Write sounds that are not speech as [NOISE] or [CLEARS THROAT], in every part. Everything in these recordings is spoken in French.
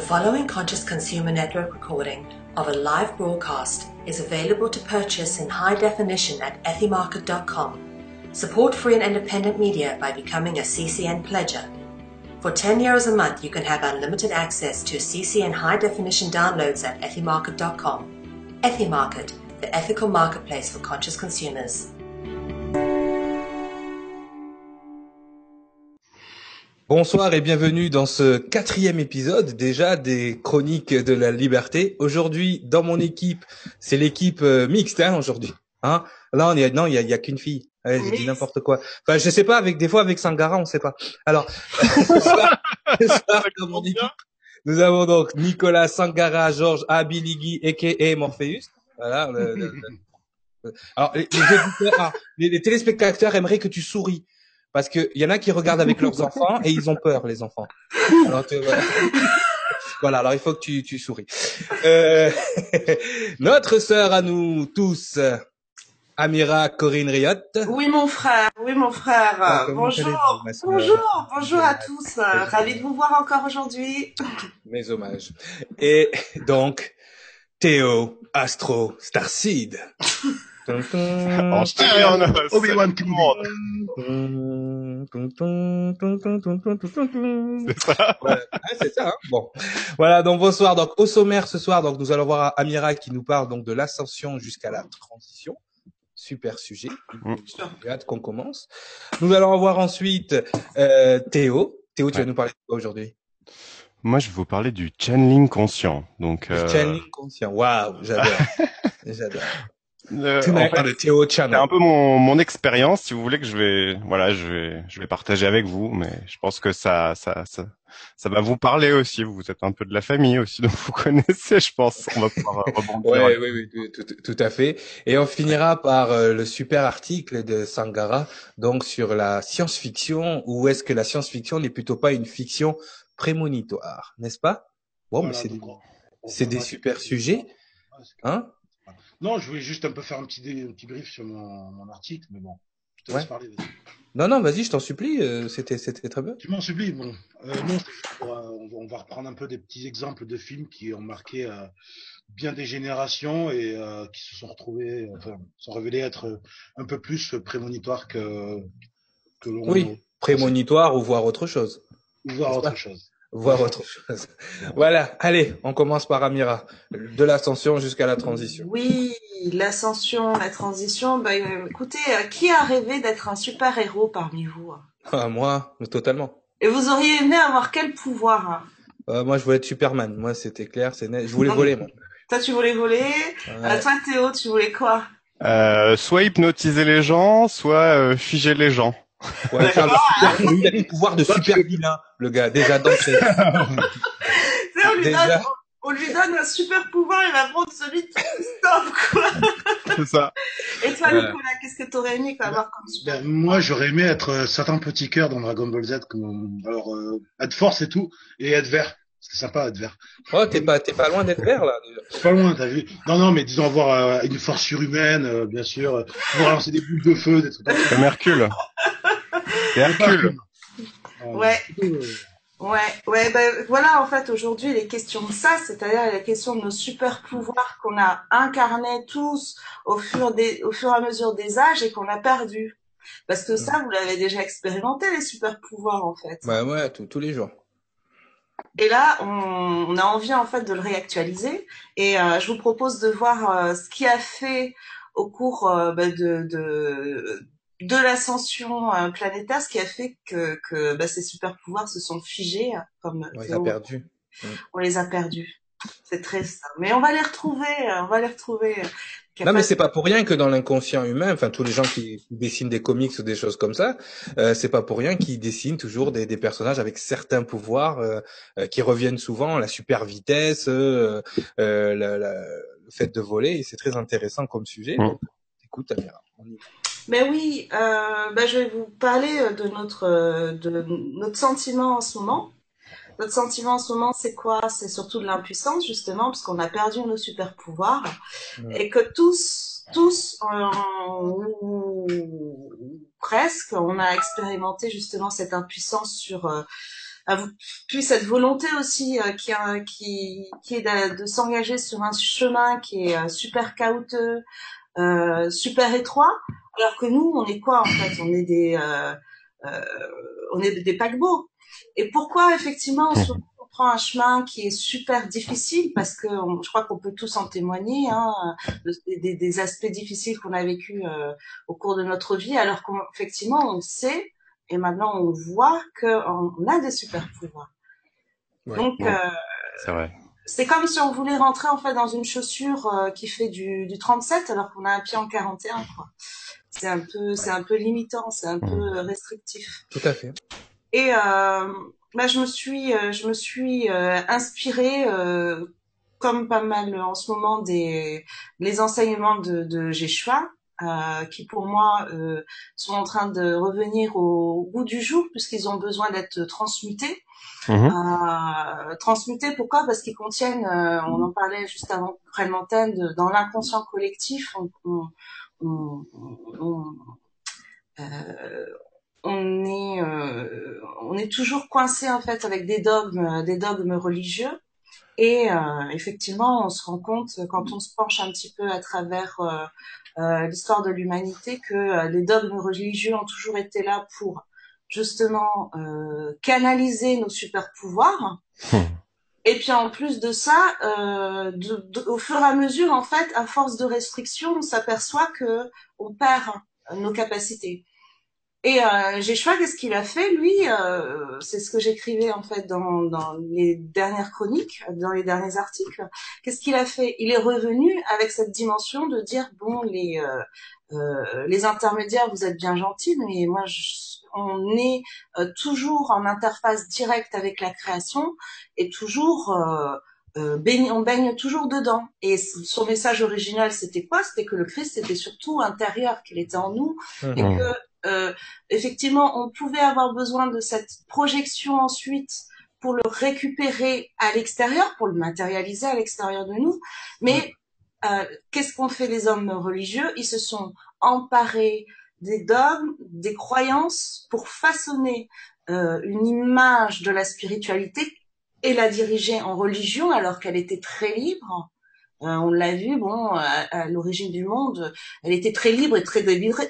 The following Conscious Consumer Network recording of a live broadcast is available to purchase in high definition at ethymarket.com. Support free and independent media by becoming a CCN pledger. For 10 euros a month, you can have unlimited access to CCN high definition downloads at ethymarket.com. Ethymarket, the ethical marketplace for conscious consumers. Bonsoir et bienvenue dans ce quatrième épisode déjà des Chroniques de la Liberté. Aujourd'hui, dans mon équipe, c'est l'équipe euh, mixte hein, aujourd'hui. Hein Là, on est non, il y a, il y a qu'une fille. Ouais, j'ai dit n'importe quoi. Enfin, je sais pas. Avec des fois, avec Sangara, on sait pas. Alors, [LAUGHS] ce soir, ce [LAUGHS] soir, dans mon équipe, nous avons donc Nicolas Sangara, Georges Abiligui, a.k.a. Morpheus. Voilà. le- le- le- [LAUGHS] Alors, les, les auditeurs- ah, les- les téléspectateurs aimeraient que tu souris. Parce que y en a qui regardent avec leurs enfants et ils ont peur, les enfants. Alors, voilà. [LAUGHS] Voilà, alors il faut que tu, tu souris. Euh, [LAUGHS] notre sœur à nous tous, Amira Corinne Riot. Oui, mon frère, oui, mon frère. Ah, bonjour, bonjour, bonjour à tous. Ravi de vous voir encore aujourd'hui. Mes hommages. Et donc, Théo Astro Starseed. [LAUGHS] En stéréo, en os. Obi-Wan le. C'est ça. Ouais, ouais, c'est ça. hein. Bon, voilà. Donc bonsoir. Donc au sommaire ce soir, donc nous allons voir Amira qui nous parle donc de l'ascension jusqu'à la transition. Super sujet. Mm. J'ai hâte qu'on commence. Nous allons voir ensuite euh, Théo. Théo, tu vas nous parler de quoi aujourd'hui Moi, je vais vous parler du channeling conscient. Donc, Le euh, Channeling conscient. Waouh, j'adore. j'adore. Euh, Tu en m'as fait, de Théo c'est un peu mon, mon expérience, si vous voulez que je vais, voilà, je vais, je vais partager avec vous, mais je pense que ça, ça, ça, ça va vous parler aussi. Vous êtes un peu de la famille aussi, [LAUGHS] donc vous connaissez, je pense. On va pouvoir euh, rebondir. Ouais, oui, oui, tout, tout- tout à fait. Et on finira par euh, le super article de Sangara, donc sur la science-fiction, ou est-ce que la science-fiction n'est plutôt pas une fiction prémonitoire, n'est-ce pas? Bon, mais c'est des, c'est des super sujets, hein? Non, je voulais juste un peu faire un petit, dé- un petit brief sur mon, mon article, mais bon, je te laisse Ouais. parler. vas-y. Non, non, vas-y, je t'en supplie, euh, c'était, c'était très bien. Tu m'en supplies, bon. Euh, non, pour, euh, on, va, on va reprendre un peu des petits exemples de films qui ont marqué bien des générations et qui se sont retrouvés, enfin, sont révélés être un peu plus prémonitoires que, que l'on Oui, prémonitoire ou voir autre chose. ou voir autre chose. Voir autre chose. [LAUGHS] Voilà, allez, on commence par Amira, de l'ascension jusqu'à la transition. Oui, l'ascension, la transition. Bah, euh, écoutez, euh, qui a rêvé d'être un super héros parmi vous hein? Ah, moi, totalement. Et vous auriez aimé avoir quel pouvoir hein? Euh, moi, je voulais être Superman. Moi, c'était clair, c'est net. Je voulais Non, voler, moi. Toi, tu voulais voler. Ouais. Euh, toi, Théo, tu voulais quoi? Euh, soit hypnotiser les gens, soit euh, figer les gens. Ouais, faire le super... Il a le pouvoir de super vilain, le gars, déjà. [LAUGHS] Tu sais, on lui, Déjà. donne, on lui donne un super pouvoir, il va prendre celui qui stop, quoi. C'est ça. Et toi. Nicolas, qu'est-ce que t'aurais aimé quoi, avoir comme super Ben, moi, j'aurais aimé être euh, Satan Petit Cœur dans Dragon Ball Z, comme, alors, euh, être force et tout, et être vert. C'est sympa, être vert. Oh, t'es pas, t'es pas loin d'être vert, là. pas loin, t'as vu Non, non, mais disons avoir euh, une force surhumaine, euh, bien sûr, euh, pouvoir lancer des boules de feu, des trucs comme ça. Hercule. C'est Hercule. Ouais. Ouais, ouais, ben voilà, en fait, aujourd'hui, il est question de ça, c'est-à-dire il est question de nos super pouvoirs qu'on a incarnés tous au fur, des, au fur et à mesure des âges et qu'on a perdus. Parce que ça, vous l'avez déjà expérimenté, les super pouvoirs, en fait. Ouais, ouais, tous- tous les jours. Et là, on, on a envie, en fait, de le réactualiser. Et euh, je vous propose de voir euh, ce qui a fait au cours euh, ben, de, de, de l'ascension planétaire, ce qui a fait que, que ben, ces super pouvoirs se sont figés, comme Ouais, il a Théo perdu. on les a perdus. C'est triste. Mais on va les retrouver, on va les retrouver. Non, mais c'est pas pour rien que dans l'inconscient humain, enfin, tous les gens qui dessinent des comics ou des choses comme ça, euh, c'est pas pour rien qu'ils dessinent toujours des, des personnages avec certains pouvoirs euh, euh, qui reviennent souvent, la super vitesse, euh, euh, la- la- le fait de voler, c'est très intéressant comme sujet. Mm. Donc, écoute, Amira, on y va. Mais oui, euh, bah, je vais vous parler de notre, de notre sentiment en ce moment. Notre sentiment en ce moment, c'est quoi? C'est surtout de l'impuissance, justement, parce qu'on a perdu nos super pouvoirs. Et que tous, tous, euh, ou presque, on a expérimenté justement cette impuissance sur, euh, puis cette volonté aussi qui, qui, qui est de, de s'engager sur un chemin qui est super chaotique, super étroit, alors que nous, on est quoi en fait? On est des, on est des paquebots. Et pourquoi effectivement on, on, prend un chemin qui est super difficile? Parce que je crois qu'on peut tous en témoigner hein, des, des, aspects difficiles qu'on a vécu euh, au cours de notre vie, alors qu'effectivement on sait et maintenant on voit qu'on a des super pouvoirs. Donc euh, c'est comme si on voulait rentrer en fait dans une chaussure euh, qui fait du, du 37 alors qu'on a un pied en 41 quoi. C'est un peu c'est un peu limitant, c'est un peu restrictif. Tout à fait. Et euh, bah, je me suis, euh, je me suis euh, inspirée, euh, comme pas mal en ce moment, des les enseignements de, de Jeshua, euh, qui pour moi euh, sont en train de revenir au goût du jour puisqu'ils ont besoin d'être transmutés. Mmh. Euh, transmutés pourquoi? Parce qu'ils contiennent, on en parlait juste avant près l'antenne, dans l'inconscient collectif, on, on, on, on on est euh, on est toujours coincé en fait avec des dogmes des dogmes religieux. Et euh, effectivement on se rend compte quand on se penche un petit peu à travers euh, l'histoire de l'humanité que les dogmes religieux ont toujours été là pour justement canaliser nos super pouvoirs hmm. et puis en plus de ça au fur et à mesure en fait à force de restrictions on s'aperçoit que on perd nos capacités et euh, Jéchoua, qu'est-ce qu'il a fait Lui, euh, c'est ce que j'écrivais en fait dans, dans les dernières chroniques, dans les derniers articles. Qu'est-ce qu'il a fait? Il est revenu avec cette dimension de dire bon, les euh, euh les intermédiaires, vous êtes bien gentils, mais moi, je, on est euh, toujours en interface directe avec la création et toujours euh, baigne, on baigne toujours dedans. Et son message original, c'était quoi? C'était que le Christ était surtout intérieur, qu'il était en nous, et mmh. que euh, effectivement, on pouvait avoir besoin de cette projection ensuite pour le récupérer à l'extérieur, pour le matérialiser à l'extérieur de nous. Mais euh, qu'est-ce qu'ont fait les hommes religieux? Ils se sont emparés des dogmes, des croyances pour façonner euh, une image de la spiritualité et la diriger en religion alors qu'elle était très libre euh, on l'a vu, bon, à, l'origine du monde, elle était très libre et très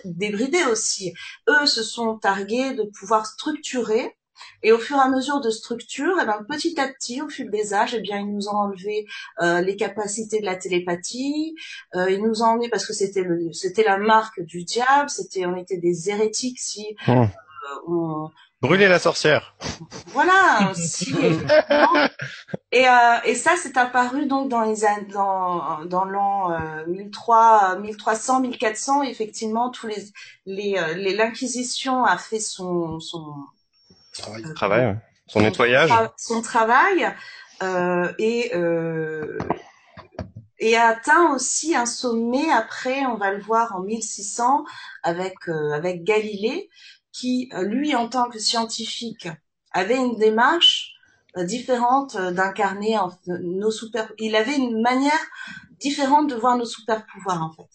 débridée aussi. Eux se sont targués de pouvoir structurer et au fur et à mesure de structure, eh ben, petit à petit, au fil des âges, eh bien, ils nous ont enlevé euh, les capacités de la télépathie. Euh, ils nous ont enlevé parce que c'était c'était la marque du diable. C'était, on était des hérétiques si mmh. euh, on, Brûler la sorcière. Voilà. Si, [LAUGHS] et, euh, et ça, c'est apparu donc dans les dans dans l'an euh, 1300, 1300, 1400. Effectivement, tous les les euh, l'inquisition a fait son son travail, euh, travail son, nettoyage, son travail euh, et et a atteint aussi un sommet après, on va le voir en 1600 avec avec Galilée qui, euh, lui, en tant que scientifique, avait une démarche euh, différente euh, d'incarner nos super. Il avait une manière différente de voir nos super pouvoirs en fait.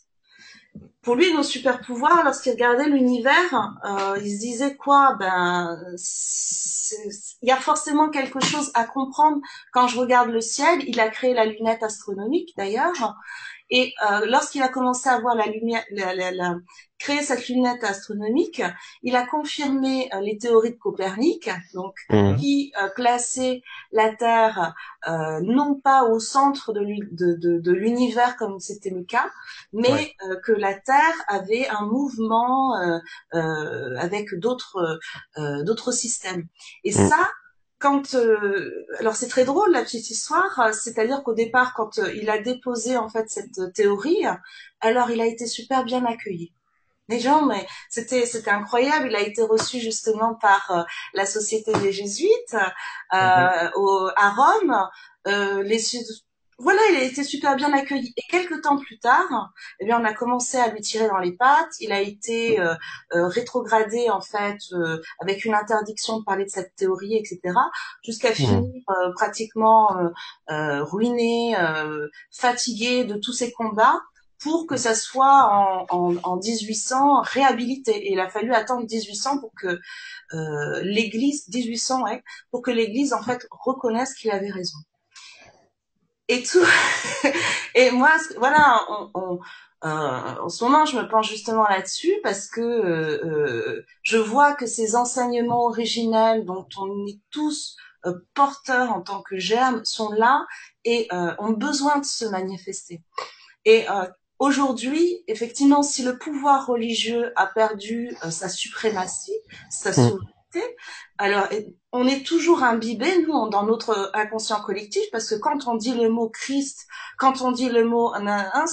Pour lui, nos super pouvoirs, lorsqu'il regardait l'univers, il se disait quoi? Ben, il y a forcément quelque chose à comprendre. Quand je regarde le ciel, il a créé la lunette astronomique d'ailleurs. Et euh, lorsqu'il a commencé à voir la lumière, la, la, la, créer cette lunette astronomique, il a confirmé euh, les théories de Copernic, donc mmh. qui euh, plaçait la Terre euh, non pas au centre de, de, de, l'univers comme c'était le cas, mais euh, que la Terre avait un mouvement avec d'autres d'autres systèmes. Et mmh. ça, quand euh, alors c'est très drôle la petite histoire, c'est-à-dire qu'au départ quand euh, il a déposé en fait cette théorie, alors il a été super bien accueilli. Les gens, mais c'était c'était incroyable. Il a été reçu justement par euh, la société des jésuites mm-hmm. au, à Rome. les voilà, il a été super bien accueilli. Et quelques temps plus tard, eh bien, on a commencé à lui tirer dans les pattes. Il a été euh, euh, rétrogradé en fait euh, avec une interdiction de parler de cette théorie, etc. Jusqu'à mmh. finir pratiquement ruiné, fatigué de tous ces combats pour que ça soit en, en, en 1800 réhabilité. Et il a fallu attendre 1800 pour que euh, l'Église, 1800, ouais, pour que l'Église en fait reconnaisse qu'il avait raison. Et tout. [LAUGHS] et moi, voilà, on, on euh, en ce moment, je me penche justement là-dessus parce que euh, euh, je vois que ces enseignements originels dont on est tous porteurs en tant que germes sont là et ont besoin de se manifester. Et aujourd'hui, effectivement, si le pouvoir religieux a perdu sa suprématie, sa mmh. souveraineté, alors on est toujours imbibé, nous, dans notre inconscient collectif, parce que quand on dit le mot Christ, quand on dit le mot un,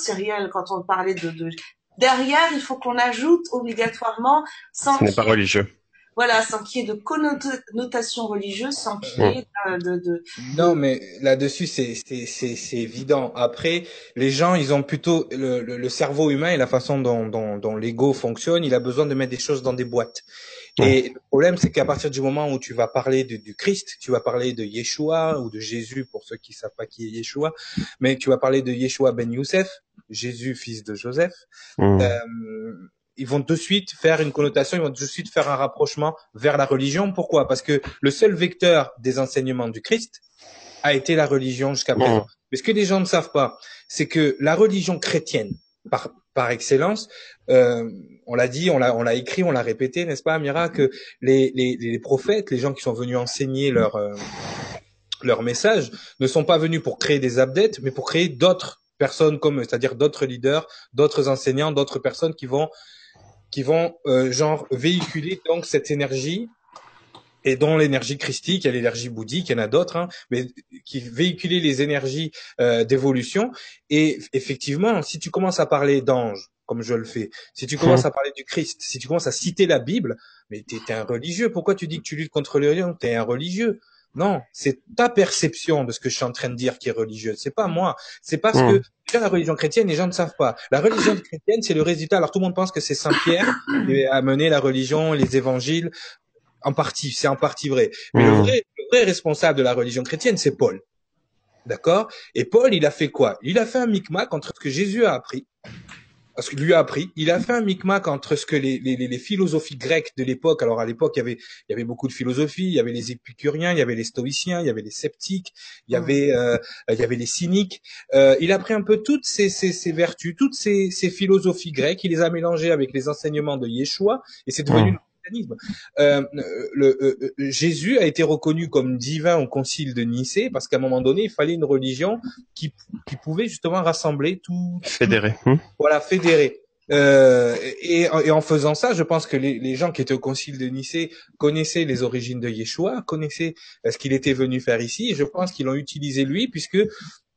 quand on parlait de, de... derrière, il faut qu'on ajoute obligatoirement sans. Ce n'est pas religieux. Voilà, sans qu'il y ait de connotation religieuse, sans qu'il y ait de, de, Non, mais là-dessus, c'est c'est c'est évident. Après, les gens, ils ont plutôt le, le, le cerveau humain et la façon dont dont, dont l'ego fonctionne. Il a besoin de mettre des choses dans des boîtes. Et le problème, c'est qu'à partir du moment où tu vas parler de, du Christ, tu vas parler de Yeshua ou de Jésus pour ceux qui savent pas qui est Yeshua, mais tu vas parler de Yeshua ben Youssef, Jésus fils de Joseph. Mmh. Euh, ils vont de suite faire une connotation, ils vont de suite faire un rapprochement vers la religion. Pourquoi? Parce que le seul vecteur des enseignements du Christ a été la religion jusqu'à présent. Mais ce que les gens ne savent pas, c'est que la religion chrétienne, par, par excellence, euh, on l'a dit, on l'a, on l'a écrit, on l'a répété, n'est-ce pas, Amira, que les, les, les, prophètes, les gens qui sont venus enseigner leur euh, leur message, ne sont pas venus pour créer des abdettes, mais pour créer d'autres personnes comme eux, c'est-à-dire d'autres leaders, d'autres enseignants, d'autres personnes qui vont qui vont euh, genre véhiculer donc cette énergie et dont l'énergie christique, il y a l'énergie bouddhique, il y en a d'autres, hein, mais qui véhiculer les énergies euh, d'évolution. Et effectivement, si tu commences à parler d'anges, comme je le fais, si tu commences à parler du Christ, si tu commences à citer la Bible, mais t'es es un religieux. Pourquoi tu dis que tu luttes contre le Tu T'es un religieux. Non, c'est ta perception de ce que je suis en train de dire qui est religieuse. C'est pas moi. C'est parce que déjà la religion chrétienne, les gens ne savent pas. La religion chrétienne, c'est le résultat. Alors tout le monde pense que c'est Saint Pierre [COUGHS] qui a mené la religion, les évangiles. En partie, c'est en partie vrai. Mais le, vrai, le vrai responsable de la religion chrétienne, c'est Paul. D'accord? Et Paul, il a fait quoi? Il a fait un micmac entre ce que Jésus a appris parce que lui a appris, il a fait un micmac entre ce que les, les, les philosophies grecques de l'époque, alors à l'époque il y avait il y avait beaucoup de philosophies, il y avait les épicuriens, il y avait les stoïciens, il y avait les sceptiques, il y avait euh, il y avait les cyniques. Euh, il a pris un peu toutes ces, ces, ces vertus, toutes ces, ces, philosophies grecques, il les a mélangées avec les enseignements de Yeshua et c'est devenu euh, le, euh, euh, Jésus a été reconnu comme divin au concile de Nicée parce qu'à un moment donné, il fallait une religion qui, qui pouvait justement rassembler tout. Fédérer. Hmm. Voilà, fédérer. Euh, et, et, en faisant ça, je pense que les, les, gens qui étaient au concile de Nicée connaissaient les origines de Yeshua, connaissaient ce qu'il était venu faire ici, et je pense qu'ils l'ont utilisé lui, puisque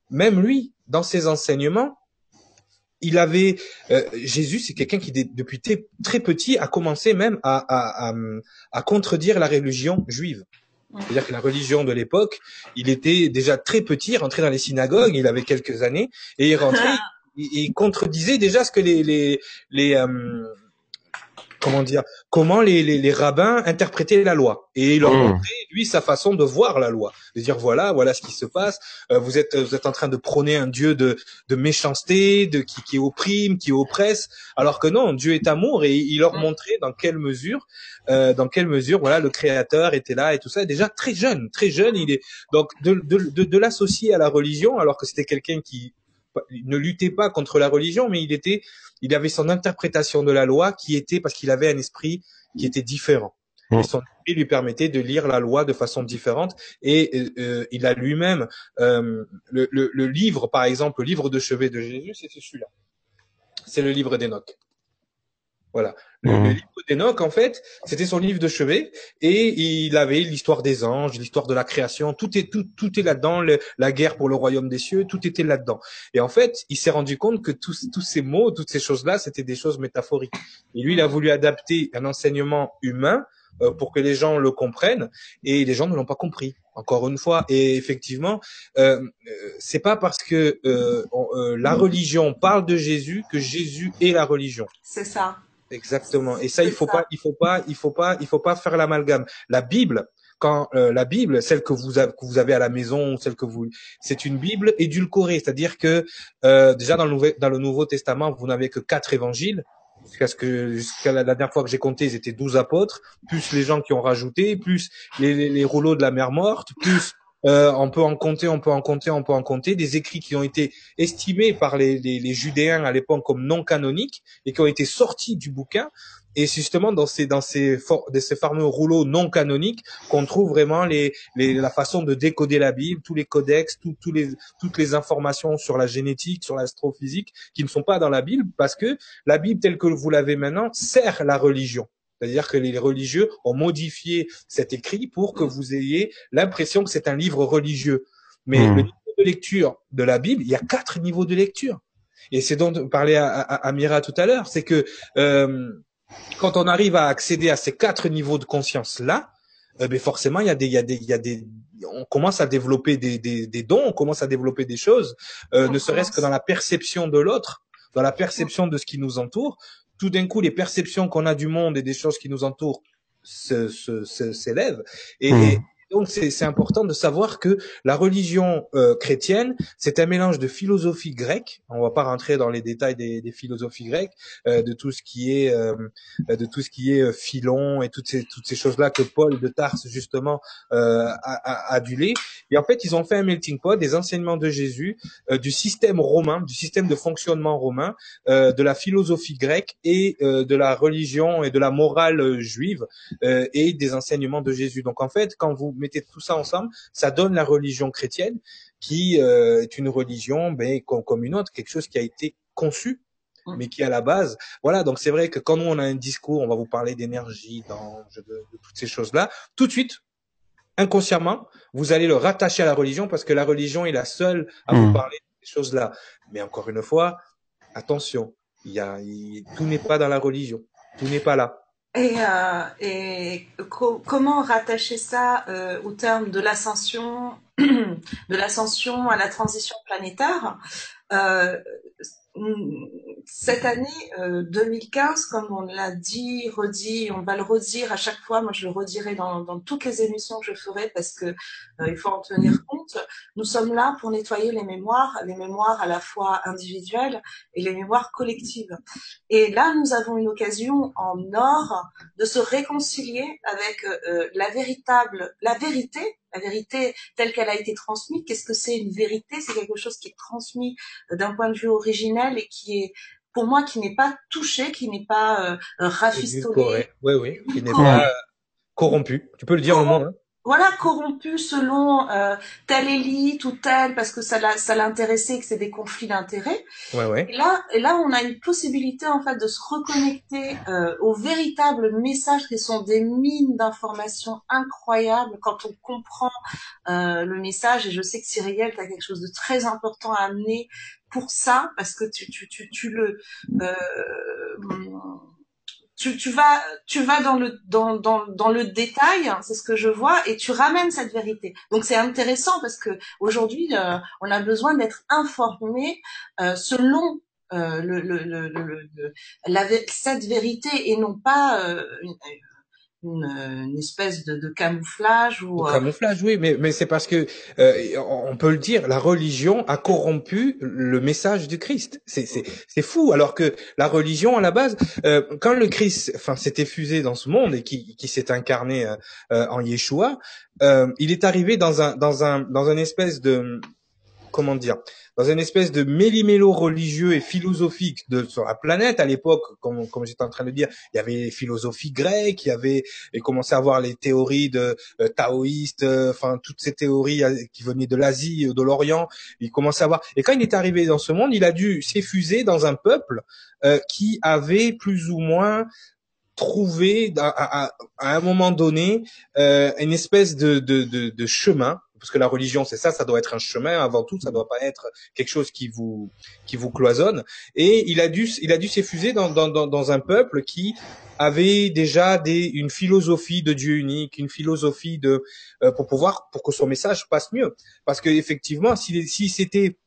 même lui, dans ses enseignements, il avait euh, Jésus, c'est quelqu'un qui depuis très petit a commencé même à, à, contredire la religion juive. C'est-à-dire que la religion de l'époque, il était déjà très petit, rentré dans les synagogues, il avait quelques années, et il rentrait, [LAUGHS] il, contredisait déjà ce que les les, les euh, comment dire, comment les, les, les, rabbins interprétaient la loi. Et il leur mmh. montrait, lui, sa façon de voir la loi. De dire, voilà, voilà ce qui se passe. Euh, vous êtes, vous êtes en train de prôner un Dieu de, de méchanceté, de qui, qui opprime, qui oppresse. Alors que non, Dieu est amour. Et il leur montrait dans quelle mesure, euh, dans quelle mesure, voilà, le Créateur était là et tout ça. Déjà très jeune, très jeune. Il est donc de, de, de, de l'associer à la religion, alors que c'était quelqu'un qui ne luttait pas contre la religion, mais il était, il avait son interprétation de la loi qui était parce qu'il avait un esprit qui était différent. Et son esprit lui permettait de lire la loi de façon différente. Et euh, euh, il a lui-même euh, le, le, le, livre, par exemple, le livre de chevet de Jésus, c'est celui-là. C'est le livre d'Enoch. Voilà. Le, mmh. livre d'Enoch, en fait, c'était son livre de chevet et il avait l'histoire des anges, l'histoire de la création. Tout est tout tout est là-dedans. la guerre pour le royaume des cieux, tout était là-dedans. Et en fait, il s'est rendu compte que tous tous ces mots, toutes ces choses-là, c'était des choses métaphoriques. Et lui, il a voulu adapter un enseignement humain euh, pour que les gens le comprennent et les gens ne l'ont pas compris encore une fois et effectivement euh, euh c'est pas parce que euh, la religion parle de Jésus que Jésus est la religion c'est ça Exactement. Et ça, il faut pas, il faut pas, il faut pas, il faut pas faire l'amalgame. La Bible, quand euh, la Bible, celle que vous, avez, que vous avez à la maison, celle que vous, c'est une Bible édulcorée, c'est-à-dire que euh, déjà dans le, Nouveau, dans le Nouveau Testament, vous n'avez que quatre évangiles. Jusqu'à ce que jusqu'à la dernière fois que j'ai compté, ils étaient douze apôtres, plus les gens qui ont rajouté, plus les, les, les rouleaux de la mer morte, plus euh, on peut en compter, on peut en compter, on peut en compter, des écrits qui ont été estimés par les, les, les Judéens à l'époque comme non canoniques et qui ont été sortis du bouquin. Et justement dans ces dans ces de ces fameux rouleaux non canoniques qu'on trouve vraiment les, les la façon de décoder la Bible, tous les codex, les toutes les informations sur la génétique, sur l'astrophysique qui ne sont pas dans la Bible parce que la Bible telle que vous l'avez maintenant sert la religion. C'est-à-dire que les religieux ont modifié cet écrit pour que vous ayez l'impression que c'est un livre religieux. Mais Hmm. le niveau de lecture de la Bible, il y a quatre niveaux de lecture. Et c'est dont parlait à, à, à Mira tout à l'heure, c'est que euh, quand on arrive à accéder à ces quatre niveaux de conscience là, euh, ben forcément il y a des, il y a des, il y a des, on commence à développer des, des, des dons, on commence à développer des choses, euh, ne serait-ce que dans la perception de l'autre, dans la perception de ce qui nous entoure. Tout d'un coup, les perceptions qu'on a du monde et des choses qui nous entourent se, se, se- s'élèvent. Et, Mm. Donc c'est important de savoir que la religion euh, chrétienne, c'est un mélange de philosophie grecque. On va pas rentrer dans les détails des, des philosophies grecques, euh, de tout ce qui est euh, de tout ce qui est euh, Philon et toutes ces toutes ces choses là que Paul de Tarse justement euh, a, a, adulé. Et en fait, ils ont fait un melting pot des enseignements de Jésus, euh, du système romain, du système de fonctionnement romain, de la philosophie grecque et de la religion et de la morale juive et des enseignements de Jésus. Donc en fait, quand vous mettez tout ça ensemble, ça donne la religion chrétienne qui euh, est une religion ben, comme, comme une autre, quelque chose qui a été conçu mais qui à la base, voilà. Donc c'est vrai que quand nous on a un discours, on va vous parler d'énergie, d'ange, de, de toutes ces choses-là, tout de suite, inconsciemment, vous allez le rattacher à la religion parce que la religion est la seule à vous Mm. parler de ces choses-là. Mais encore une fois, attention, il y a, il- tout n'est pas dans la religion, tout n'est pas là. Et, euh, et co- comment rattacher ça euh, au terme de l'ascension, [CLEARS THROAT] de l'ascension à la transition planétaire? Euh, Cette année euh, 2015, comme on l'a dit, redit, on va le redire à chaque fois. Moi, je le redirai dans, dans toutes les émissions que je ferai parce que euh, il faut en tenir compte. Nous sommes là pour nettoyer les mémoires, les mémoires à la fois individuelles et les mémoires collectives. Et là, nous avons une occasion en or de se réconcilier avec euh, la véritable, la vérité, la vérité telle qu'elle a été transmise. Qu'est-ce que c'est une vérité? C'est quelque chose qui est transmis euh, d'un point de vue originel et qui est, pour moi, qui n'est pas touché, qui n'est pas euh, rafistolé. Oui, oui, qui n'est Corrompu. pas euh, corrompu. Tu peux le dire le mot, hein Voilà, corrompu selon euh, telle élite ou telle, parce que ça l'a- ça l'intéressait et que c'est des conflits d'intérêts. Ouais, ouais. Et là, et là, on a une possibilité en fait de se reconnecter euh, aux véritables messages qui sont des mines d'informations incroyables quand on comprend euh, le message. Et je sais que Cyrielle, tu as quelque chose de très important à amener pour ça, parce que tu, tu, tu, tu le euh, tu, tu vas tu vas dans le dans, dans, dans le détail, hein, c'est ce que je vois, et tu ramènes cette vérité. Donc c'est intéressant parce que aujourd'hui euh, on a besoin d'être informé euh, selon euh, le, le, le, le- la, cette vérité et non pas euh, une, une, une espèce de, de camouflage ou euh, camouflage, oui, mais, mais c'est parce que euh, on peut le dire, la religion a corrompu le message du Christ. C'est c'est c'est fou. Alors que la religion, à la base, euh, quand le Christ, enfin, s'est effusé dans ce monde et qui qui s'est incarné euh, euh, en Yeshua, euh, il est arrivé dans un dans un dans une espèce de comment dire dans une espèce de méli-mélo religieux et philosophique de sur la planète. À l'époque comme comme j'étais en train de dire il y avait les philosophies grecques il y avait et commençait à avoir les théories de euh, taoïstes euh, enfin toutes ces théories euh, qui venaient de l'Asie euh, de l'Orient. Il commençait à avoir et quand il est arrivé dans ce monde il a dû s'effuser dans un peuple qui avait plus ou moins trouvé à, un moment donné euh, une espèce de, de, de chemin parce que la religion c'est ça ça doit être un chemin avant tout ça doit pas être quelque chose qui vous qui vous cloisonne. Et il a dû il a dû s'effuser dans, dans, dans, dans un peuple qui avait déjà des une philosophie de Dieu unique une philosophie de euh, pour pouvoir pour que son message passe mieux. Parce que effectivement si si c'était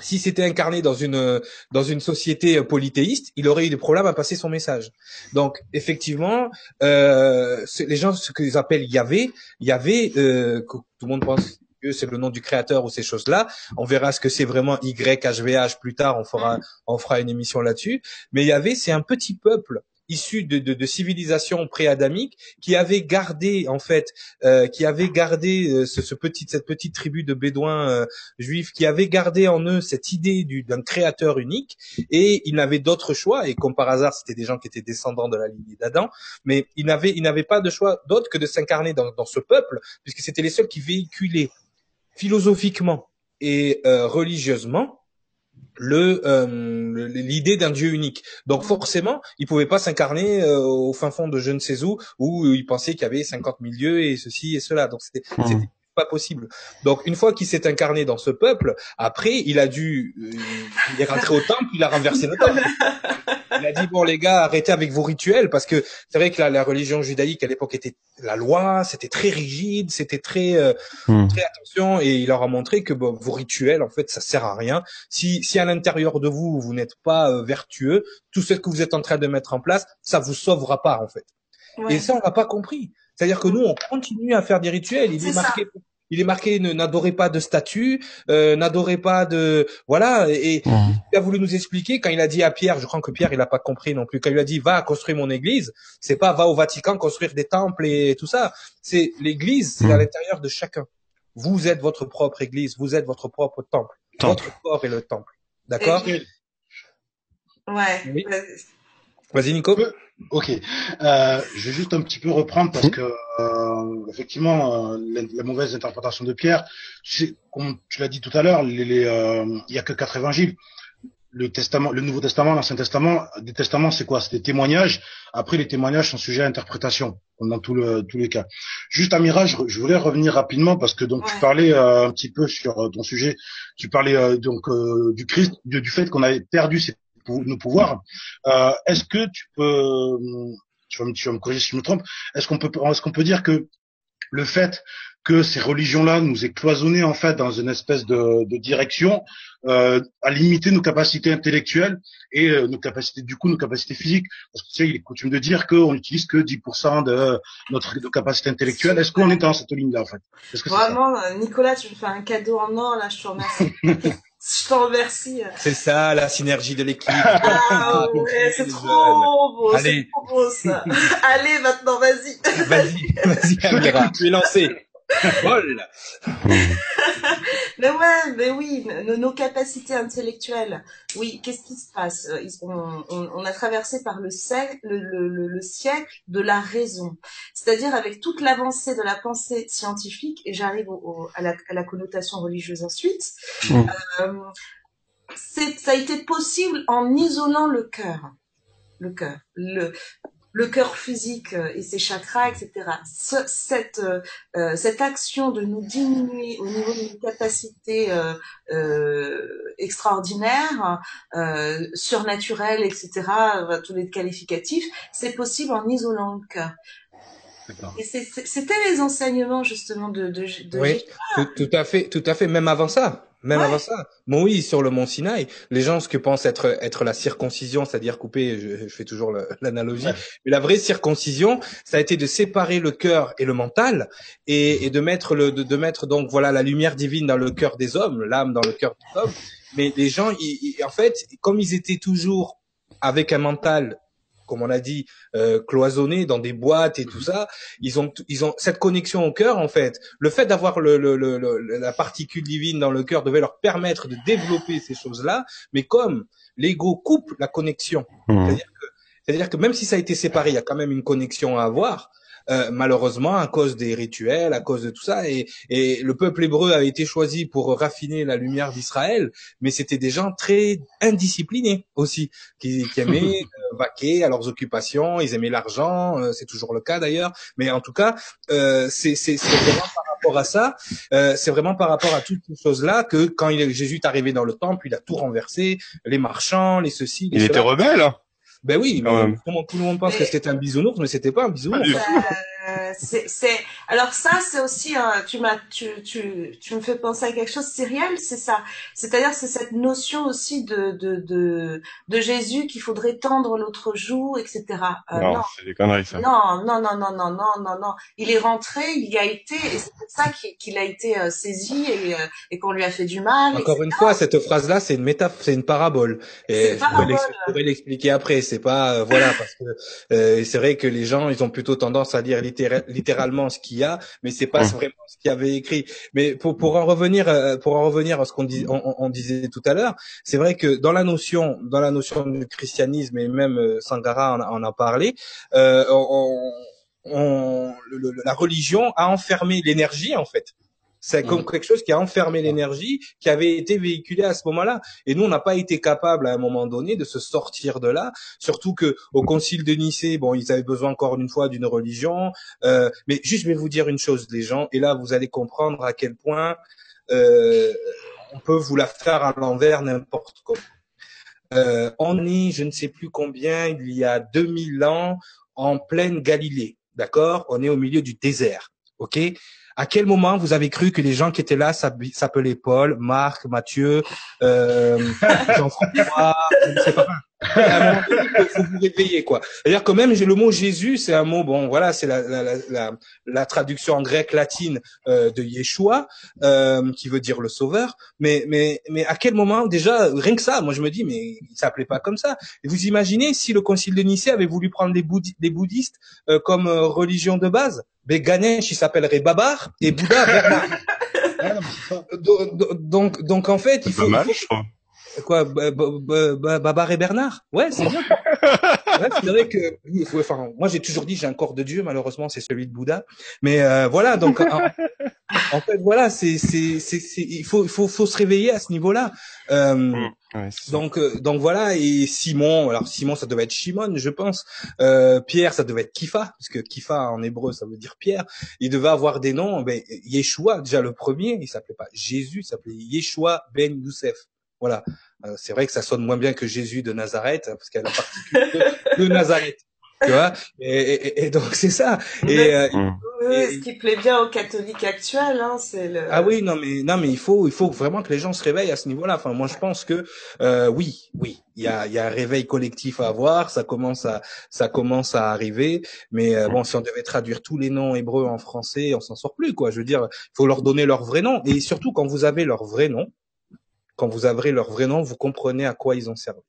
si c'était incarné dans une dans une société polythéiste, il aurait eu des problèmes à passer son message. Donc effectivement, euh, les gens ce qu'ils appellent Yahvé, Yahvé, euh, que tout le monde pense que c'est le nom du créateur ou ces choses-là. On verra ce que c'est vraiment YHVH plus tard. On fera on fera une émission là-dessus. Mais Yahvé, c'est un petit peuple issus de, de, de civilisations pré-adamiques qui avaient gardé en fait, euh, qui avaient gardé euh, ce, ce, petit, cette petite tribu de bédouins euh, juifs, qui avaient gardé en eux cette idée d'un créateur unique, et ils n'avaient d'autre choix. Et comme par hasard, c'était des gens qui étaient descendants de la lignée d'Adam, mais ils n'avaient, ils n'avaient pas de choix d'autre que de s'incarner dans, dans ce peuple, puisque c'était les seuls qui véhiculaient philosophiquement et euh, religieusement le euh, l'idée d'un Dieu unique. Donc forcément, il pouvait pas s'incarner euh, au fin fond de je ne sais où où il pensait qu'il y avait 50 000 dieux et ceci et cela. Donc c'était mmh. pas possible. Donc une fois qu'il s'est incarné dans ce peuple, après il a dû euh, il est rentré au temple, il a renversé le temple. [LAUGHS] il a dit bon les gars arrêtez avec vos rituels parce que c'est vrai que la, la, religion judaïque à l'époque était la loi c'était très rigide c'était très euh, hmm. très attention et il leur a montré que bon, vos rituels en fait ça sert à rien. Si si à l'intérieur de vous vous n'êtes pas euh, vertueux tout ce que vous êtes en train de mettre en place ça vous sauvera pas en fait. Et ça on l'a pas compris. C'est-à-dire que nous on continue à faire des rituels il est, est marqué il est marqué n'adorez pas de statue, euh, n'adorez pas de voilà. Et, il a voulu nous expliquer quand il a dit à Pierre, je crois que Pierre il a pas compris non plus. Quand il a dit va construire mon église, c'est pas va au Vatican construire des temples et tout ça. C'est l'église, c'est à mm. l'intérieur de chacun. Vous êtes votre propre église, vous êtes votre propre temple. Votre corps est le temple. D'accord? Ouais. Vas-y Nico. Ok, euh, je vais juste un petit peu reprendre parce que euh, effectivement euh, la, mauvaise interprétation de Pierre, comme tu l'as dit tout à l'heure, les, les, euh, il y a que quatre évangiles. Le testament, le Nouveau Testament, l'Ancien Testament, des testaments, c'est quoi? C'est des témoignages. Après, les témoignages sont sujets à interprétation, dans tout le, tous les cas. Juste un mirage, je voulais revenir rapidement parce que donc tu parlais euh, un petit peu sur ton sujet. Tu parlais donc du Christ, du, du fait qu'on avait perdu ses nos pouvoirs. Euh, est-ce que tu peux, tu vas, me, tu vas me corriger si je me trompe, est-ce qu'on peut, est-ce qu'on peut dire que le fait que ces religions-là nous aient cloisonnés en fait dans une espèce de, de direction euh, à limiter nos capacités intellectuelles et euh, nos capacités du coup nos capacités physiques? Parce que tu sais il est coutume de dire qu'on n'utilise que 10% de notre de capacité intellectuelle. Est-ce qu'on est dans cette ligne-là en fait? Vraiment Nicolas tu me fais un cadeau en or là je te remercie [LAUGHS] Je t'en remercie. C'est ça, la synergie de l'équipe. Ah ouais, c'est trop beau, c'est trop beau ça. [LAUGHS] Allez, maintenant, vas-y. Vas-y, vas-y, [LAUGHS] Amira, tu es [LAUGHS] mais ouais, mais oui, nos, capacités intellectuelles. Oui, qu'est-ce qui se passe? Euh, on, on, a traversé par le siècle, le, le, le siècle de la raison, c'est-à-dire avec toute l'avancée de la pensée scientifique. Et j'arrive au, à, la, à, la, connotation religieuse ensuite. Mmh. Euh, ça a été possible en isolant le cœur le cœur. Le, le cœur physique euh, et ses chakras, etc. cette, euh, euh, cette action de nous diminuer au niveau euh, euh, extraordinaires, euh, surnaturelles, etc., tous les qualificatifs, c'est possible en isolant le cœur. Et c'était les enseignements justement de, de, de Oui, tout, tout, à fait, tout à fait. Même avant ça, même avant ça. oui, sur le mont Sinaï, les gens, ce que pensent être être la circoncision, c'est-à-dire couper, je, fais toujours l'analogie, mais la vraie circoncision, ça a été de séparer le cœur et le mental et, et de mettre le de, de, mettre donc voilà la lumière divine dans le cœur des hommes, l'âme dans le cœur des hommes. Mais les gens, en fait, comme ils étaient toujours avec un mental comme on a dit, euh, cloisonnés dans des boîtes et tout ça. Ils ont, ils ont cette connexion au cœur en fait. Le fait d'avoir le, le, le, la particule divine dans le cœur devait leur permettre de développer ces choses-là. Mais comme l'ego coupe la connexion, mmh. c'est-à-dire que, c'est-à-dire que même si ça a été séparé, il y a quand même une connexion à avoir. Euh, malheureusement à cause des rituels, à cause de tout ça. Et, et, le peuple hébreu a été choisi pour raffiner la lumière d'Israël, mais c'était des gens très indisciplinés aussi, qui, qui [LAUGHS] aimaient euh, vaquer à leurs occupations, ils aimaient l'argent, euh, c'est toujours le cas d'ailleurs. Mais en tout cas, euh, c'est vraiment par rapport à ça, c'est vraiment par rapport à toutes ces choses-là que quand il, Jésus est arrivé dans le temple, il a tout renversé, les marchands, les ceci. Les il était rebelle. Ben oui, mais tout, le monde, tout le monde pense que c'était un bisounours, mais c'était pas un bisounours. Euh, c'est, c'est, alors ça, c'est aussi, tu m'as, tu, tu, tu me fais penser à quelque chose, Cyrielle, c'est ça. C'est-à-dire, c'est cette notion aussi de, de, de, de Jésus qu'il faudrait tendre l'autre joue, etc. Euh, non, c'est des conneries, ça. Non, non, non, non, non, non, non, non. Il est rentré, il y a été, et c'est ça qu'il a été euh, saisi et, euh, et qu'on lui a fait du mal. Encore une fois, cette phrase-là, c'est une métaphore, c'est une parabole. Et je pourrais l'expliquer après. C'est pas, voilà, parce que c'est vrai que les gens, ils ont plutôt tendance à dire littéralement ce qu'il y a, mais c'est pas vraiment ce qu'il avait écrit. Mais pour, pour en revenir, euh, pour en revenir à ce qu'on on, disait tout à l'heure, c'est vrai que dans la notion, dans la notion du christianisme et même euh, Sangara en, a parlé, euh, on, la religion a enfermé l'énergie en fait. C'est comme mm. quelque chose qui a enfermé l'énergie qui avait été véhiculée à ce moment-là. Et nous, on n'a pas été capable à un moment donné de se sortir de là. Surtout que au Concile de Nicée, bon, ils avaient besoin encore une fois d'une religion. Euh, mais juste, je vais vous dire une chose, les gens. Et là, vous allez comprendre à quel point euh, on peut vous la faire à l'envers n'importe comment. Euh, on est, je ne sais plus combien, il y a 2000 ans, en pleine Galilée. D'accord On est au milieu du désert. OK? À quel moment vous avez cru que les gens qui étaient là s'appelaient Paul, Marc, Mathieu, euh, [LAUGHS] Jean-François, je ne sais pas. À il faut vous réveiller quoi. C'est-à-dire que même le mot Jésus, c'est un mot bon, voilà, c'est la, la, la, la, traduction en grec latine euh, de Yeshua, euh, qui veut dire le Sauveur. Mais mais mais à quel moment déjà rien que ça, moi je me dis mais il s'appelait pas comme ça. Et vous imaginez si le Concile de Nicée avait voulu prendre des, bouddhistes euh, comme euh, religion de base, ben Ganesh il s'appellerait Babar et Bouddha Bernard. [LAUGHS] donc, donc en fait il faut, mal, Quoi, Babar et Bernard? Ouais, c'est bien. ouais, c'est vrai que, enfin, moi j'ai toujours dit j'ai un corps de Dieu, malheureusement c'est celui de Bouddha. Mais euh, voilà, donc en, [LAUGHS] fait voilà, c'est, c'est, c'est, il faut, faut, faut se réveiller à ce niveau-là. Euh, mmh, donc, euh, donc voilà. Et Simon, alors Simon ça devait être Shimon, je pense. Euh, Pierre ça devait être Kifa, parce que Kifa en hébreu ça veut dire Pierre. Il devait avoir des noms. Ben, Yeshua déjà le premier, il s'appelait pas Jésus, il s'appelait Yeshua ben Youssef. Voilà. Euh, c'est vrai que ça sonne moins bien que Jésus de Nazareth, hein, parce qu'elle a particule de, Nazareth. Tu vois et, et, donc c'est ça. Et, euh, ce qui plaît bien aux catholiques actuels, hein, c'est le. Ah oui, non mais non mais il faut il faut vraiment que les gens se réveillent à ce niveau-là. Enfin moi je pense que euh, oui oui il y a il y a un réveil collectif à avoir. Ça commence à ça commence à arriver. Mais euh, bon si on devait traduire tous les noms hébreux en français, on s'en sort plus quoi. Je veux dire, il faut leur donner leur vrai nom et surtout quand vous avez leur vrai nom, quand vous avez leur vrai nom, vous comprenez à quoi ils ont servi.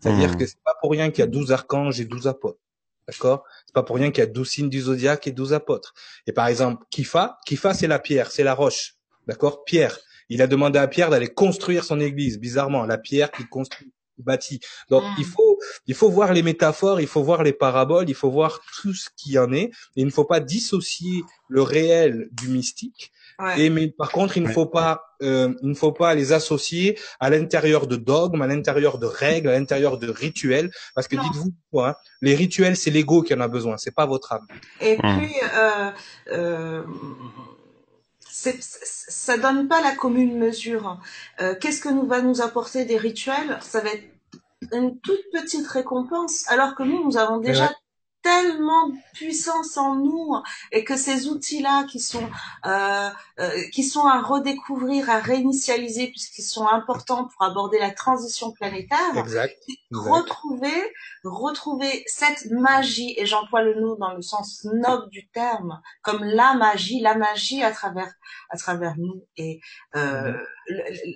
C'est-à-dire mmh. que c'est pas pour rien qu'il y a 12 archanges et 12 apôtres. D'accord? C'est pas pour rien qu'il y a 12 signes du zodiaque et 12 apôtres. Et par exemple, Kifa, Kifa c'est la pierre, c'est la roche. D'accord? Pierre, il a demandé à Pierre d'aller construire son église, bizarrement, la pierre qui construit bâti. Donc mmh. il faut il faut voir les métaphores, il faut voir les paraboles, il faut voir tout ce qui en est. Et il ne faut pas dissocier le réel du mystique et mais par contre, il ne faut pas, euh, il ne faut pas les associer à l'intérieur de dogmes, à l'intérieur de règles, à l'intérieur de rituels, parce que dites-vous quoi, hein, les rituels, c'est l'ego qui en a besoin, c'est pas votre âme. Et puis, euh, euh, ça donne pas la commune mesure. Euh, Qu'est-ce que nous va nous apporter des rituels? Ça va être une toute petite récompense, alors que nous, nous avons déjà tellement de puissance en nous et que ces outils-là qui sont euh, euh, qui sont à redécouvrir, à réinitialiser puisqu'ils sont importants pour aborder la transition planétaire. Exact. Retrouver retrouver cette magie et j'emploie le nous dans le sens noble du terme comme la magie, la magie à travers à travers nous et euh, mhm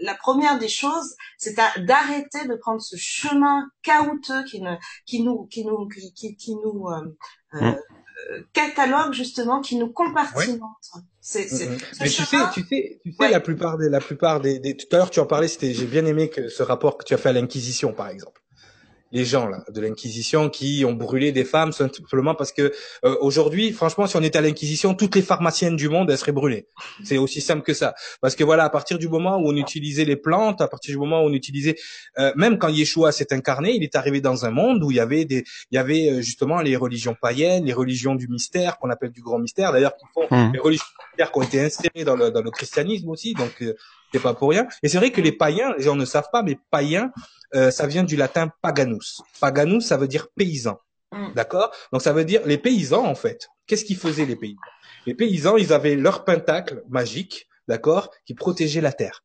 la première des choses, c'est d'arrêter de prendre ce chemin caouteux qui, ne, qui nous, qui nous, qui, qui, nous euh, euh, mm. euh, catalogue justement, qui nous compartimente. Mais tu sais, tu sais, tu sais, la plupart des, la plupart des, des... tout à l'heure tu en parlais, c'était, j'ai bien aimé que ce rapport que tu as fait à l'Inquisition, par exemple les gens là de l'Inquisition qui ont brûlé des femmes simplement parce que euh, aujourd'hui, franchement, si on était à l'Inquisition, toutes les pharmaciennes du monde elles seraient brûlées. C'est aussi simple que ça. Parce que voilà, à partir du moment où on utilisait les plantes, à partir du moment où on utilisait, euh, même quand Yeshua s'est incarné, il est arrivé dans un monde où il y avait des, il y avait euh, justement les religions païennes, les religions du mystère qu'on appelle du grand mystère. D'ailleurs, qui font mmh. les religions mystère qui ont été insérées dans le, dans le christianisme aussi. Donc c'est pas pour rien. Et c'est vrai que les païens, les gens ne savent pas, mais païens, euh, ça vient du latin paganus. Paganus, ça veut dire paysan. Mm. D'accord? Donc ça veut dire les paysans en fait. qu'est-ce qu'ils faisaient les paysans? Les paysans, ils avaient leur pentacle magique, d'accord, qui protégeait la terre.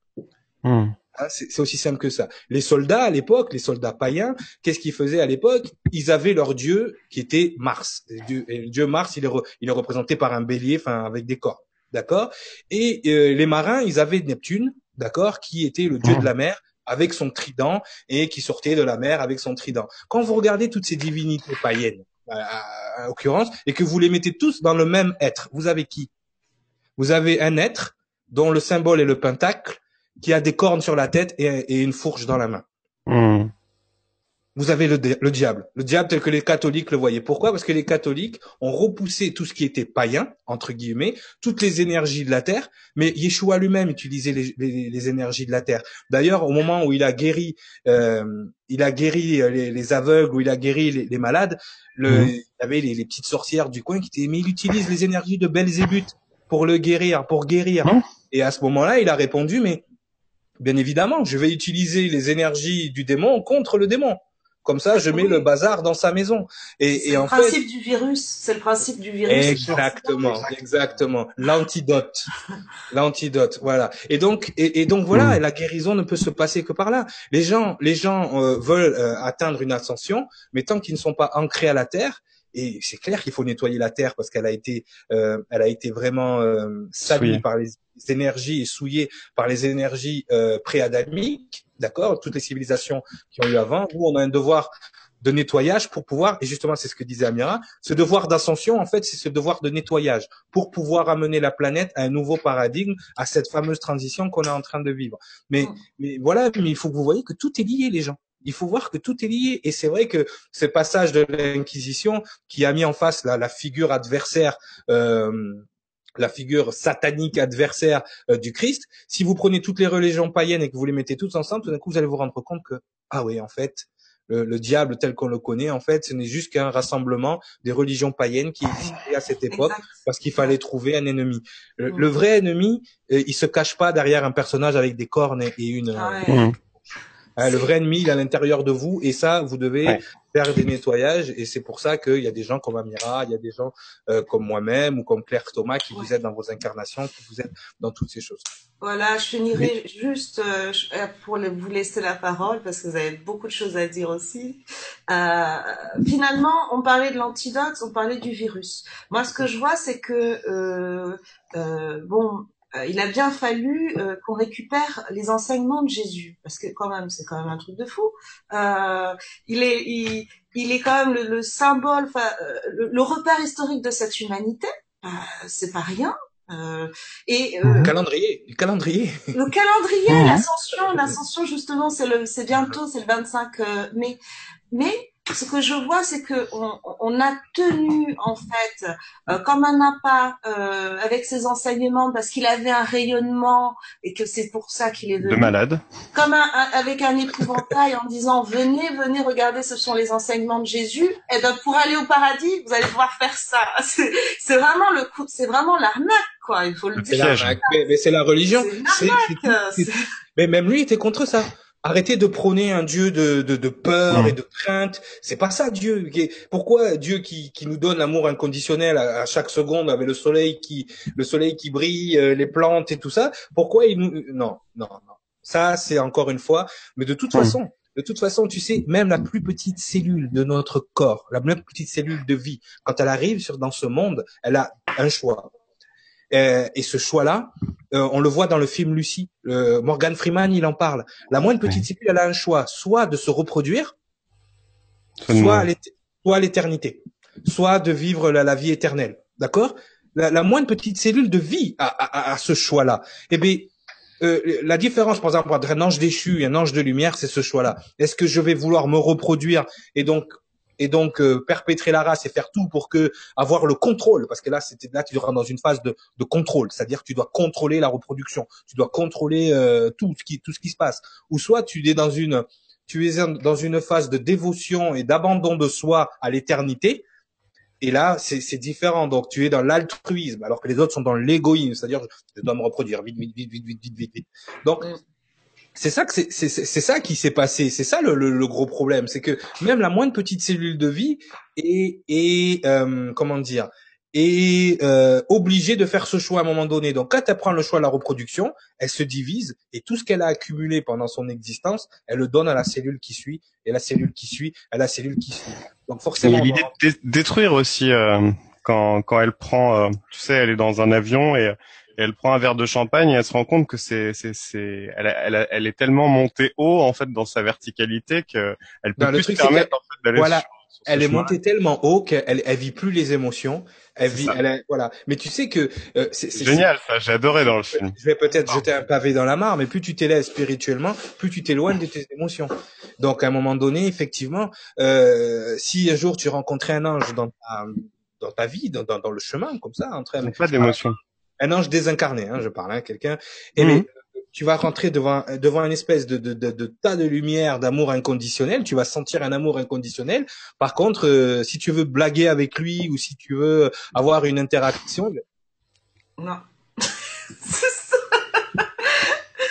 Hmm. Hein, c'est aussi simple que ça. Les soldats à l'époque, les soldats païens, qu'est-ce qu'ils faisaient à l'époque? Ils avaient leur dieu qui était Mars. Et le dieu Mars, il est, il est représenté par un bélier, enfin avec des corps, d'accord? Et euh, les marins, ils avaient Neptune, d'accord, qui était le dieu de la mer avec son trident et qui sortait de la mer avec son trident. Quand vous regardez toutes ces divinités païennes, en l'occurrence, et que vous les mettez tous dans le même être, vous avez qui? Vous avez un être dont le symbole est le pentacle qui a des cornes sur la tête et, une fourche dans la main. Hmm. Vous avez le, le, diable, le diable tel que les catholiques le voyaient. Pourquoi? Parce que les catholiques ont repoussé tout ce qui était païen, entre guillemets, toutes les énergies de la terre, mais Yeshua lui-même utilisait les, les, les, énergies de la terre. D'ailleurs, au moment où il a guéri, euh, il a guéri les, les, aveugles, où il a guéri les, malades, le, hmm. il y avait les, petites sorcières du coin qui étaient, mais il utilise les énergies de Belzébuth pour le guérir, pour guérir. Hmm. Et à ce moment-là, il a répondu, mais Bien évidemment, je vais utiliser les énergies du démon contre le démon. Comme ça, je mets le bazar dans sa maison. Et, et en fait, le principe du virus. C'est le principe du virus. Exactement, exactement. L'antidote, [LAUGHS] l'antidote. Voilà. Et donc, et, donc voilà, mm. la guérison ne peut se passer que par là. Les gens, les gens euh, veulent euh, atteindre une ascension, mais tant qu'ils ne sont pas ancrés à la terre, et c'est clair qu'il faut nettoyer la terre parce qu'elle a été, euh, elle a été vraiment euh, salie par les énergies et souillée par les énergies euh, pré-adamiques, d'accord, toutes les civilisations qui ont eu avant, où on a un devoir de nettoyage pour pouvoir, et justement c'est ce que disait Amira, ce devoir d'ascension, en fait, c'est ce devoir de nettoyage pour pouvoir amener la planète à un nouveau paradigme, à cette fameuse transition qu'on est en train de vivre. Mais, mm. mais voilà, mais il faut que vous voyez que tout est lié, les gens. Il faut voir que tout est lié. Et c'est vrai que ce passage de l'Inquisition qui a mis en face la, la figure adversaire, euh, la figure satanique adversaire euh, du Christ, si vous prenez toutes les religions païennes et que vous les mettez toutes ensemble, tout d'un coup, vous allez vous rendre compte que, ah oui, en fait, le, diable tel qu'on le connaît, en fait, ce n'est juste qu'un rassemblement des religions païennes qui existaient à cette époque parce qu'il fallait trouver un ennemi. Le, mm. vrai ennemi, euh, il se cache pas derrière un personnage avec des cornes et une, ah Hein, le vrai ennemi, il est à l'intérieur de vous, et ça, vous devez faire des nettoyages. Et c'est pour ça qu'il y a des gens comme Amira, il y a des gens euh, comme moi-même ou comme Claire Thomas qui vous aident dans vos incarnations, qui vous aident dans toutes ces choses. Voilà, je finirai juste euh, euh, pour vous laisser la parole parce que vous avez beaucoup de choses à dire aussi. Euh, finalement, on parlait de l'antidote, on parlait du virus. Moi, ce que je vois, c'est que euh, bon, euh, il a bien fallu euh, qu'on récupère les enseignements de Jésus, parce que quand même, c'est quand même un truc de fou. Euh, il est, il, il, est quand même le, symbole, le, le, repère historique de cette humanité. c'est pas rien. et le calendrier, le calendrier. Le calendrier, l'ascension, l'ascension justement, c'est le, c'est bientôt, c'est le 25 mai. Mais ce que je vois, c'est que on, on, a tenu en fait euh, comme un appât euh, avec ses enseignements parce qu'il avait un rayonnement et que c'est pour ça qu'il est venu. De malade. Comme un, avec un épouvantail en disant venez, venez, regardez, ce sont les enseignements de Jésus. Et ben pour aller au paradis, vous allez devoir faire ça. [LAUGHS] C'est vraiment le coup, c'est vraiment l'arnaque quoi. Il faut le dire. Mais, c'est la religion. Mais même lui était contre ça. Arrêtez de prôner un Dieu de, de, de peur et de crainte. C'est pas ça Dieu. Pourquoi Dieu qui, qui nous donne l'amour inconditionnel à, chaque seconde avec le soleil qui le soleil qui brille, euh, les plantes et tout ça? Pourquoi il nous non non non. Ça c'est encore une fois. Mais de toute façon, de toute façon, tu sais, même la plus petite cellule de notre corps, la plus petite cellule de vie, quand elle arrive sur, dans ce monde, elle a un choix. Euh, et ce choix-là, euh, on le voit dans le film Lucie. Morgan Freeman, il en parle. La moindre petite cellule, elle a un choix, soit de se reproduire, soit à l'éternité, soit de vivre la, vie éternelle. D'accord? La, la, moindre petite cellule de vie a, ce choix-là. Eh bien, euh, la différence, par exemple, entre un ange déchu et un ange de lumière, c'est ce choix-là. Est-ce que je vais vouloir me reproduire et donc et donc euh, perpétrer la race et faire tout pour que avoir le contrôle parce que là c'était là tu rentres dans une phase de, de contrôle. C'est-à-dire tu dois contrôler la reproduction. Tu dois contrôler euh, tout ce qui tout ce qui se passe. Ou soit tu es dans une tu es dans une phase de dévotion et d'abandon de soi à l'éternité. Et là, c'est différent. Donc, tu es dans l'altruisme, alors que les autres sont dans l'égoïsme, c'est-à-dire, je dois me reproduire. Vite, vite, vite, vite, vite, vite, vite. Donc, c'est ça que c'est c'est ça qui s'est passé c'est ça le, le, gros problème c'est que même la moindre petite cellule de vie est est euh, comment dire est euh, obligée de faire ce choix à un moment donné. Donc quand elle prend le choix de la reproduction, elle se divise et tout ce qu'elle a accumulé pendant son existence, elle le donne à la cellule qui suit et la cellule qui suit à la cellule qui suit. Donc forcément. L'idée de dé- détruire aussi euh, quand quand elle prend, euh, tu sais, elle est dans un avion et, et elle prend un verre de champagne et elle se rend compte que c'est c'est c'est elle, a- elle, a- elle est tellement montée haut en fait dans sa verticalité que elle peut Non, le plus truc, se permettre en fait d'aller voilà, sur, sur ce elle est montée tellement haut qu'elle elle vit plus les émotions. Elle vit, elle est- voilà. Mais tu sais que euh, c'est génial, ça, j'ai adoré dans le film. Je vais peut-être jeter un pavé dans la mare, mais plus tu t'élèves spirituellement, plus tu t'éloignes de tes émotions. Donc, à un moment donné, effectivement, euh, si un jour tu rencontrais un ange dans ta, dans ta vie, dans, dans, dans le chemin, comme ça, en train pas d'émotion. Un ange désincarné, hein, je parle, hein, quelqu'un, et Mhm. mais, tu vas rentrer devant devant une espèce de, de, de, de tas de lumière d'amour inconditionnel. Tu vas sentir un amour inconditionnel. Par contre, euh, si tu veux blaguer avec lui ou si tu veux avoir une interaction, Non. [LAUGHS]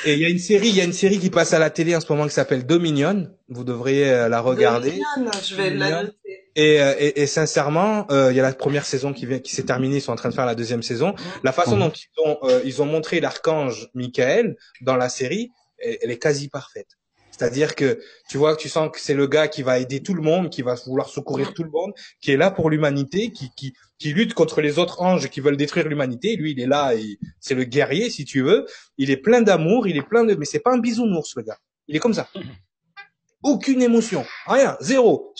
Et il y a une série, il y a une série qui passe à la télé en ce moment qui s'appelle Dominion. Vous devriez euh, la regarder. Dominion, je vais la noter. Et, euh, et, et sincèrement, euh, il y a la première saison qui vient, qui s'est terminée. Ils sont en train de faire la deuxième saison. La façon dont ils ont, euh, ils ont montré l'archange Michael dans la série, elle, elle est quasi parfaite. C'est-à-dire que tu vois, tu sens que c'est le gars qui va aider tout le monde, qui va vouloir secourir tout le monde, qui est là pour l'humanité, qui, qui, qui lutte contre les autres anges qui veulent détruire l'humanité. Lui, il est là, et c'est le guerrier, si tu veux. Il est plein d'amour, il est plein de, mais c'est pas un bisounours, le gars. Il est comme ça. Aucune émotion, rien, zéro,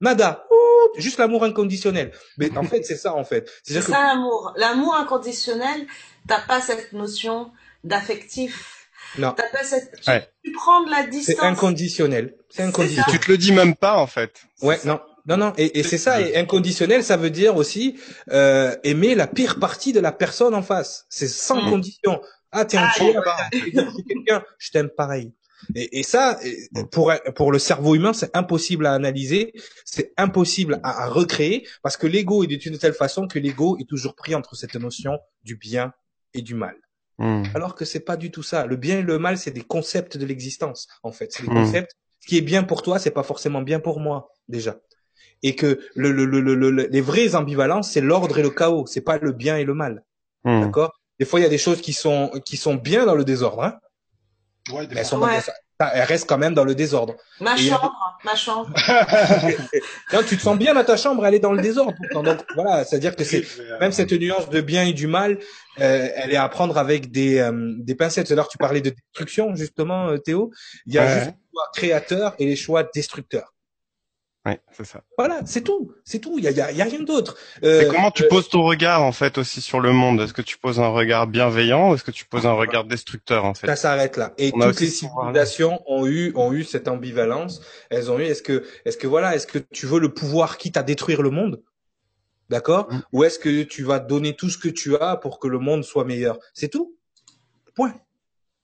nada, Ouh, juste l'amour inconditionnel. Mais en fait, c'est ça en fait. C'est que ça l'amour. L'amour inconditionnel, t'as pas cette notion d'affectif. Non, T'as pas cette. Tu, Ouais. tu prends de la c'est distance. inconditionnel. C'est C'est inconditionnel. Tu te le dis même pas en fait. Ouais, non, non, non. Et, et c'est ça. Et inconditionnel, ça veut dire aussi euh, aimer la pire partie de la personne en face. C'est sans Mm. condition. Ah, t'es un Ah, tueur, quelqu'un, je t'aime pareil. Et, et ça, pour pour le cerveau humain, c'est impossible à analyser, c'est impossible à, à recréer, parce que l'ego est d'une telle façon que l'ego est toujours pris entre cette notion du bien et du mal. Hmm. Alors que c'est pas du tout ça. Le bien et le mal, c'est des concepts de l'existence, en fait. C'est des Mm. concepts. Ce qui est bien pour toi, c'est pas forcément bien pour moi, déjà. Et que le, le, le, le- le- les vraies ambivalences, c'est l'ordre et le chaos. C'est pas le bien et le mal. Hmm. D'accord? Des fois, il y a des choses qui sont, qui sont bien dans le désordre, hein. Ouais, des Mais elles fois. sont Ouais. dans- elles restent quand même dans le désordre. Ma Et- chambre, ma chambre. [LAUGHS] Non, tu te sens bien dans ta chambre, elle est dans le désordre. Donc, voilà. C'est-à-dire que c'est, euh, même cette nuance de bien et du mal, euh, elle est à prendre avec des, euh, des pincettes. Tout à l'heure, tu parlais de destruction, justement, Théo. Il y a Ouais. juste les choix créateurs et les choix destructeurs. Ouais, c'est ça. Voilà, c'est tout. C'est tout. Il y a, y a, y a rien d'autre. Euh, comment tu euh, poses ton regard en fait aussi sur le monde? Est-ce que tu poses un regard bienveillant ou est-ce que tu poses un regard destructeur en fait? Ça s'arrête là. Et On toutes les civilisations ont eu, ont eu cette ambivalence. Elles ont eu, est-ce que, est-ce que voilà, est-ce que tu veux le pouvoir quitte à détruire le monde? D'accord? Mm. Ou est-ce que tu vas donner tout ce que tu as pour que le monde soit meilleur? C'est tout. Point.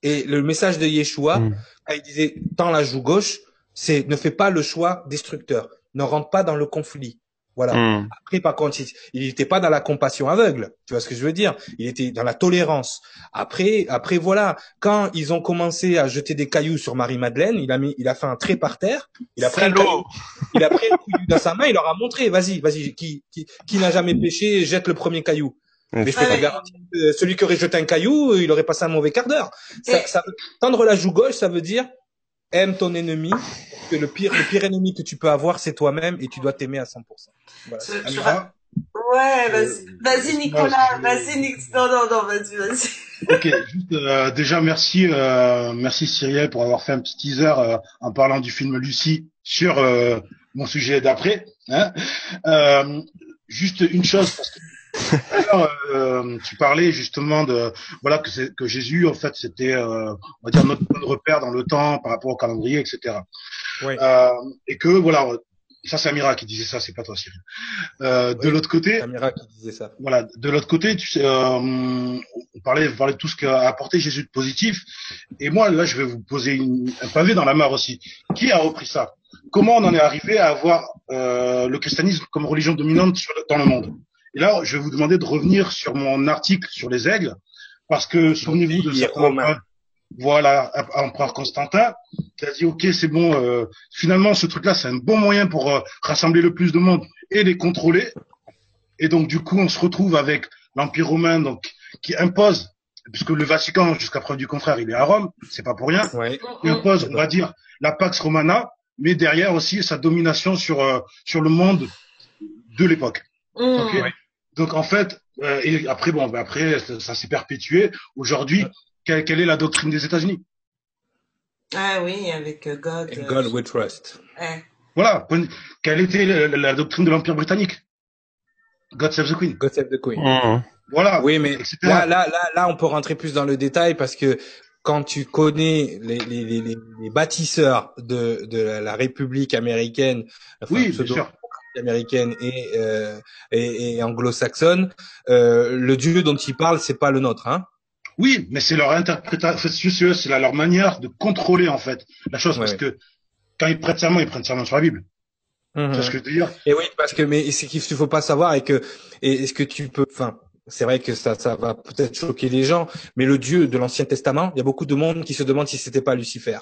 Et le message de Yeshua, Hmm. quand il disait, tends la joue gauche, c'est ne fais pas le choix destructeur. Ne rentre pas dans le conflit. Voilà. Hmm. Après, par contre, il n'était pas dans la compassion aveugle. Tu vois ce que je veux dire? Il était dans la tolérance. Après, après voilà, quand ils ont commencé à jeter des cailloux sur Marie-Madeleine, il a mis, il a fait un trait par terre. Il a pris un Salaud caillou, il a pris caillou dans sa main, il leur a montré. Vas-y, vas-y, qui, qui, qui n'a jamais péché, jette le premier caillou. Mais je peux Ouais. te garantir que celui qui aurait jeté un caillou, il aurait passé un mauvais quart d'heure. Ça, tendre la joue gauche, ça veut dire aime ton ennemi. parce Que le pire, le pire ennemi que tu peux avoir, c'est toi-même, et tu dois t'aimer à 100%. Voilà. Amira, Ouais, vas-y, vas-y Nicolas, vas-y Nick. Non, non, non, vas-y, vas-y. Ok, juste euh, déjà merci, euh, merci Cyrielle pour avoir fait un petit teaser euh, en parlant du film Lucie sur euh, mon sujet d'après. Hein. Euh, juste une chose parce que euh, tu parlais justement de voilà que, que Jésus en fait c'était euh, on va dire notre point de repère dans le temps par rapport au calendrier etc. Ouais. Euh, et que voilà ça c'est Amira qui disait ça c'est pas toi Cyril. Euh, de l'autre côté Amira qui disait ça. voilà. De l'autre côté, tu sais, euh, on parlait, on parlait de tout ce qu'a apporté Jésus de positif. Et moi, là, je vais vous poser une, un pavé dans la mare aussi. Qui a repris ça? Comment on en est arrivé à avoir euh, le christianisme comme religion dominante sur le- dans le monde? Et là, je vais vous demander de revenir sur mon article sur les aigles, parce que souvenez-vous de certains empereurs- Voilà, empereur Constantin, qui a dit ok, c'est bon. euh, finalement, ce truc-là, c'est un bon moyen pour euh, rassembler le plus de monde et les contrôler. Et donc du coup, on se retrouve avec l'Empire romain, donc qui impose, puisque le Vatican, jusqu'à preuve du contraire, il est à Rome, c'est pas pour rien. Ouais. Il impose, on va dire, la Pax Romana, mais derrière aussi sa domination sur euh, sur le monde de l'époque. Mm. Ok. Donc en fait, euh, et après bon, ben après ça, ça s'est perpétué. Aujourd'hui, quelle, quelle est la doctrine des États-Unis? Ah oui, avec euh, God. In euh, God we trust. ouais. Voilà. Quelle était la, doctrine de l'Empire britannique? God save the Queen. God save the Queen. Mmh. Voilà. Oui, mais etc. là, là, là, là, on peut rentrer plus dans le détail parce que quand tu connais les, les, les, bâtisseurs de, de la, République américaine, enfin, Oui, bien sûr. Américaine et, euh, et, et anglo-saxonne, euh, le Dieu dont ils parlent, c'est pas le nôtre, hein. Oui, mais c'est leur interprétation, c'est leur manière de contrôler en fait la chose, parce que quand ils prêtent serment, ils prennent serment sur la Bible. C'est ce que je veux dire? Et oui, parce que mais c'est qu'il faut pas savoir et que et est-ce que tu peux, enfin, c'est vrai que ça ça va peut-être choquer les gens, mais le Dieu de l'Ancien Testament, il y a beaucoup de monde qui se demande si c'était pas Lucifer.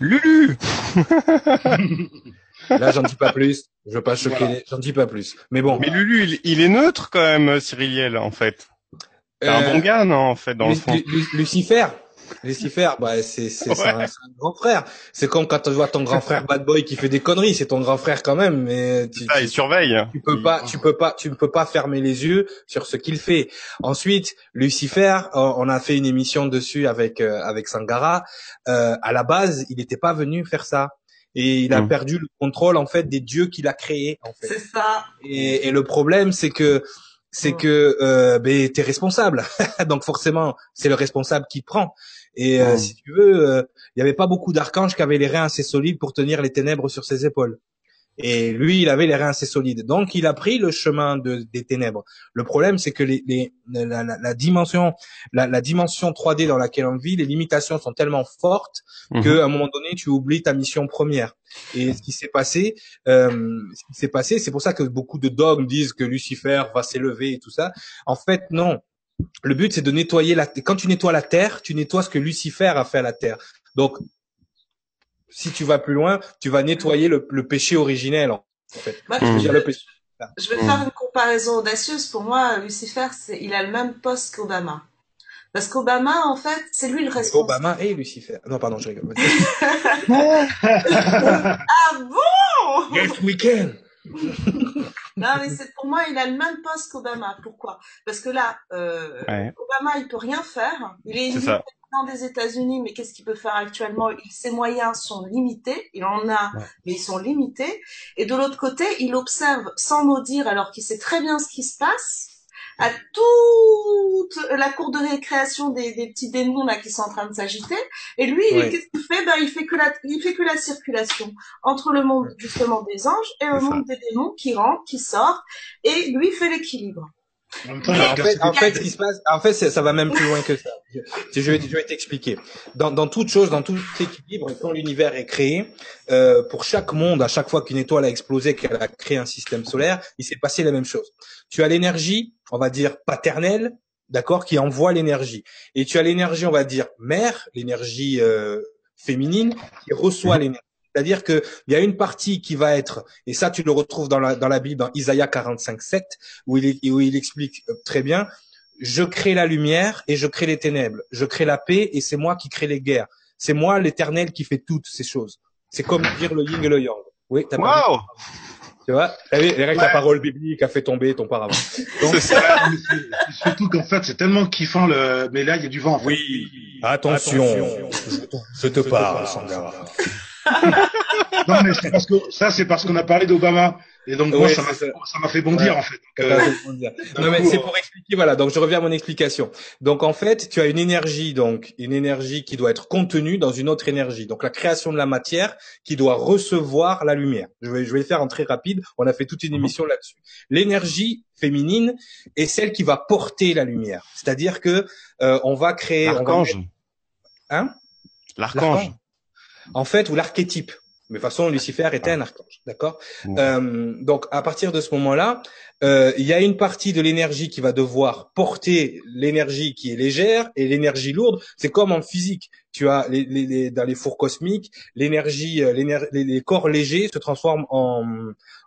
Lulu [LAUGHS] Là, j'en dis pas plus. Je veux pas choquer. Voilà. J'en dis pas plus. Mais bon. Mais Lulu, il, il est neutre quand même, Cyriliel, en fait. C'est un euh, bon gars, non, en fait, dans le fond. Lu- Lu- Lucifer. Lucifer, bah c'est c'est c'est un, Ouais. c'est un grand frère. C'est comme quand tu vois ton grand frère bad boy qui fait des conneries. C'est ton grand frère quand même, mais tu, Ah, tu- il surveille. tu peux pas, tu peux pas, tu ne peux pas fermer les yeux sur ce qu'il fait. Ensuite, Lucifer, on on a fait une émission dessus avec euh, avec Sangara. Euh, à la base, il n'était pas venu faire ça, et il a Mm. perdu le contrôle en fait des dieux qu'il a créés. En fait. C'est ça. Et, et le problème, c'est que c'est Mm. que euh, ben t'es responsable, [LAUGHS] donc forcément c'est le responsable qui prend. Et euh, Mm. si tu veux, euh, il y avait pas beaucoup d'archanges qui avaient les reins assez solides pour tenir les ténèbres sur ses épaules. Et lui, il avait les reins assez solides. Donc, il a pris le chemin de, des ténèbres. Le problème, c'est que les, les, la, la- la dimension, la, la dimension 3D dans laquelle on vit, les limitations sont tellement fortes Mhm. qu'à un moment donné, tu oublies ta mission première. Et ce qui s'est passé, euh, ce qui s'est passé, c'est pour ça que beaucoup de dogmes disent que Lucifer va s'élever et tout ça. En fait, non. Le but, c'est de nettoyer la. Quand tu nettoies la terre, tu nettoies ce que Lucifer a fait à la terre. Donc, si tu vas plus loin, tu vas nettoyer le, le péché originel. En fait. Moi, Je veux dire, le péché. je vais faire une comparaison audacieuse. Pour moi, Lucifer, il a le même poste qu'Obama. Parce qu'Obama, en fait, c'est lui le responsable. Obama et Lucifer. Non, pardon, je rigole. [LAUGHS] Ah bon? Yes, we can. [LAUGHS] Non, mais pour moi, il a le même poste qu'Obama. Pourquoi? Parce que là, euh, Ouais. Obama, il peut rien faire. Il est C'est élu ça. président des États-Unis, mais qu'est-ce qu'il peut faire actuellement? Ses moyens sont limités. Il en a, Ouais. mais ils sont limités. Et de l'autre côté, il observe sans mot dire, alors qu'il sait très bien ce qui se passe, à toute la cour de récréation des, des petits démons là qui sont en train de s'agiter. Et lui, Ouais. qu'est-ce qu'il fait? Ben, il fait que la, il fait que la circulation entre le monde justement des anges et le ça. monde des démons qui rentre, qui sort, et lui fait l'équilibre. En temps, fait, en fait, ce qui se passe, en fait, ça va même plus loin que ça. Je, je vais, je vais t'expliquer. Dans, dans toute chose, dans tout équilibre, quand l'univers est créé, euh, pour chaque monde, à chaque fois qu'une étoile a explosé, qu'elle a créé un système solaire, il s'est passé la même chose. Tu as l'énergie, on va dire paternelle, d'accord, qui envoie l'énergie, et tu as l'énergie, on va dire mère, l'énergie euh, féminine, qui reçoit l'énergie. C'est-à-dire que il y a une partie qui va être, et ça tu le retrouves dans la, dans la Bible, dans Isaïe 45, 7, où il, où il explique euh, très bien, je crée la lumière et je crée les ténèbres, je crée la paix et c'est moi qui crée les guerres. C'est moi l'éternel qui fait toutes ces choses. C'est comme dire le yin et le yang. Oui, t'as Waouh tu vois? T'as vu, la parole biblique a fait tomber ton paravent. [LAUGHS] Donc, C'est ça. Surtout qu'en fait, c'est tellement kiffant le, mais là, il y a du vent, en fait. oui, attention, je te parle, Sangara. [LAUGHS] Non, mais c'est parce que, ça, c'est parce qu'on a parlé d'Obama. Et donc, moi, Ouais, ça m'a, ça. fait bondir, Ouais. en fait. Donc, euh, Non mais c'est pour expliquer voilà donc je reviens à mon explication. Donc en fait tu as une énergie donc une énergie qui doit être contenue dans une autre énergie. Donc la création de la matière qui doit recevoir la lumière. Je vais je vais le faire en très rapide. On a fait toute une émission là-dessus. L'énergie féminine est celle qui va porter la lumière. C'est-à-dire que euh, on va créer L'archange. mettre- hein? L'archange. En fait ou l'archétype. Mais de toute façon, Lucifer était un archange, d'accord? Mm. Euh, Donc, à partir de ce moment-là, euh, il y a une partie de l'énergie qui va devoir porter l'énergie qui est légère et l'énergie lourde. C'est comme en physique. Tu as les, les- les- dans les fours cosmiques, l'énergie, euh, les, les corps légers se transforment en,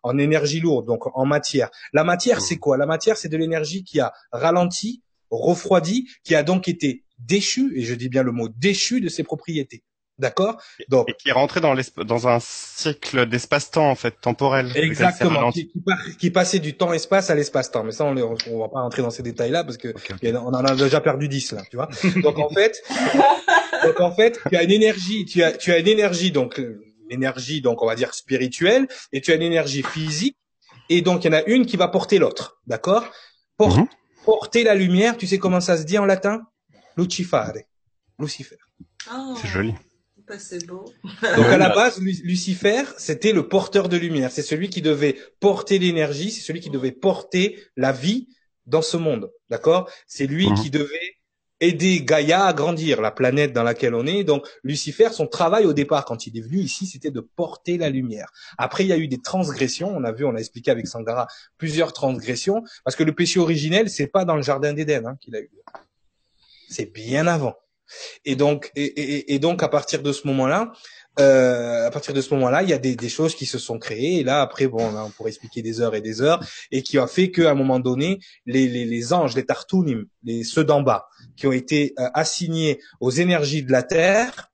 en énergie lourde, donc en matière. La matière, c'est quoi? La matière, c'est de l'énergie qui a ralenti, refroidi, qui a donc été déchu, et je dis bien le mot déchu de ses propriétés. D'accord? Donc, Et qui est rentré dans, dans un cycle d'espace-temps, en fait, temporel. Exactement, qui, qui, par- qui passait du temps-espace à l'espace-temps. Mais ça, on, on va pas rentrer dans ces détails-là parce que a- on en a déjà perdu 10 là, tu vois. Donc en fait, [LAUGHS] donc en fait, tu as une énergie, tu as, tu as une énergie donc euh, l'énergie donc on va dire spirituelle et tu as une énergie physique et donc il y en a une qui va porter l'autre, d'accord? Por- Mhm. Porter la lumière, tu sais comment ça se dit en latin? Lucifare, Lucifer. Oh, C'est joli. C'est beau. [LAUGHS] Donc à la base, Lu- Lucifer, c'était le porteur de lumière. C'est celui qui devait porter l'énergie, c'est celui qui devait porter la vie dans ce monde. D'accord? C'est lui Mhm. qui devait aider Gaïa à grandir, la planète dans laquelle on est. Donc Lucifer, son travail au départ, quand il est venu ici, c'était de porter la lumière. Après, il y a eu des transgressions. On a vu, on a expliqué avec Sangara plusieurs transgressions, parce que le péché originel, c'est pas dans le jardin d'Éden hein, qu'il a eu. C'est bien avant. Et donc, et, donc à partir de ce moment-là, euh, à partir de ce moment-là, il y a des, choses qui se sont créées. Et là, après, bon, on pourrait expliquer des heures et des heures, et qui a fait qu'à un moment donné, les, anges, les tartunim, les ceux d'en bas, qui ont été euh, assignés aux énergies de la terre,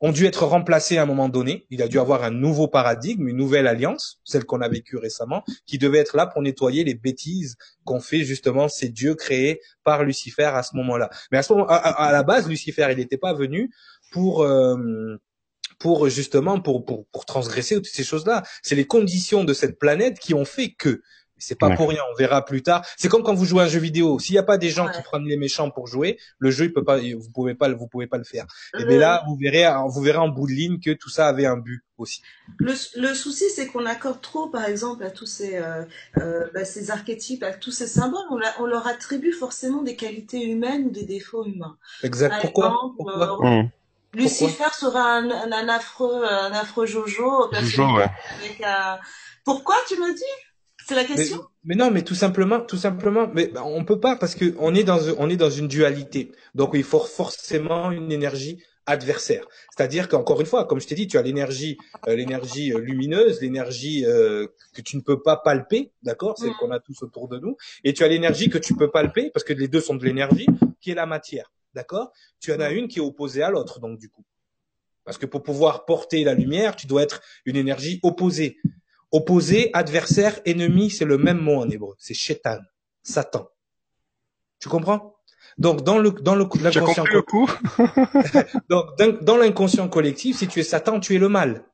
ont dû être remplacés à un moment donné. Il a dû avoir un nouveau paradigme, une nouvelle alliance, celle qu'on a vécue récemment, qui devait être là pour nettoyer les bêtises qu'ont fait justement ces dieux créés par Lucifer à ce moment-là. Mais à ce moment, à, la base, Lucifer, il n'était pas venu pour euh, pour justement pour, pour pour transgresser toutes ces choses-là. C'est les conditions de cette planète qui ont fait que. C'est pas pour rien, on verra plus tard. C'est comme quand vous jouez à un jeu vidéo. S'il n'y a pas des gens Ouais. qui prennent les méchants pour jouer, le jeu il peut pas, vous pouvez pas, vous pouvez pas le faire. Et Le- bien là, vous verrez, vous verrez en bout de ligne que tout ça avait un but aussi. Le, le souci, c'est qu'on accorde trop, par exemple, à tous ces, euh, euh, bah, ces archétypes, à tous ces symboles, on, la- on leur attribue forcément des qualités humaines ou des défauts humains. Exact. Par Pourquoi exemple, Pourquoi euh, Mmh. Lucifer sera un, un, un affreux, un affreux Jojo. Jojo, que- ouais. avec un- Pourquoi tu me dis? C'est la mais, question? mais non, mais tout simplement, tout simplement, mais bah, on peut pas parce que on est dans on est dans une dualité. Donc il faut forcément une énergie adversaire. C'est-à-dire qu'encore une fois, comme je t'ai dit, tu as l'énergie, euh, l'énergie euh, lumineuse, l'énergie euh, que tu ne peux pas palper, d'accord, celle Mm. qu'on a tous autour de nous, et tu as l'énergie que tu peux palper parce que les deux sont de l'énergie, qui est la matière, d'accord? Tu en as une qui est opposée à l'autre, donc du coup, parce que pour pouvoir porter la lumière, tu dois être une énergie opposée. Opposé, adversaire, ennemi, c'est le même mot en hébreu. C'est Shetan, Satan. Tu comprends? Donc dans le dans le l'inconscient compris le coup [LAUGHS] donc dans, dans l'inconscient collectif, si tu es Satan, tu es le mal.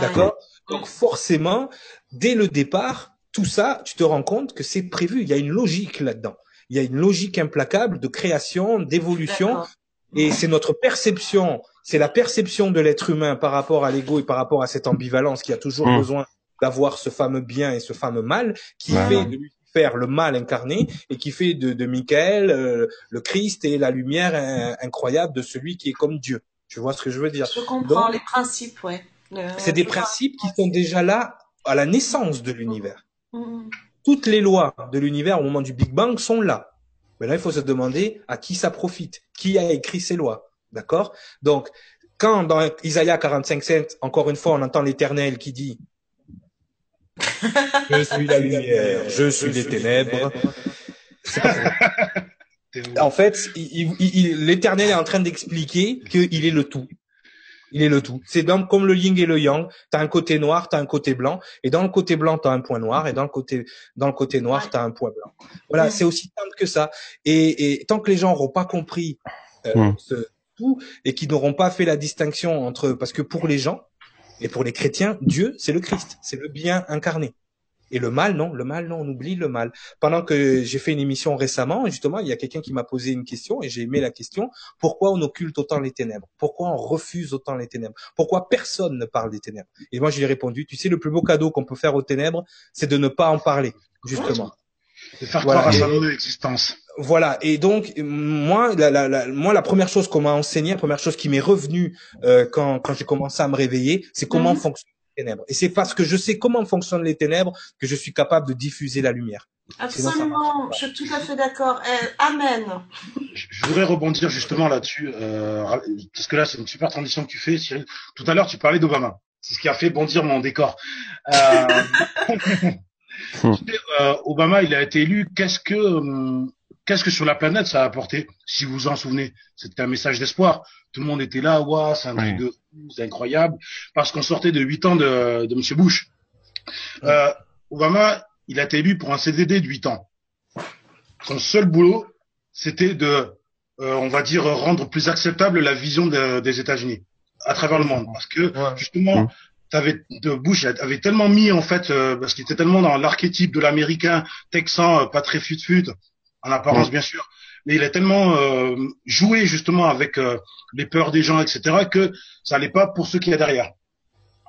D'accord? Donc forcément, dès le départ, tout ça, tu te rends compte que c'est prévu. Il y a une logique là-dedans. Il y a une logique implacable de création, d'évolution. Et c'est notre perception, c'est la perception de l'être humain par rapport à l'ego et par rapport à cette ambivalence qui a toujours Mm. besoin d'avoir ce fameux bien et ce fameux mal qui fait de Lucifer le mal incarné et qui fait de, de Michael euh, le Christ et la lumière incroyable de celui qui est comme Dieu. Tu vois ce que je veux dire? Je comprends Donc- les principes, ouais. C'est des vois. principes qui sont déjà là à la naissance de l'univers. Mhm. Toutes les lois de l'univers au moment du Big Bang sont là. Maintenant, il faut se demander à qui ça profite, qui a écrit ces lois. D'accord? Donc, quand dans Isaïe 45.7, encore une fois, on entend l'Éternel qui dit [LAUGHS] Je suis la lumière, je suis les ténèbres. C'est pas vrai. T'es- [LAUGHS] En fait, l'Éternel est en train d'expliquer qu'il est le tout. Il est le tout. C'est dans- comme le yin et le yang. T'as un côté noir, t'as un côté blanc, et dans le côté blanc t'as un point noir, et dans le côté dans le côté noir t'as un point blanc. Voilà, c'est aussi simple que ça. Et, et tant que les gens n'auront pas compris euh, Mm. ce tout et qui n'auront pas fait la distinction entre, parce que pour les gens et pour les chrétiens, Dieu c'est le Christ, c'est le bien incarné. Et le mal, non, le mal, non, on oublie le mal. Pendant que j'ai fait une émission récemment, justement, il y a quelqu'un qui m'a posé une question, et j'ai aimé la question, pourquoi on occulte autant les ténèbres? Pourquoi on refuse autant les ténèbres? Pourquoi personne ne parle des ténèbres? Et moi, je lui ai répondu, tu sais, le plus beau cadeau qu'on peut faire aux ténèbres, c'est de ne pas en parler, justement. De faire Voilà. croire à voilà. Et donc moi, la, la, la, moi, la première chose qu'on m'a enseigné, la première chose qui m'est revenue euh, quand quand j'ai commencé à me réveiller, c'est comment fonctionnent les ténèbres. Et c'est parce que je sais comment fonctionnent les ténèbres que je suis capable de diffuser la lumière. Absolument, je suis tout à fait d'accord. Eh, amen. Je voudrais rebondir justement là-dessus, euh, parce que là, c'est une super transition que tu fais, Cyril. Tout à l'heure, tu parlais d'Obama. C'est ce qui a fait bondir mon décor. Euh, [LAUGHS] [LAUGHS] tu sais, euh, Obama, il a été élu. Qu'est-ce que, hum, qu'est-ce que sur la planète ça a apporté Si vous vous en souvenez, c'était un message d'espoir. Tout le monde était là, waouh, c'est un truc Oui. de c'est incroyable, parce qu'on sortait de huit ans de, de Monsieur Bush. Euh, Obama, il a été élu pour un CDD de huit ans. Son seul boulot, c'était de, euh, on va dire, rendre plus acceptable la vision de- des États-Unis à travers le monde, parce que justement, t'avais de Bush avait tellement mis en fait, euh, parce qu'il était tellement dans l'archétype de l'Américain texan, euh, pas très fut-fut, en apparence bien sûr, mais il a tellement euh, joué justement avec euh, les peurs des gens, etc., que ça allait pas pour ceux qui y a derrière.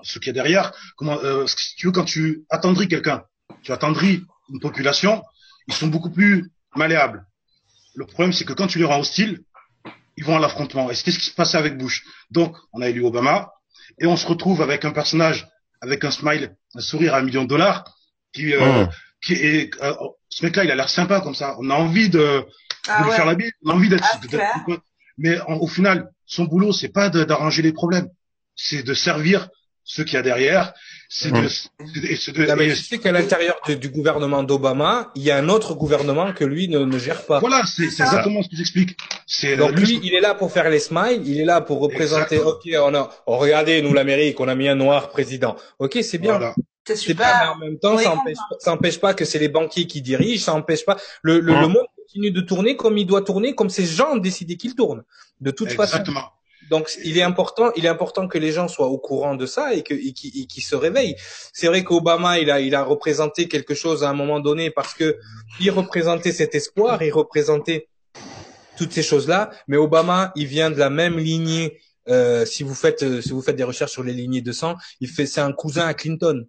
Ce qui est derrière, comment, euh, si tu veux, quand tu attendris quelqu'un, tu attendris une population, ils sont beaucoup plus malléables. Le problème, c'est que quand tu les rends hostiles, ils vont à l'affrontement. Et c'était ce qui se passait avec Bush. Donc, on a élu Obama, et on se retrouve avec un personnage avec un smile, un sourire à un million de dollars, qui, euh, Mmh. Qui est, euh, ce mec-là, il a l'air sympa comme ça. On a envie de, de Ah lui ouais. faire la bise, on a envie d'être, Ah, d'être- clair. d'être- mais en- au final, son boulot, c'est pas de- d'arranger les problèmes, c'est de servir ceux qu'il y a derrière, c'est de, de- de- mais tu sais qu'à l'intérieur de- du gouvernement d'Obama, il y a un autre gouvernement que lui ne, ne gère pas. voilà, c'est ça. exactement ce que j'explique. C'est Donc lui, lui, il est là pour faire les smiles, il est là pour représenter. Exactement. Ok, on a, oh, regardez nous l'Amérique, on a mis un noir président. Ok, c'est bien. voilà. C'est C'est bien, mais super. en même temps, ça empêche, pas- ça empêche pas que c'est les banquiers qui dirigent, ça empêche pas le, le, Ouais. le monde continue de tourner comme il doit tourner, comme ces gens ont décidé qu'il tourne. De toute façon. Exactement. Donc il est important, il est important que les gens soient au courant de ça et que et qui et qu'ils se réveillent. C'est vrai qu'Obama il a il a représenté quelque chose à un moment donné parce que il représentait cet espoir, il représentait toutes ces choses-là. Mais Obama, il vient de la même lignée. euh, si vous faites euh, si vous faites des recherches sur les lignées de sang, il fait c'est un cousin à Clinton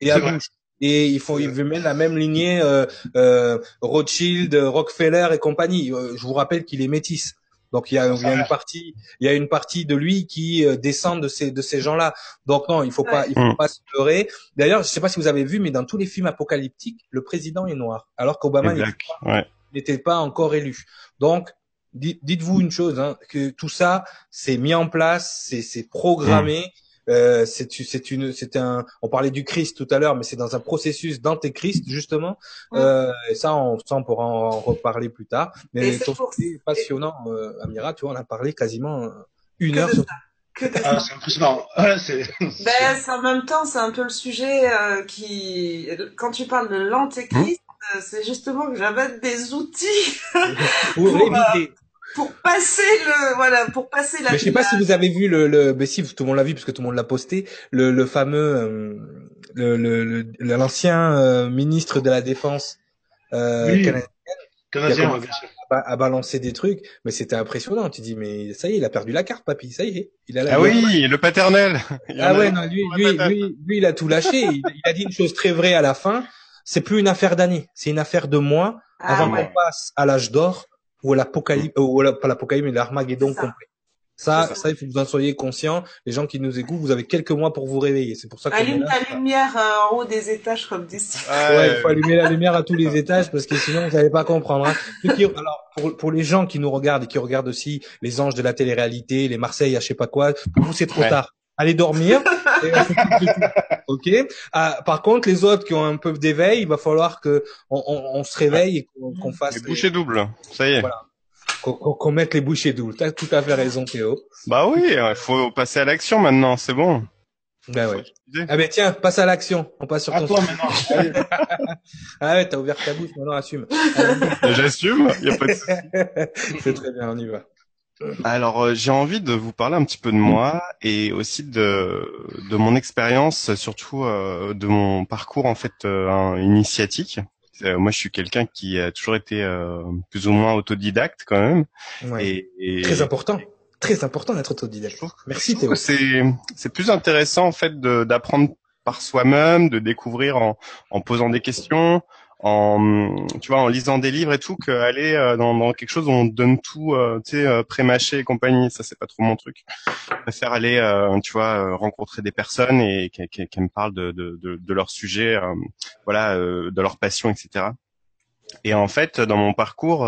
et à. Bush. Et ils font, ils mènent la même lignée euh, euh, Rothschild, Rockefeller et compagnie. Euh, je vous rappelle qu'il est métis. Donc il y a, il y a une partie, il y a une partie de lui qui euh, descend de ces de ces gens-là. Donc non, il faut pas, il faut Mm. pas se leurrer. D'ailleurs, je sais pas si vous avez vu, mais dans tous les films apocalyptiques, le président est noir, alors qu'Obama n'était. Ouais. pas encore élu. Donc, dites- dites-vous une chose, hein, que tout ça, c'est mis en place, c'est c'est programmé. Euh, c'est c'est une c'est un on parlait du Christ tout à l'heure mais c'est dans un processus d'antéchrist justement. Euh, et ça on, ça on pourra en reparler plus tard. Mais c'est pour- passionnant euh, Amira tu vois on a parlé quasiment euh, une Que heure de sur Ah, c'est impressionnant. Ouais, [LAUGHS] c'est, c'est- Ben, c'est en même temps, c'est un peu le sujet euh, qui, quand tu parles de l'antéchrist, Mmh. euh, c'est justement que j'avais des outils [LAUGHS] pour [LAUGHS] Pour, éviter pour passer le, voilà, pour passer la. Mais je sais pas si vous avez vu le, le mais si tout le monde l'a vu parce que tout le monde l'a posté, le, le fameux, euh, le, le, le- l'ancien euh, ministre de la défense euh, Oui. canadien canadien, ouais, bien sûr. a balancé des trucs, mais c'était impressionnant. Tu dis mais ça y est, il a perdu la carte, papy, ça y est, il a la. Ah oui, le paternel. Il Ah ouais, non, lui, lui, lui, lui, il a tout lâché. il, il a dit une chose très vraie à la fin. C'est plus une affaire d'années, c'est une affaire de mois Ah, avant ouais. qu'on passe à l'âge d'or ou à l'apocalypse, euh, ou à la- pas l'apocalypse, mais l'Armageddon complet. Ça, ça. ça, il faut que vous en soyez conscients. Les gens qui nous écoutent, vous avez quelques mois pour vous réveiller. C'est pour ça qu'on est Allume là. ta lumière euh, en haut des étages comme d'ici. Ouais, il faut allumer la lumière à tous les étages parce que sinon vous n'allez pas comprendre. Hein. Qui- alors pour, pour les gens qui nous regardent et qui regardent aussi les anges de la télé-réalité, les Marseille, à je sais pas quoi, pour vous c'est trop Ouais. tard. Allez dormir. [LAUGHS] [LAUGHS] Ok. Ah, par contre, les autres qui ont un peu d'éveil, il va falloir que on, on, on se réveille et qu'on fasse Les bouchées doubles. Ça y est. Voilà. qu'on mette les bouchées doubles. T'as tout à fait raison, Théo. Bah oui, il faut passer à l'action maintenant. C'est bon. Ben ouais. Disais. Ah ben tiens, passe à l'action. On passe sur À ton. toi maintenant. [LAUGHS] Ah ouais, t'as ouvert ta bouche, maintenant assume. [LAUGHS] J'assume. Il y a pas de souci. C'est très bien, on y va. Alors, euh, j'ai envie de vous parler un petit peu de moi et aussi de de mon expérience, surtout euh, de mon parcours en fait euh, initiatique. Moi, je suis quelqu'un qui a toujours été euh, plus ou moins autodidacte quand même. Ouais. Et, et Très important. Très important d'être autodidacte. Merci Théo. c'est c'est plus intéressant en fait de- d'apprendre par soi-même, de découvrir en en posant des questions, en tu vois en lisant des livres et tout qu'aller euh, dans, dans quelque chose où on donne tout euh, tu sais euh, pré-mâché et compagnie. Ça c'est pas trop mon truc. Je préfère aller tu vois rencontrer des personnes et qui, qui, me parlent de, de, de, de leur sujet voilà de leur passion etc et en fait dans mon parcours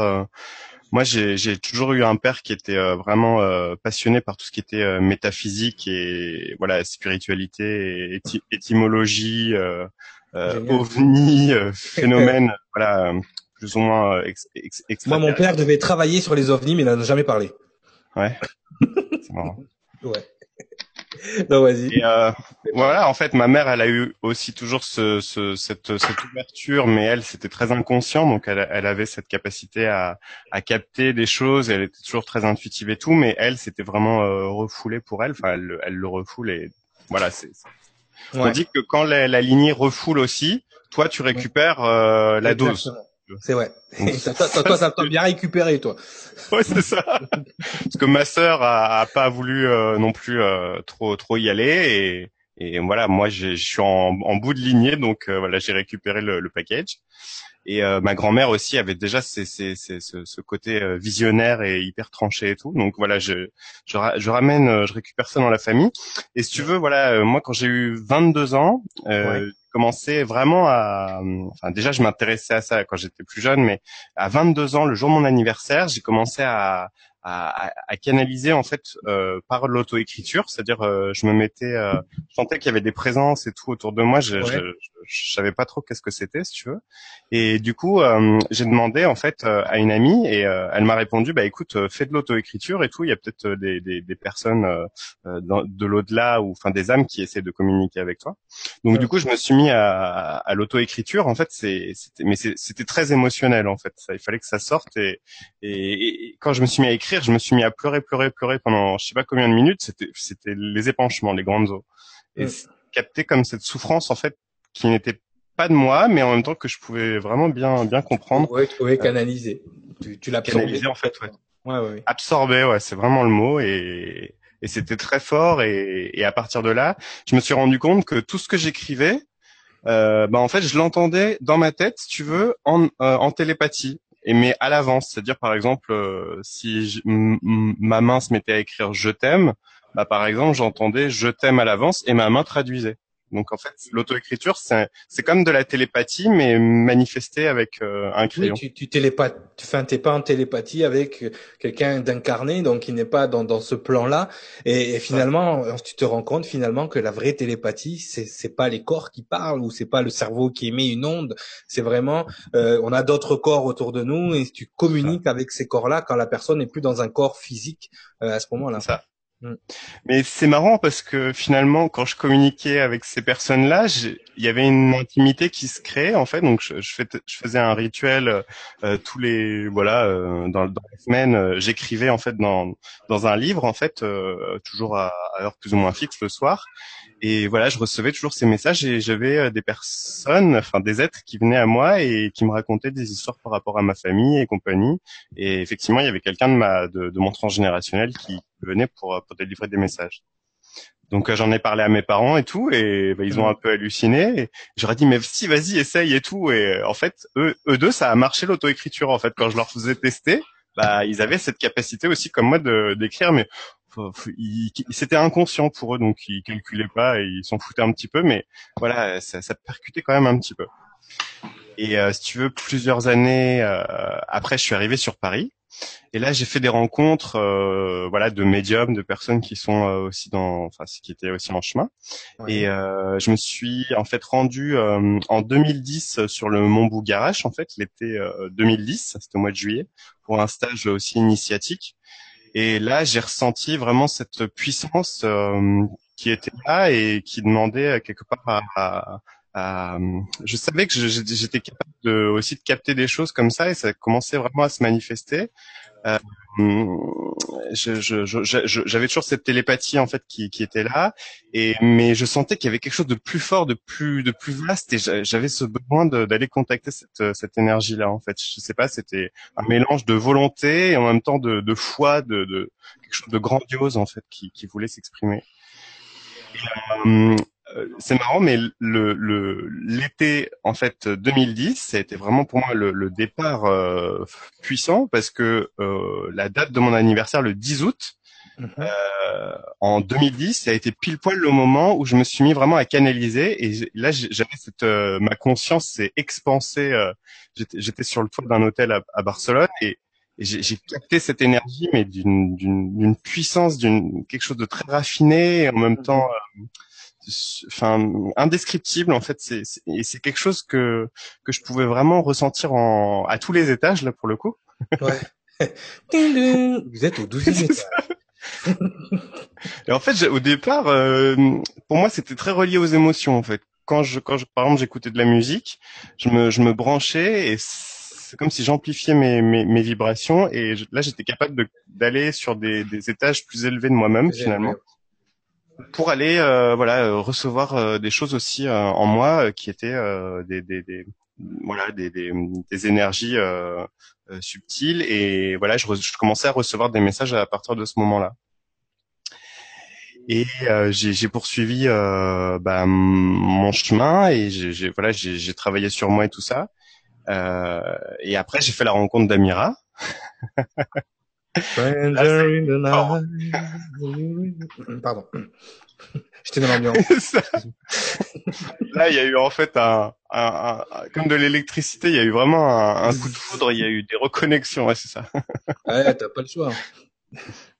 moi, j'ai toujours eu un père qui était vraiment passionné par tout ce qui était métaphysique et voilà spiritualité, étymologie, euh, ovni, euh, [LAUGHS] phénomène, voilà, plus ou moins euh, ex, Moi, mon père devait travailler sur les ovnis, mais il n'en a jamais parlé. Ouais. [LAUGHS] C'est marrant. Ouais. Non, vas-y. Euh, voilà, en fait, ma mère, elle a eu aussi toujours ce, ce, cette, cette ouverture, mais elle, c'était très inconscient, donc elle, elle avait cette capacité à, à capter des choses. Elle était toujours très intuitive et tout, mais elle, c'était vraiment euh, refoulé pour elle. Enfin, elle, elle le refoule et voilà, c'est on dit que quand la, la, lignée refoule aussi, toi tu récupères euh, la dose. C'est vrai. [LAUGHS] toi, toi, ça t'a bien récupéré, toi. [LAUGHS] Ouais, c'est ça. Parce que ma sœur a, pas voulu euh, non plus euh, trop trop y aller et, et voilà, moi je suis en, en, bout de lignée, donc voilà, j'ai récupéré le, le package. Et euh, ma grand-mère aussi avait déjà ces, ces, ces, ce, ce, côté euh, visionnaire et hyper tranché et tout. Donc voilà, je, je, je, ramène, euh, je récupère ça dans la famille. Et si tu veux, voilà, moi quand j'ai eu 22 ans, euh, commençais vraiment à, enfin déjà je m'intéressais à ça quand j'étais plus jeune, mais à 22 ans, le jour de mon anniversaire, j'ai commencé à, à, à, canaliser en fait euh, par l'auto-écriture, c'est-à-dire euh, je me mettais, euh, je sentais qu'il y avait des présences et tout autour de moi, je, je, je, savais pas trop qu'est-ce que c'était si tu veux, et du coup euh, j'ai demandé en fait euh, à une amie et elle m'a répondu bah écoute fais de l'auto-écriture et tout, il y a peut-être des, des, des, personnes de l'au-delà ou enfin des âmes qui essaient de communiquer avec toi, donc du coup je me suis mis à, à l'auto-écriture. En fait c'est c'était mais c'était très émotionnel en fait, ça, il fallait que ça sorte et, et, et quand je me suis mis à écrire je me suis mis à pleurer, pleurer, pleurer pendant je sais pas combien de minutes. C'était, c'était les épanchements, les grandes eaux. Et capter comme cette souffrance en fait qui n'était pas de moi, mais en même temps que je pouvais vraiment bien, bien comprendre. Ouais, tu pouvais canaliser. Tu, tu l'as canalisé en fait, ouais. Ouais, ouais. Absorbé, ouais, c'est vraiment le mot et, et c'était très fort et, et à partir de là, je me suis rendu compte que tout ce que j'écrivais, euh, bah en fait, je l'entendais dans ma tête, si tu veux, en, euh, en télépathie et mais à l'avance. C'est-à-dire par exemple, euh, si ma main se mettait à écrire je t'aime, bah par exemple j'entendais je t'aime à l'avance et ma main traduisait. Donc en fait, l'auto-écriture, c'est c'est comme de la télépathie, mais manifestée avec euh, un crayon. Oui, tu, tu télépathes, enfin, t'es pas en télépathie avec quelqu'un d'incarné, donc il n'est pas dans, dans ce plan-là. Et, finalement, tu te rends compte finalement que la vraie télépathie, c'est c'est pas les corps qui parlent ou c'est pas le cerveau qui émet une onde. C'est vraiment, euh, on a d'autres corps autour de nous et tu communiques avec ces corps-là quand la personne n'est plus dans un corps physique euh, à ce moment-là. Ça. Mm. Mais c'est marrant parce que finalement, quand je communiquais avec ces personnes-là, il y avait une intimité qui se créait en fait. Donc je, faisais un rituel euh, tous les voilà euh, dans, la semaine. Euh, j'écrivais en fait dans un livre en fait toujours à, à, heure plus ou moins fixe le soir. Et voilà, je recevais toujours ces messages et j'avais euh, des personnes, enfin des êtres qui venaient à moi et qui me racontaient des histoires par rapport à ma famille et compagnie. Et effectivement, il y avait quelqu'un de de, de mon transgénérationnel qui venait pour pour délivrer des messages. Donc euh, j'en ai parlé à mes parents et tout, et bah, ils ont un peu halluciné. J'aurais dit mais si vas-y essaye et tout. Et euh, en fait eux, eux deux ça a marché l'auto-écriture en fait quand je leur faisais tester. Bah, ils avaient cette capacité aussi comme moi de d'écrire, mais c'était inconscient pour eux, donc ils calculaient pas et ils s'en foutaient un petit peu, mais voilà, ça, ça percutait quand même un petit peu. Et euh, si tu veux, plusieurs années euh, après, je suis arrivé sur Paris. Et là, j'ai fait des rencontres, euh, voilà, de médiums, de personnes qui sont aussi dans, enfin, qui étaient aussi en chemin. Et je me suis en fait rendu en 2010 sur le Mont Bougarache, en fait, l'été 2010, c'était au mois de juillet, pour un stage aussi initiatique. Et là, j'ai ressenti vraiment cette puissance euh, qui était là et qui demandait quelque part à, je savais que j'étais capable de, aussi de capter des choses comme ça et ça commençait vraiment à se manifester. Euh, j'avais toujours cette télépathie en fait qui, était là, mais je sentais qu'il y avait quelque chose de plus fort, de plus vaste, et j'avais ce besoin d'aller contacter cette, énergie là en fait. Je sais pas, c'était un mélange de volonté et en même temps de, foi, de, quelque chose de grandiose en fait qui, voulait s'exprimer. Euh, euh, c'est marrant, mais le le l'été en fait 2010, ça a été vraiment pour moi le, le départ euh, puissant parce que euh, la date de mon anniversaire, le 10 août, Mhm. euh, en 2010, ça a été pile poil le moment où je me suis mis vraiment à canaliser et là j'avais cette euh, ma conscience s'est expansée. euh, J'étais j'étais sur le toit d'un hôtel à, à Barcelone et, et j'ai j'ai capté cette énergie mais d'une d'une d'une puissance, d'une quelque chose de très raffiné et en même temps euh, enfin indescriptible en fait c'est et c'est quelque chose que que je pouvais vraiment ressentir en à tous les étages là pour le coup. Ouais. [LAUGHS] Vous êtes au 12e étage. [LAUGHS] et en fait au départ euh, pour moi c'était très relié aux émotions en fait. Quand je quand je par exemple j'écoutais de la musique je me je me branchais et c'est comme si j'amplifiais mes, mes mes vibrations et je- là j'étais capable de d'aller sur des des étages plus élevés de moi-même finalement pour aller euh, voilà euh, recevoir euh, des choses aussi en moi qui étaient des, des, des voilà des, des, des énergies euh, euh, subtiles. Et voilà je, je commençais à recevoir des messages à partir de ce moment-là. Et euh, j'ai poursuivi bah, mon chemin et j'ai voilà j'ai travaillé sur moi et tout ça. Et après j'ai fait la rencontre d'Amira [LAUGHS] Stranger in the night. Pardon. [LAUGHS] J'étais dans l'ambiance. [LAUGHS] Là, il y a eu en fait un, un- un- comme de l'électricité, il y a eu vraiment un, un coup de foudre, il y a eu des reconnexions, ouais, c'est ça. Ouais, t'as pas le choix.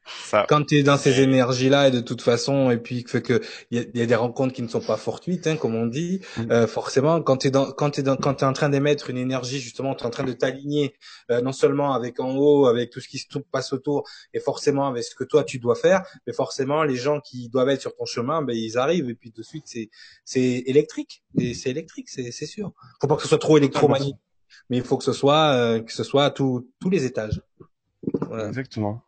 Ça. Quand tu es dans ces énergies-là et de toute façon, et puis fait que il y a, il y a des rencontres qui ne sont pas fortuites, hein, comme on dit, Mm. euh, forcément, quand tu es dans, quand t'es dans, quand t'es en train d'émettre une énergie, justement, tu es en train de t'aligner, euh, non seulement avec en haut, avec tout ce qui se passe autour, et forcément avec ce que toi tu dois faire, mais forcément les gens qui doivent être sur ton chemin, ben ils arrivent et puis de suite c'est c'est électrique, et c'est électrique, c'est c'est sûr. Faut pas que ce soit trop électromagnétique, mais il faut que ce soit euh, que ce soit à tous tous les étages. Voilà. Exactement.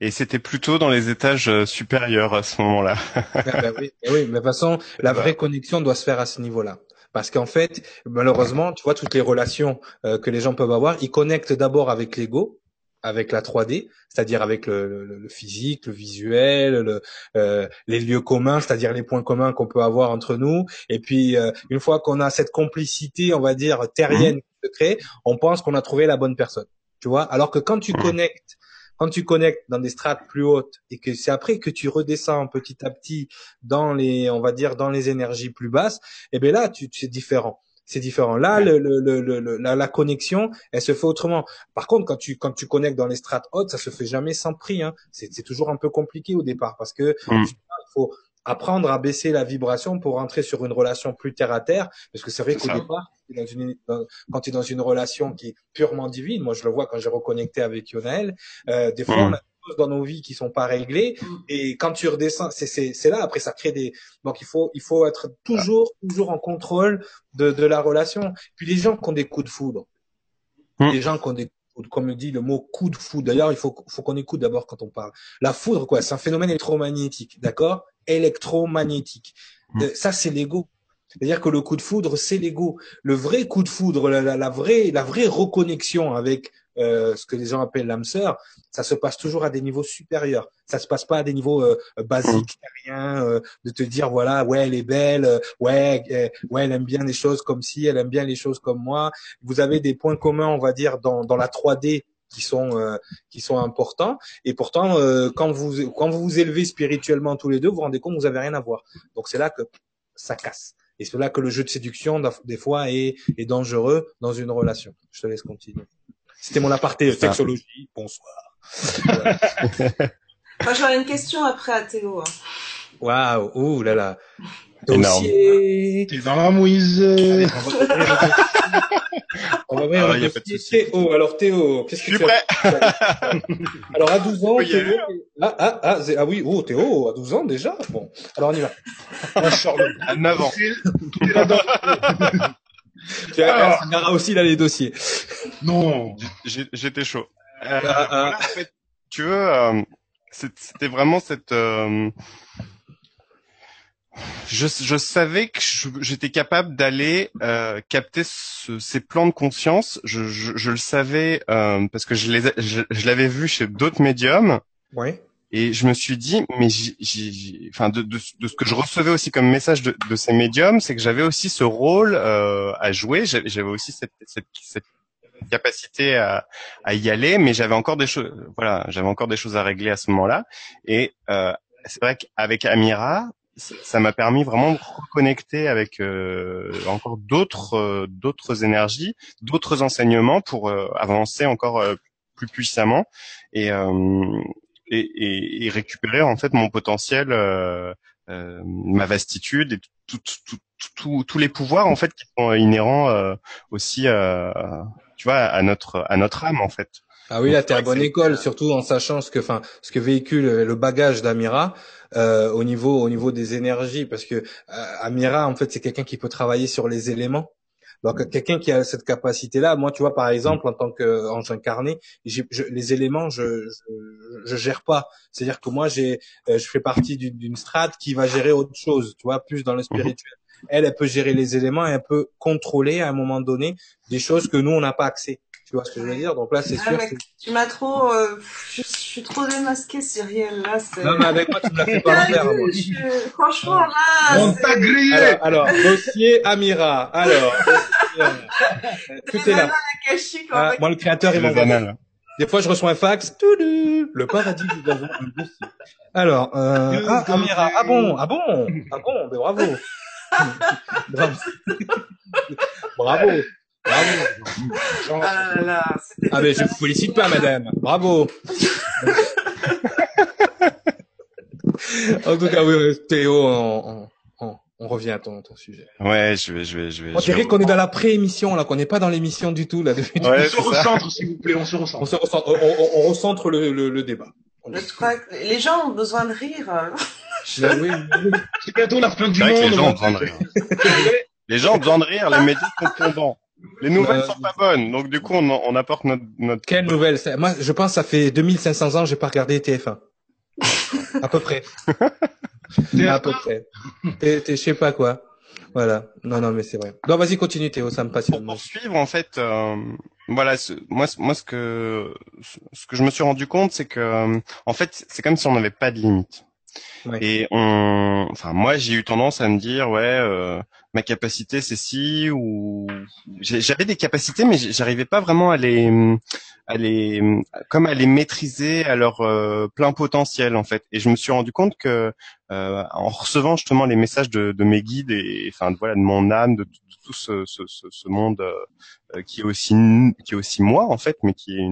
Et c'était plutôt dans les étages euh, supérieurs à ce moment-là. Ah [LAUGHS] bah oui, oui, mais de toute façon, la Bah. vraie connexion doit se faire à ce niveau-là. Parce qu'en fait, malheureusement, tu vois, toutes les relations euh, que les gens peuvent avoir, ils connectent d'abord avec l'ego, avec la 3D, c'est-à-dire avec le, le- le physique, le visuel, le, euh, les lieux communs, c'est-à-dire les points communs qu'on peut avoir entre nous. Et puis, euh, une fois qu'on a cette complicité, on va dire, terrienne qui se crée, on pense qu'on a trouvé la bonne personne. Tu vois Alors que quand tu Mhm. connectes quand tu connectes dans des strates plus hautes et que c'est après que tu redescends petit à petit dans les, on va dire, dans les énergies plus basses, et ben là, tu, c'est différent. C'est différent. Là, le, le, le, le- la, la connexion, elle se fait autrement. Par contre, quand tu, quand tu connectes dans les strates hautes, ça se fait jamais sans prix. Hein. C'est, c'est toujours un peu compliqué au départ parce que Mm. il faut apprendre à baisser la vibration pour rentrer sur une relation plus terre à terre. Parce que c'est vrai qu'au ça. départ, dans une, dans- quand tu es dans une relation qui est purement divine, moi je le vois quand j'ai reconnecté avec Yonaël, euh, des fois on a des choses dans nos vies qui sont pas réglées Mm. et quand tu redescends, c'est c'est c'est là après ça crée des donc il faut il faut être toujours toujours en contrôle de de la relation. Puis les gens qui ont des coups de foudre, Mm. les gens qui ont des coups de foudre, comme le dit le mot coup de foudre. D'ailleurs, il faut faut qu'on écoute d'abord quand on parle. La foudre quoi, c'est un phénomène électromagnétique, d'accord? Électromagnétique. Mm. Euh, ça c'est l'ego. C'est-à-dire que le coup de foudre, c'est l'ego. Le vrai coup de foudre, la, la, la vraie, la vraie reconnexion avec euh, ce que les gens appellent l'âme sœur, ça se passe toujours à des niveaux supérieurs. Ça se passe pas à des niveaux euh, basiques, rien, euh, de te dire voilà, ouais, elle est belle, euh, ouais, euh, ouais, elle aime bien les choses comme si, elle aime bien les choses comme moi. Vous avez des points communs, on va dire, dans, dans la 3D qui sont euh, qui sont importants et pourtant euh, quand vous quand vous vous élevez spirituellement tous les deux vous vous rendez compte que vous avez rien à voir donc c'est là que ça casse et c'est là que le jeu de séduction des fois est, est dangereux dans une relation je te laisse continuer c'était mon aparté Ça. sexologie bonsoir Moi, j'aurais une question après à Théo. hein. waouh ouh là là. Dossier T'es dans la mouise. Allez, [LAUGHS] on va ouvrir Ah, le dossier. Théo alors Théo qu'est-ce que tu as prêt. Alors à 12 ans, Théo, ah, ah, ah, ah oui, oh Théo, à 12 ans déjà? Bon, alors on y va. Moi, je sors le- À 9 ans. [LAUGHS] Tu as- Alors. Sarah aussi là les dossiers. Non. J'ai- J'étais chaud. Euh, Ah, ah. voilà, en fait, tu veux, euh, c'était vraiment cette. euh, je, je savais que j'étais capable d'aller euh, capter ce- ces plans de conscience. Je, je, je le savais euh, parce que je les, je, je l'avais vu chez d'autres médiums. Oui. et je me suis dit, mais j'ai, enfin, de, de, de, ce que je recevais aussi comme message de, de ces médiums, c'est que j'avais aussi ce rôle euh, à jouer. J'avais aussi cette, cette, cette capacité à, à, y aller, mais j'avais encore des choses, voilà, j'avais encore des choses à régler à ce moment-là. Et euh, c'est vrai qu'avec Amira, ça m'a permis vraiment de reconnecter avec euh, encore d'autres euh, d'autres énergies, d'autres enseignements pour euh, avancer encore euh, plus puissamment et, et, et, et, récupérer en fait mon potentiel, ma vastitude et tout, tout, tout, tous les pouvoirs en fait qui sont inhérents aussi, tu vois, à notre à notre âme en fait. Ah oui, là, t'es à bonne école, surtout en sachant ce que, enfin, ce que véhicule le bagage d'Amira euh, au niveau, au niveau des énergies, parce que euh, Amira, en fait, c'est quelqu'un qui peut travailler sur les éléments. Donc, quelqu'un qui a cette capacité-là, moi, tu vois, par exemple, en tant qu'ange incarné, je, les éléments, je, je, je gère pas. C'est-à-dire que moi, j'ai, euh, je fais partie d'une strate qui va gérer autre chose, tu vois, plus dans le mhm. spirituel. Elle, elle peut gérer les éléments et elle peut contrôler à un moment donné des choses que nous, on n'a pas accès. Tu vois ce que je veux dire? Donc là, c'est sûr. Tu m'as trop, euh, je, suis trop démasqué, Cyril. Là, non, mais avec moi, tu me l'as fait pas faire. Moi. Franchement, là. On t'a grillé. Alors, alors, dossier Amira. Alors, tout est là. Ah, moi, le créateur, il m'envoie. Des fois, je reçois un fax. Le paradis un dossier. Alors, euh, ah, Amira. Ah bon, ah bon, ah bon, mais [LAUGHS] bravo. bravo. bravo. Bravo. Ah, ah mais je vous félicite pas, madame. Bravo. [LAUGHS] en tout cas, oui, Théo, on, on, on, revient à ton, ton sujet. Ouais, je vais, je vais, je vais. On dirait qu'on est dans la pré-émission là, qu'on n'est pas dans l'émission du tout là. Depuis ouais, on se recentre, s'il vous plaît, on se recentre. On se recentre, on, on, recentre le, le, le débat. Je crois que les gens ont besoin de rire. oui, oui. C'est bientôt la fin du monde. Les gens ont besoin de rire. [LAUGHS] les gens ont besoin de rire, les médias sont tombants. Les nouvelles euh, sont pas bonnes, donc du coup on, on apporte notre, notre... Quelle nouvelle Moi, je pense que ça fait 2500 ans que j'ai pas regardé TF1. [LAUGHS] à peu près. à peu près. je sais pas quoi. Voilà. Non, non, mais c'est vrai. Non, vas-y, continue Théo, ça me passionne. Pour poursuivre, en fait, euh, voilà, ce, moi, moi, ce que ce que je me suis rendu compte, c'est que, euh, en fait, c'est comme si on n'avait pas de limite. Et on, enfin moi j'ai eu tendance à me dire ouais euh, ma capacité c'est si ou j'avais des capacités mais j'arrivais pas vraiment à les à les comme à les maîtriser à leur euh, plein potentiel en fait. Et je me suis rendu compte que euh, en recevant justement les messages de, de mes guides et enfin voilà de mon âme de, tout ce, ce, ce, monde qui est aussi qui est aussi moi en fait mais qui est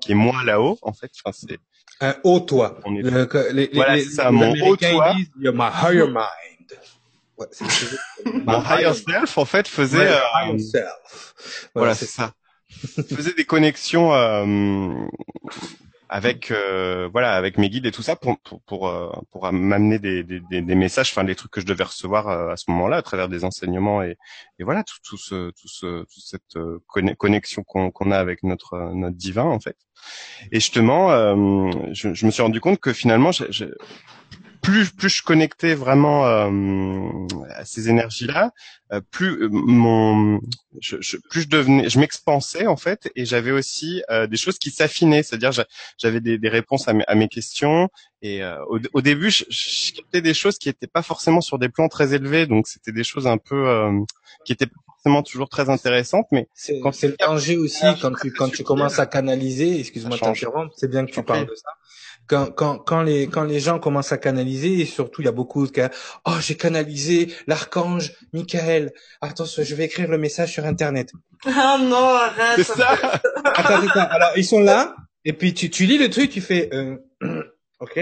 qui est moi là-haut en fait. Enfin c'est un haut toi. On est... Le, les, voilà, c'est ça, mon haut toi. Disent, You're my higher mind. Ouais, [LAUGHS] mon higher self, en fait, faisait... Euh, higher self. Voilà, c'est ça. [LAUGHS] faisait des connexions euh, avec euh, voilà avec mes guides et tout ça pour pour pour, euh, pour m'amener des, des, des, messages enfin des trucs que je devais recevoir euh, à ce moment-là à travers des enseignements et, et voilà tout, tout ce tout ce toute cette connexion qu'on qu'on a avec notre notre divin en fait et justement je, je, me suis rendu compte que finalement je, plus plus je connectais vraiment euh, à ces énergies-là, euh, plus euh, mon je, je, plus je devenais, je m'expansais en fait, et j'avais aussi des choses qui s'affinaient, c'est-à-dire j'avais des, des, réponses à mes, à mes questions. Et au, au, début, je, je captais des choses qui n'étaient pas forcément sur des plans très élevés, donc c'était des choses un peu qui étaient pas forcément toujours très intéressantes, mais c'est le danger aussi quand tu quand tu commences à canaliser. Excuse-moi de t'interrompre, c'est bien que tu parles de ça quand, quand, quand, les, quand les gens commencent à canaliser, et surtout il y a beaucoup de cas, oh j'ai canalisé l'archange Michael, attention je vais écrire le message sur internet. [LAUGHS] Ah non, arrête. C'est ça. [LAUGHS] attends, attends, alors ils sont là, et puis tu, tu lis le truc, tu fais, euh, [CLEARS THROAT] ok,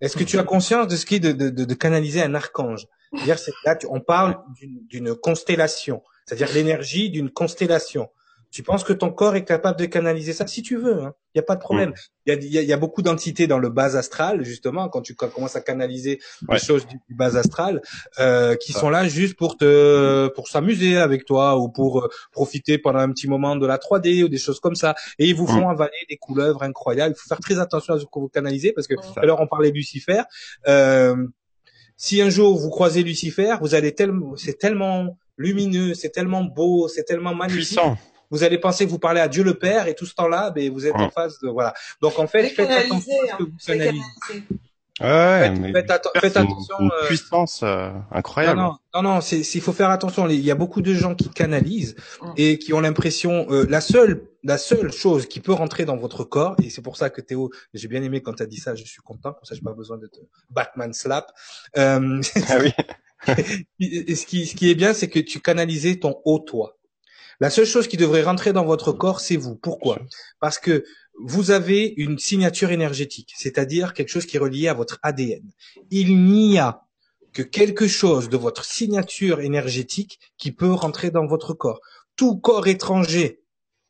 est-ce que tu as conscience de ce qui est de, de, de, canaliser un archange? C'est-à-dire, là, on parle d'une constellation, c'est-à-dire l'énergie d'une constellation. Tu penses que ton corps est capable de canaliser ça si tu veux. Il hein. n'y a pas de problème. Il y, a, y, a, beaucoup d'entités dans le bas astral, justement, quand tu commences à canaliser les choses du, bas astral, euh, qui sont là juste pour te pour s'amuser avec toi ou pour euh, profiter pendant un petit moment de la 3D ou des choses comme ça. Et ils vous font mm. avaler des couleuvres incroyables. Il faut faire très attention à ce que vous canalisez parce que alors on parlait de Lucifer. Euh, si un jour vous croisez Lucifer, vous allez tellement, c'est tellement lumineux, c'est tellement beau, c'est tellement magnifique. Puissant vous allez penser que vous parlez à Dieu le Père et tout ce temps-là, ben, vous êtes en face de voilà. Donc en fait, faites attention à ce que vous hein. canalisez. Ouais, Faites, mais faites atten- faites c'est une- attention. une euh, puissance euh, non, incroyable. non, non, non, c'est, c'est- il faut faire attention. Il y a beaucoup de gens qui canalisent Mm. et qui ont l'impression, euh, la seule, la seule chose qui peut rentrer dans votre corps, et c'est pour ça que Théo, j'ai bien aimé quand tu as dit ça, je suis content, comme ça j'ai pas besoin de te Batman slap. Euh, Ah oui. [LAUGHS] ce qui, ce qui est bien, c'est que tu canalisais ton haut toi. La seule chose qui devrait rentrer dans votre corps, c'est vous. Pourquoi Parce que vous avez une signature énergétique, c'est-à-dire quelque chose qui est relié à votre ADN. Il n'y a que quelque chose de votre signature énergétique qui peut rentrer dans votre corps. Tout corps étranger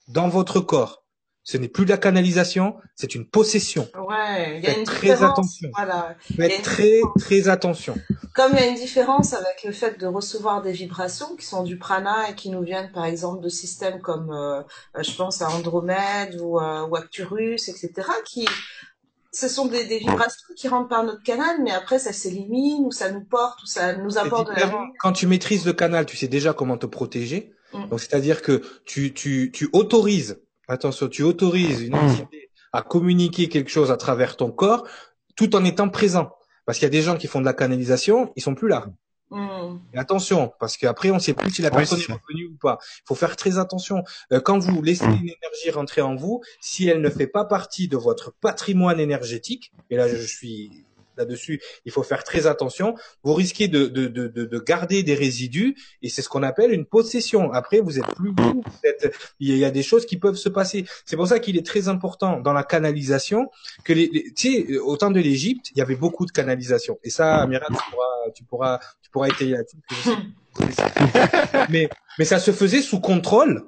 dans votre corps, ce n'est plus de la canalisation, c'est une possession. Ouais, il y a Faites une très différence. attention. Voilà. Faites très très attention. Comme il y a une différence avec le fait de recevoir des vibrations qui sont du prana et qui nous viennent par exemple de systèmes comme, euh, je pense à Andromède ou, euh, ou Acturus, etc., qui, ce sont des, des vibrations qui rentrent par notre canal, mais après ça s'élimine ou ça nous porte ou ça nous apporte de la. Quand tu maîtrises le canal, tu sais déjà comment te protéger. Mm. Donc, c'est-à-dire que tu, tu, tu autorises, attention, tu autorises une Mm. entité à communiquer quelque chose à travers ton corps tout en étant présent. Parce qu'il y a des gens qui font de la canalisation, ils sont plus là. Mm. Et attention, parce qu'après, on sait plus si la personne est revenue ou pas. Il faut faire très attention. Euh, quand vous laissez une énergie rentrer en vous, si elle ne fait pas partie de votre patrimoine énergétique, et là je suis là-dessus, il faut faire très attention, vous risquez de, de, de, de, de garder des résidus, et c'est ce qu'on appelle une possession. Après, vous êtes plus vous, êtes, il y a des choses qui peuvent se passer. C'est pour ça qu'il est très important dans la canalisation que les, les- tu sais, au temps de l'Égypte, il y avait beaucoup de canalisation. Et ça, Amira, tu pourras, tu pourras, tu pourras étayer là-dessus. sais [LAUGHS] mais, mais ça se faisait sous contrôle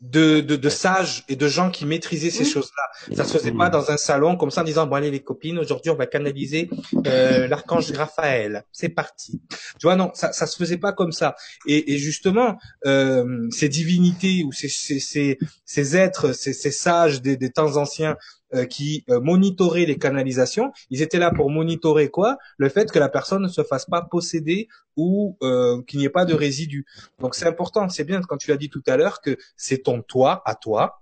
de, de, de sages et de gens qui maîtrisaient ces choses-là. Ça se faisait pas dans un salon comme ça en disant bon allez les copines aujourd'hui on va canaliser euh, l'archange Raphaël. C'est parti. Tu vois non ça ça se faisait pas comme ça. Et, et justement euh, ces divinités ou ces ces ces, ces êtres ces, ces sages des, des temps anciens qui euh, monitoraient les canalisations, ils étaient là pour monitorer quoi? Le fait que la personne ne se fasse pas posséder ou euh, qu'il n'y ait pas de résidus. Donc c'est important, c'est bien quand tu l'as dit tout à l'heure que c'est ton toi à toi,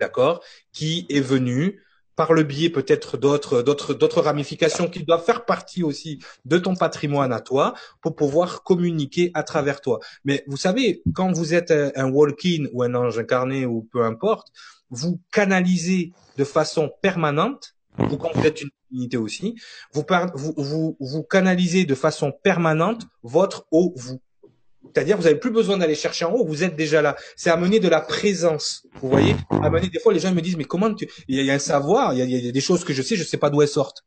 d'accord, qui est venu par le biais peut-être d'autres d'autres d'autres ramifications qui doivent faire partie aussi de ton patrimoine à toi pour pouvoir communiquer à travers toi. Mais vous savez, quand vous êtes un, un walk-in ou un ange incarné ou peu importe, vous canalisez de façon permanente ou quand vous êtes une divinité aussi, vous, par- vous, vous, vous canalisez de façon permanente votre haut vous. C'est-à-dire, vous n'avez plus besoin d'aller chercher en haut, vous êtes déjà là. C'est amener de la présence. Vous voyez Amener, des fois, les gens me disent, mais comment tu... Il y a, il y a un savoir, il y a, il y a des choses que je sais, je sais pas d'où elles sortent.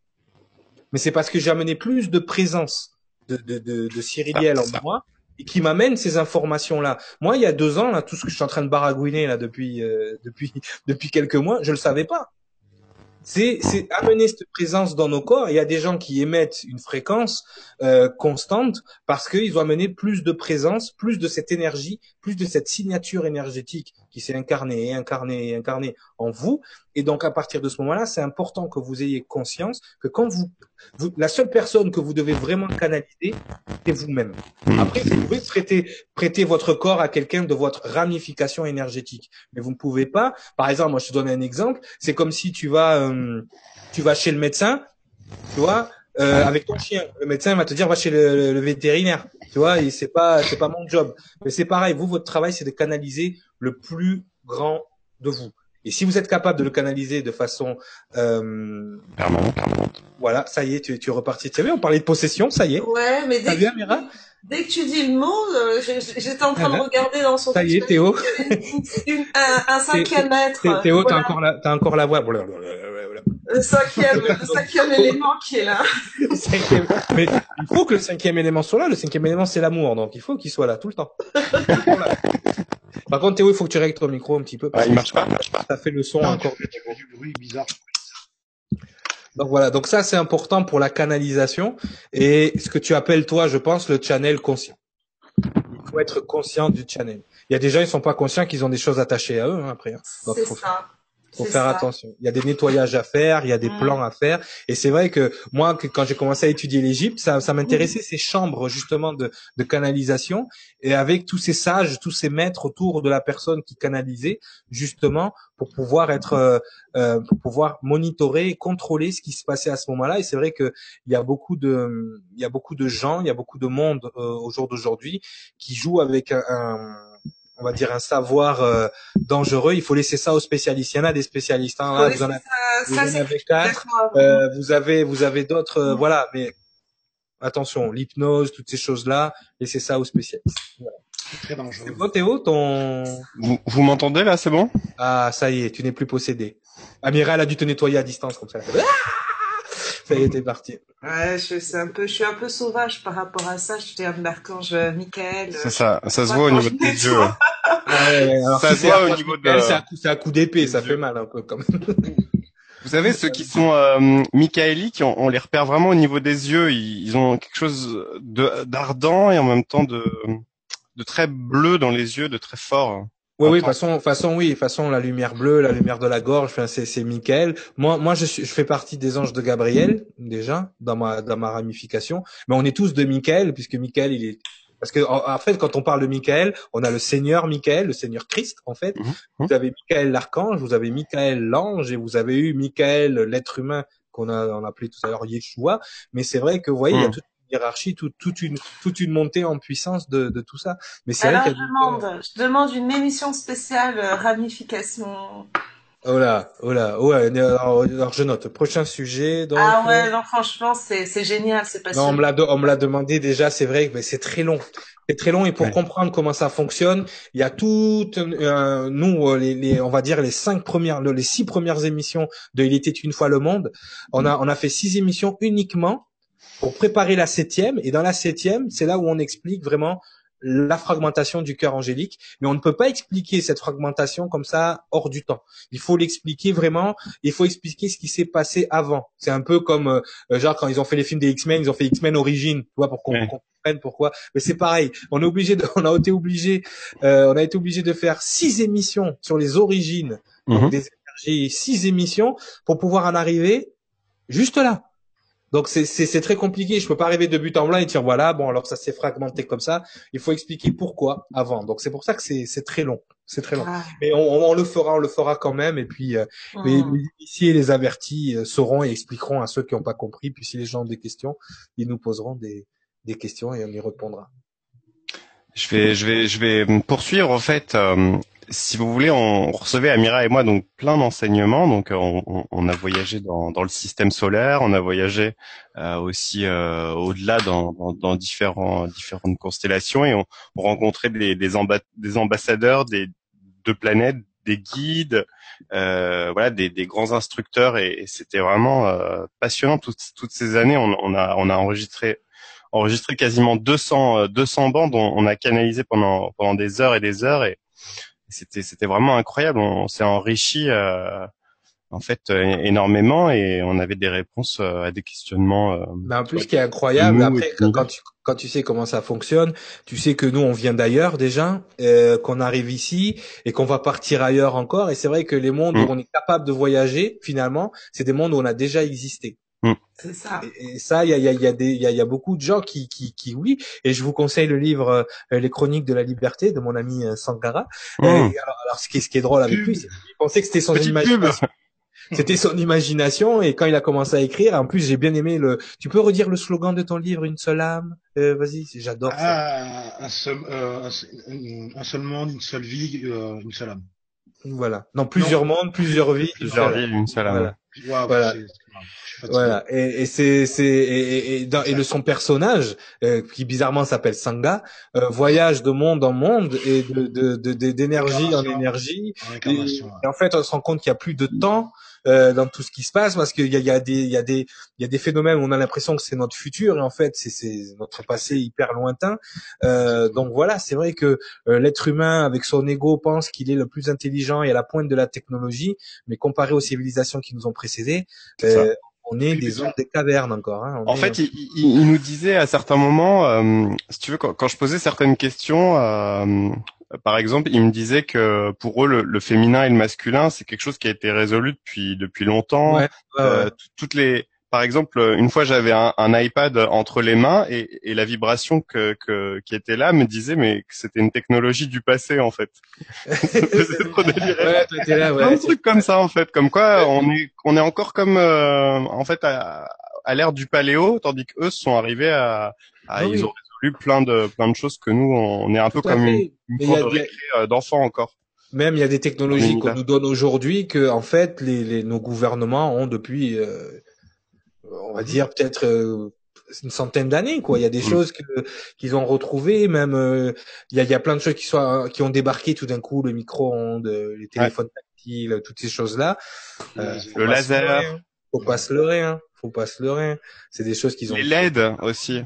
Mais c'est parce que j'ai amené plus de présence de, de, de, de Cyriliel en Ça, ça. moi qui m'amène ces informations-là. Moi, il y a deux ans, là, tout ce que je suis en train de baragouiner là depuis euh, depuis [LAUGHS] depuis quelques mois, je le savais pas. C'est c'est amener cette présence dans nos corps. Il y a des gens qui émettent une fréquence euh, constante parce qu'ils ont amené plus de présence, plus de cette énergie, plus de cette signature énergétique qui s'est incarnée et incarnée et incarnée en vous. Et donc à partir de ce moment-là, c'est important que vous ayez conscience que quand vous, vous la seule personne que vous devez vraiment canaliser, c'est vous-même. Après, vous pouvez prêter, prêter votre corps à quelqu'un de votre ramification énergétique, mais vous ne pouvez pas. Par exemple, moi, je te donne un exemple. C'est comme si tu vas, euh, tu vas chez le médecin, tu vois, euh, avec ton chien. Le médecin va te dire va chez le, le- le vétérinaire, tu vois. Et c'est pas, c'est pas mon job. Mais c'est pareil. Vous, votre travail, c'est de canaliser le plus grand de vous. Et si vous êtes capable de le canaliser de façon, euh, Permanent, permanent. voilà, ça y est, tu, tu es reparti. Tu sais, on parlait de possession, ça y est. Ouais, mais dès vu, Amira dès que tu dis le mot, euh, j'étais en train de Voilà. regarder dans son Ça y est, Théo. [LAUGHS] une- un, un cinquième. Thé- Théo, t'as encore la, t'as encore la voix. Le cinquième, le cinquième [LAUGHS] élément qui est là. Cinquième- Mais il faut que le cinquième élément soit là. Le cinquième élément, c'est l'amour. Donc, il faut qu'il soit là tout le temps. [LAUGHS] Par contre, Théo, il faut que tu règles ton micro un petit peu. parce Ah, il marche pas, il marche pas. que Ça fait le son Non, encore. du bruit bizarre. Donc voilà. Donc ça, c'est important pour la canalisation. Et ce que tu appelles, toi, je pense, le channel conscient. Il faut être conscient du channel. Il y a des gens, ils sont pas conscients qu'ils ont des choses attachées à eux, hein, après. hein. C'est ça. Faut C'est faire ça. attention. Il y a des nettoyages à faire, il y a des Mm. plans à faire. Et c'est vrai que moi, que quand j'ai commencé à étudier l'Égypte, ça, ça m'intéressait ces chambres justement de, de canalisation. Et avec tous ces sages, tous ces maîtres autour de la personne qui canalisait, justement, pour pouvoir être, euh, euh, pour pouvoir monitorer et contrôler ce qui se passait à ce moment-là. Et c'est vrai que il y a beaucoup de, il y a beaucoup de gens, il y a beaucoup de monde euh, au jour d'aujourd'hui qui jouent avec un, un- on va dire un savoir euh, dangereux. Il faut laisser ça aux spécialistes. Il y en a des spécialistes. Hein, là, Oui, vous en avez, ça, vous ça, en c'est avez quatre. Euh, vous avez, vous avez d'autres, euh, Mm. voilà. Mais attention, l'hypnose, toutes ces choses-là, laissez ça aux spécialistes. C'est très dangereux. Bon, Théo, ton Vous, vous m'entendez là, c'est bon? Ah, ça y est, tu n'es plus possédé. Amiral a dû te nettoyer à distance comme ça. Ah [LAUGHS] ça y est, t'es parti. Ouais, je, c'est un peu, je suis un peu sauvage par rapport à ça. J'étais un archange euh, Michael. C'est ça, ça se voit au niveau de tes yeux. Alors Ça si voit au niveau de C'est un coup, c'est un coup d'épée, ça fait mal un peu quand même. Vous savez, ceux qui sont euh, Michaéliques, on, on les repère vraiment au niveau des yeux. Ils, ils ont quelque chose de d'ardent et en même temps de de très bleu dans les yeux, de très fort. Oui, oui, façon, façon, oui, façon, la lumière bleue, la lumière de la gorge, enfin, c'est, c'est Michael. Moi, moi, je suis, je fais partie des anges de Gabriel, déjà, dans ma, dans ma ramification. Mais on est tous de Michael, puisque Michael, il est, parce que, en, en fait, quand on parle de Michael, on a le Seigneur Michael, le Seigneur Christ, en fait. Mhm. Vous avez Michael l'archange, vous avez Michael l'ange, et vous avez eu Michael l'être humain, qu'on a, on a appelé tout à l'heure Yeshua. Mais c'est vrai que, vous voyez, il y a Mhm. toute une hiérarchie, toute, toute une, toute une montée en puissance de, de tout ça. Mais c'est Alors, vrai je demande, je demande une émission spéciale euh, ramification. Oh là, oh là, ouais, alors, alors je note. Prochain sujet. Donc, ah ouais, non, franchement, c'est, c'est génial, c'est non, on passionnant. me l'a, de- on me l'a demandé déjà, c'est vrai, mais c'est très long. C'est très long et pour Ouais. comprendre comment ça fonctionne, il y a tout, euh, nous, euh, les, les, on va dire les cinq premières, le- les six premières émissions de Il était une fois le monde. On a, on a fait six émissions uniquement pour préparer la septième. Et dans la septième, c'est là où on explique vraiment la fragmentation du cœur angélique, mais on ne peut pas expliquer cette fragmentation comme ça hors du temps. Il faut l'expliquer vraiment, il faut expliquer ce qui s'est passé avant. C'est un peu comme euh, genre quand ils ont fait les films des X-Men, ils ont fait X-Men Origins, tu vois, pour qu'on Ouais. comprenne pourquoi. Mais c'est pareil, on est obligé de, [LAUGHS] on a été obligé, euh, on a été obligé de faire six émissions sur les origines Mhm. des énergies, six émissions pour pouvoir en arriver juste là. Donc c'est c'est c'est très compliqué. Je peux pas arriver de but en blanc et dire voilà bon alors ça s'est fragmenté comme ça. Il faut expliquer pourquoi avant. Donc c'est pour ça que c'est c'est très long. C'est très long. Ah, Mais on, on, on le fera, on le fera quand même. Et puis euh, les, hum. les initiés et les avertis euh, sauront et expliqueront à ceux qui n'ont pas compris. Puis si les gens ont des questions, ils nous poseront des des questions et on y répondra. Je vais, je vais, je vais poursuivre en fait. euh, si vous voulez, on recevait Amira et moi donc plein d'enseignements. Donc euh, on, on- on a voyagé dans, dans le système solaire, on a voyagé euh, aussi euh, au-delà dans, dans, dans différents, différentes constellations et on, on rencontrait des, des, amba- des ambassadeurs des de planètes, des guides, euh, voilà, des, des grands instructeurs et, c'était vraiment euh, passionnant toutes, toutes ces années. On, on a, on a enregistré enregistré quasiment 200 euh, 200 bandes. On, on a canalisé pendant pendant des heures et des heures et c'était c'était vraiment incroyable. On, s'est enrichi euh, en fait euh, énormément et on avait des réponses euh, à des questionnements. euh, Mais en plus, ce qui est incroyable, Nous, après, quand tu, quand tu sais comment ça fonctionne, tu sais que nous, on vient d'ailleurs déjà, euh, qu'on arrive ici et qu'on va partir ailleurs encore. Et c'est vrai que les mondes Mm. où on est capable de voyager, finalement, c'est des mondes où on a déjà existé. C'est ça. Et, et ça, il y a, il y, a, il y, a des- il y, a, il y a beaucoup de gens qui, qui, qui oublient. Et je vous conseille le livre euh, Les Chroniques de la Liberté de mon ami euh, Sankara. Mmh. Euh, et alors, alors, ce qui est, ce qui est drôle avec lui, c'est qu'il pensait que c'était son Petite imagination. [LAUGHS] C'était son imagination et quand il a commencé à écrire, en plus j'ai bien aimé le. Tu peux redire le slogan de ton livre, une seule âme? Euh, Vas-y, j'adore ça. Ah, un seul, euh, un, seul- un seul monde, une seule vie, euh, une seule âme. Voilà. Non, plusieurs mondes, plusieurs vies. une Plusieurs vies, une seule âme. Voilà. Voilà. Et, et c'est c'est et, et, et, dans- et le son personnage euh, qui bizarrement s'appelle Sangha euh, voyage de monde en monde et de de de- de- d'énergie en énergie. En et en fait, on se rend compte qu'il y a plus de temps euh, dans tout ce qui se passe parce qu'il y a, il y a des il y a des il y a des phénomènes où on a l'impression que c'est notre futur et en fait c'est c'est notre passé hyper lointain. Euh, donc voilà, c'est vrai que euh, l'être humain avec son ego pense qu'il est le plus intelligent et à la pointe de la technologie, mais comparé aux civilisations qui nous ont précédés, euh, on est des hommes des cavernes encore. Hein. En est- fait, il, il- il nous disait à certains moments, euh, si tu veux, quand, quand je posais certaines questions, euh, par exemple, ils me disaient que pour eux, le, le féminin et le masculin, c'est quelque chose qui a été résolu depuis depuis longtemps. Ouais, Euh, toutes les, par exemple, une fois j'avais un, un iPad entre les mains et, et la vibration que, que qui était là me disait mais que c'était une technologie du passé en fait. [LAUGHS] Faisait trop délirer. Ouais, toi, t'es là, Plein ouais. de trucs comme ça en fait, comme quoi on est on est encore comme euh, en fait à, à l'ère du paléo, tandis qu'eux sont arrivés à, à Ah oui. ils ont résolu plein de plein de choses que nous on est un peu Tout comme une, fait. une cour de récré euh, d'enfants encore. Même il y a des technologies qu'on nous donne aujourd'hui que en fait les, les nos gouvernements ont depuis euh, on va dire peut-être euh, une centaine d'années quoi. Il y a des Mm. choses que qu'ils ont retrouvées même euh, il y a il y a plein de choses qui sont qui ont débarqué tout d'un coup le micro-ondes, les téléphones tactiles, toutes ces choses là. Euh, Le laser. leurrer, hein. Faut pas se leurrer hein. Faut pas se leurrer. C'est des choses qu'ils ont Les LED aussi.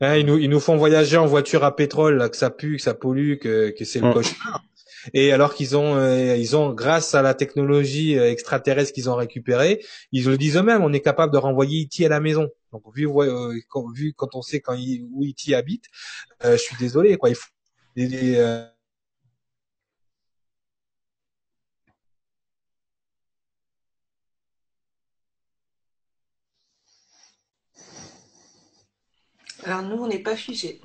Hein, ils nous ils nous font voyager en voiture à pétrole, là, que ça pue, que ça pollue, que que c'est le Mm. cauchemar. Et alors qu'ils ont euh, ils ont grâce à la technologie euh, extraterrestre qu'ils ont récupérée, ils le disent eux-mêmes, on est capable de renvoyer E.T. à la maison. Donc vu euh, quand, vu quand on sait quand il, où E.T. habite, euh, je suis désolé quoi, il faut des- des, Alors nous, on n'est pas figé.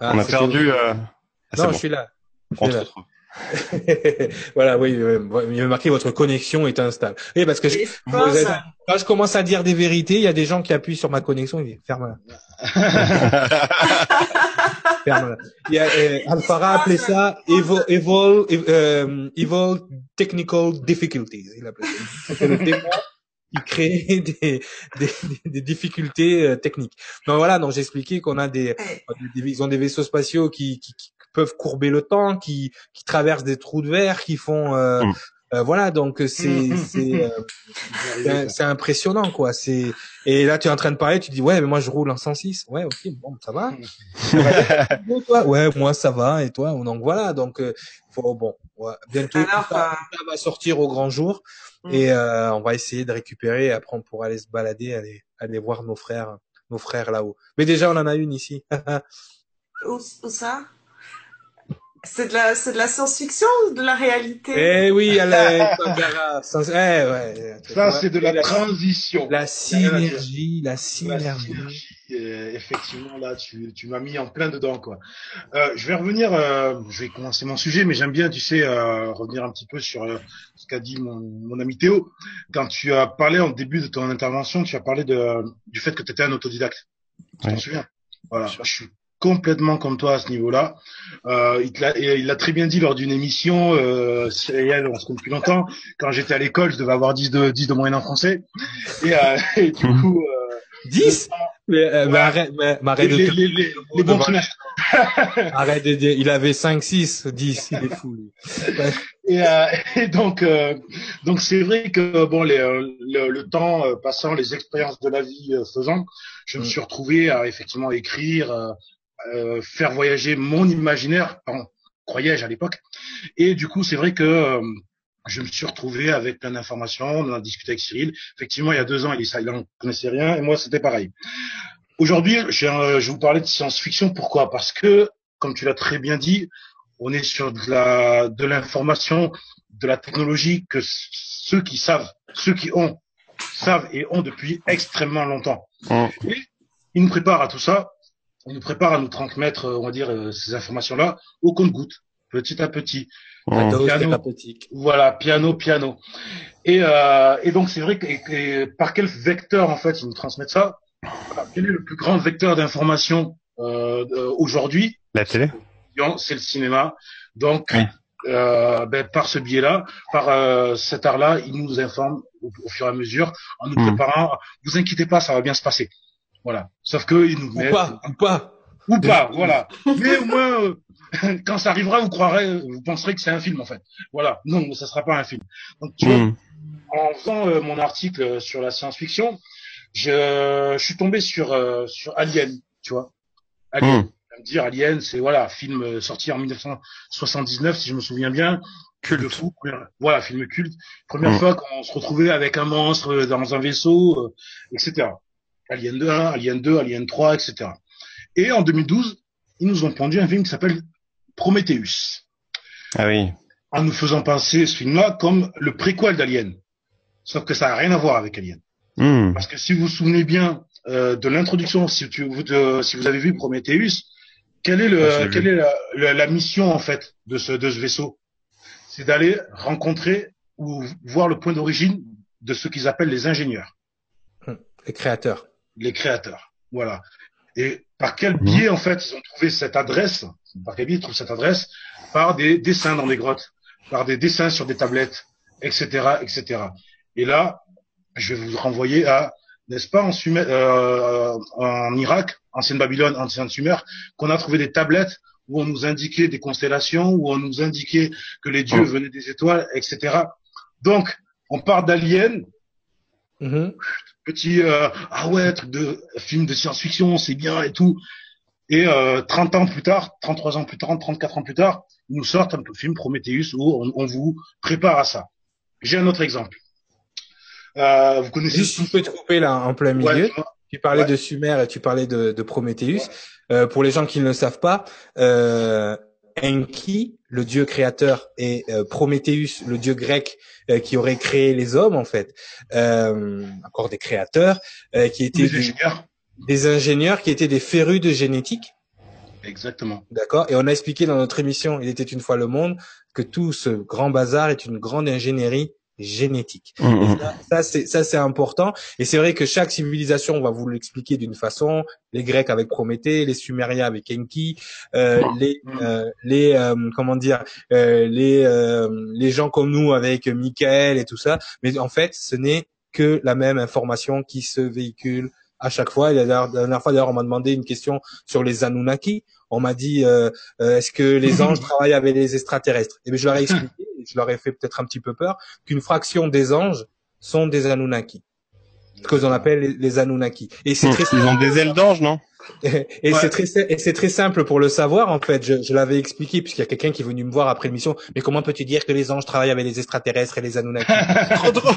ah, on a perdu. Euh... ah, Non, bon. je suis là. Je On suis te là. retrouve. [LAUGHS] voilà, oui, il m'a marqué votre connexion est instable. Oui, parce que je, Et vous Frozen. êtes- quand je commence à dire des vérités, il y a des gens qui appuient sur ma connexion, ils disent ferme-la. [LAUGHS] ferme-la. Il y a, euh, Alphara appelait ça evil, evil, euh, evil technical difficulties. Il appelait ça. C'était le démon qui crée [LAUGHS] des, des, des difficultés euh, techniques. Donc voilà, donc j'expliquais qu'on a des, des- ils ont des vaisseaux spatiaux qui, qui, qui peuvent courber le temps, qui, qui traversent des trous de verre, qui font, euh, Mm. euh, voilà, donc c'est, Mm, mm, c'est, mm, euh, [LAUGHS] c'est, c'est impressionnant quoi. C'est et là tu es en train de parler, tu dis ouais mais moi je roule en 106. Ouais ok bon ça va. [LAUGHS] Toi? Ouais moi ça va et toi? Donc voilà donc euh, faut bon ouais, bientôt Alors, euh, ça va sortir au grand jour Mm. et euh, on va essayer de récupérer. Après on pourra aller se balader, aller aller voir nos frères nos frères là-haut. Mais déjà on en a une ici. [LAUGHS] où, où ça? C'est de la, c'est de la science-fiction ou de la réalité? Eh oui, elle est [LAUGHS] Sangara. Sans- Eh ouais. Ça, c'est de la la, transition. la rien à synergie, la La synergie. synergie, euh, effectivement, là, tu, tu m'as mis en plein dedans, quoi. Euh, je vais revenir, euh, je vais commencer mon sujet, mais j'aime bien, tu sais, euh, revenir un petit peu sur euh, ce qu'a dit mon, mon ami Théo. Quand tu as parlé en début de ton intervention, tu as parlé de, du fait que tu étais un autodidacte. Tu t'en Ouais. souviens? Voilà, je suis complètement comme toi à ce niveau-là. Euh, il l'a- très bien dit lors d'une émission, euh, Cyril, on se connaît depuis longtemps. Quand j'étais à l'école, je devais avoir 10 de, 10 de moyenne en français. Et, euh, et du coup... Euh, 10 mais, euh, mais arrête, mais, mais arrête les, de les, les, bons trimestres. [LAUGHS] arrête de dire, il avait 5, 6, 10, il est fou, lui. Ouais. [LAUGHS] Et, euh, et donc, euh, donc c'est vrai que bon, les, le, le temps passant, les expériences de la vie faisant, je me Mm. suis retrouvé à effectivement écrire, euh, faire voyager mon imaginaire, pardon, croyais-je à l'époque. Et du coup, c'est vrai que euh, je me suis retrouvé avec plein d'informations. On en a discuté avec Cyril. Effectivement, il y a deux ans, il il en connaissait rien, et moi, c'était pareil. Aujourd'hui, je, euh, je vais vous parler de science-fiction. Pourquoi? Parce que, comme tu l'as très bien dit, on est sur de la de l'information, de la technologie que ceux qui savent, ceux qui ont, savent et ont depuis extrêmement longtemps. Mm. Et ils nous préparent à tout ça. Ils nous préparent à nous transmettre, euh, on va dire, euh, ces informations-là au compte-goutte, petit à petit. Piano. Voilà, piano, piano. Et, euh, et donc c'est vrai que et- et par quel vecteur en fait ils nous transmettent ça? Voilà, Quel est le plus grand vecteur d'information euh, euh, aujourd'hui? La télé C'est le cinéma. Donc Oui. euh, ben, par ce biais-là, par euh, cet art-là, ils nous informent au, au fur et à mesure en nous Mhm. préparant. Vous inquiétez pas, ça va bien se passer. Voilà. Sauf que ils nous Ou pas, ou pas. ou pas, voilà. Mais au moins, euh, [LAUGHS] quand ça arrivera, vous croirez, vous penserez que c'est un film en fait. Voilà. Non, ça sera pas un film. Donc tu vois, Mm. en faisant euh, mon article sur la science-fiction, je, je suis tombé sur euh, sur Alien, tu vois. Alien. Mm. Vais me dire Alien, c'est voilà, film euh, sorti en 1979 si je me souviens bien. Culte. fou, première- voilà, film culte. Première Mm. fois qu'on se retrouvait avec un monstre euh, dans un vaisseau, euh, etc. Alien 2, 1, Alien 2, Alien 3, etc. Et en 2012, ils nous ont pondu un film qui s'appelle Prometheus. Ah oui. En nous faisant penser ce film-là comme le préquel d'Alien. Sauf que ça n'a rien à voir avec Alien. Hmm. Parce que si vous vous souvenez bien euh, de l'introduction, si, tu, vous, de- si vous avez vu Prometheus, quelle est, le, Ah, quelle est la, la- la mission en fait de ce, de ce vaisseau? C'est d'aller rencontrer ou voir le point d'origine de ce qu'ils appellent les ingénieurs, Les créateurs. Les créateurs. Voilà. Et par quel Mhm. biais en fait ils ont trouvé cette adresse Par quel biais ils trouvent cette adresse? Par des dessins dans les grottes, par des dessins sur des tablettes, etc., etc. Et là, je vais vous renvoyer à, n'est-ce pas, en, Sumer, euh, en Irak, ancienne Babylone, ancienne Sumer, qu'on a trouvé des tablettes où on nous indiquait des constellations, où on nous indiquait que les dieux Mhm. venaient des étoiles, etc. Donc, on part d'aliens, Mhm. Petit euh, ah ouais truc de film de science-fiction c'est bien et tout et euh, 30 ans plus tard 33 ans plus tard 34 ans plus tard ils nous sortent un film Prometheus où on, on vous prépare à ça j'ai un autre exemple euh, vous connaissez Juste, je peux te couper là en plein milieu. Ouais. Tu parlais Ouais. de Sumer et tu parlais de, de Prometheus. Euh, pour les gens qui ne le savent pas, euh, Enki, le dieu créateur, et euh, Prométhéeus, le dieu grec euh, qui aurait créé les hommes en fait, euh, encore des créateurs, euh, qui étaient des, ingénieurs. des ingénieurs, qui étaient des férus de génétique. exactement. D'accord. Et on a expliqué dans notre émission Il était une fois le monde que tout ce grand bazar est une grande ingénierie génétique. Hmm, hmm. Ça, ça, c'est ça c'est important et c'est vrai que chaque civilisation on va vous l'expliquer d'une façon. Les Grecs avec Prométhée, les Sumériens avec Enki, euh, les euh, les euh, comment dire euh, les euh, les gens comme nous avec Michael et tout ça. Mais en fait, ce n'est que la même information qui se véhicule à chaque fois. Et la dernière, fois d'ailleurs, on m'a demandé une question sur les Anunnaki. On m'a dit euh, euh, est-ce que les anges [LAUGHS] travaillent avec les extraterrestres? Et bien je leur ai expliqué, je leur ai fait peut-être un petit peu peur qu'une fraction des anges sont des Anunnaki, ce que l'on appelle les, les Anunnaki. Et c'est très Ils ont des ailes d'ange, non? [LAUGHS] Et Ouais. c'est très et c'est très simple pour le savoir en fait. Je, je l'avais expliqué puisqu'il y a quelqu'un qui est venu me voir après l'émission. Mais comment peux-tu dire que les anges travaillent avec les extraterrestres et les Anunnaki? [LAUGHS] Trop drôle.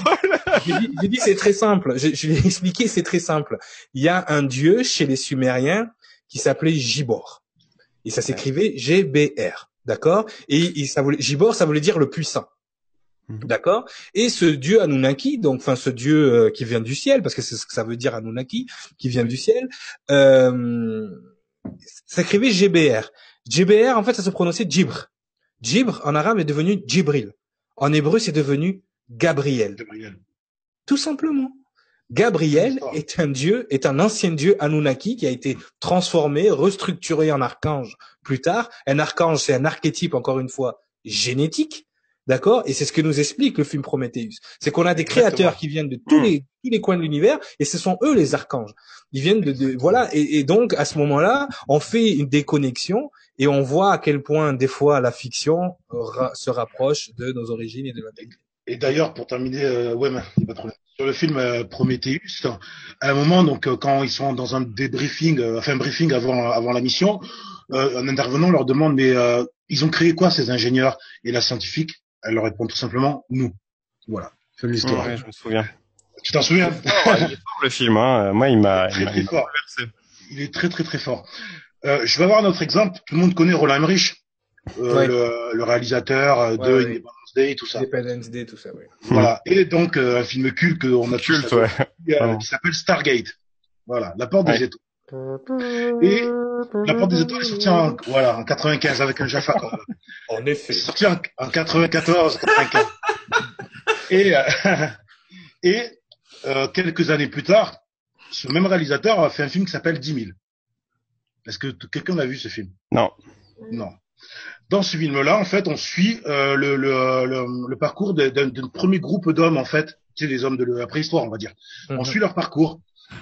J'ai dit, dit, c'est très simple. Je, je lui ai expliqué c'est très simple. Il y a un dieu chez les Sumériens qui s'appelait Gibor et ça s'écrivait G-B-R, d'accord? Et il, ça voulait, Gibor, ça voulait dire le puissant. Mhm. D'accord? Et ce dieu Anunnaki, donc enfin ce dieu euh, qui vient du ciel, parce que c'est ce que ça veut dire Anunnaki, qui vient du ciel, euh, ça s'écrivait GBR. GBR, en fait, ça se prononçait Djibr. Djibr, en arabe, est devenu Djibril. En hébreu, c'est devenu Gabriel. Gabriel. Tout simplement. Gabriel est un dieu, est un ancien dieu Anunnaki qui a été transformé, restructuré en archange plus tard. Un archange, c'est un archétype, encore une fois, génétique. D'accord? Et c'est ce que nous explique le film Prometheus. C'est qu'on a des Exactement. créateurs qui viennent de tous les, tous les coins de l'univers et ce sont eux les archanges. Ils viennent de, de- voilà. Et, et donc, à ce moment-là, on fait une déconnexion et on voit à quel point, des fois, la fiction ra- se rapproche de nos origines et de la vérité. Et d'ailleurs, pour terminer, euh, ouais, mais pas de problème. Sur le film euh, Prometheus, à un moment, donc euh, quand ils sont dans un débriefing, euh, enfin un briefing avant avant la mission, euh, un intervenant leur demande mais euh, ils ont créé quoi ces ingénieurs? Et la scientifique, elle leur répond tout simplement nous. Voilà, c'est l'histoire. Ouais, je me souviens. Tu t'en souviens? Il est fort, le film, hein. Moi, il m'a, très il est très très très fort. Euh, je vais avoir un autre exemple. Tout le monde connaît Roland Emmerich, euh, Ouais. le, le réalisateur de Ouais, ouais. Independence Day, tout ça. Independence Day, tout ça, oui. Voilà. Et donc euh, un film culte qu'on a tous Culte, ouais. euh, qui s'appelle Stargate. Voilà, la porte Ouais. des étoiles. Et la porte des étoiles est sortie en, voilà, en 95 avec un Jaffa. quoi. [LAUGHS] En effet. C'est sorti en, en 94, 95. [LAUGHS] Et, euh, [LAUGHS] et euh, quelques années plus tard, ce même réalisateur a fait un film qui s'appelle 10 000. Est-ce que quelqu'un a vu ce film? Non. Non. Dans ce film-là, en fait, on suit euh, le, le, le, le parcours d'un premier groupe d'hommes, en fait, tu sais, des hommes de la préhistoire, on va dire. On Mhm. suit leur parcours.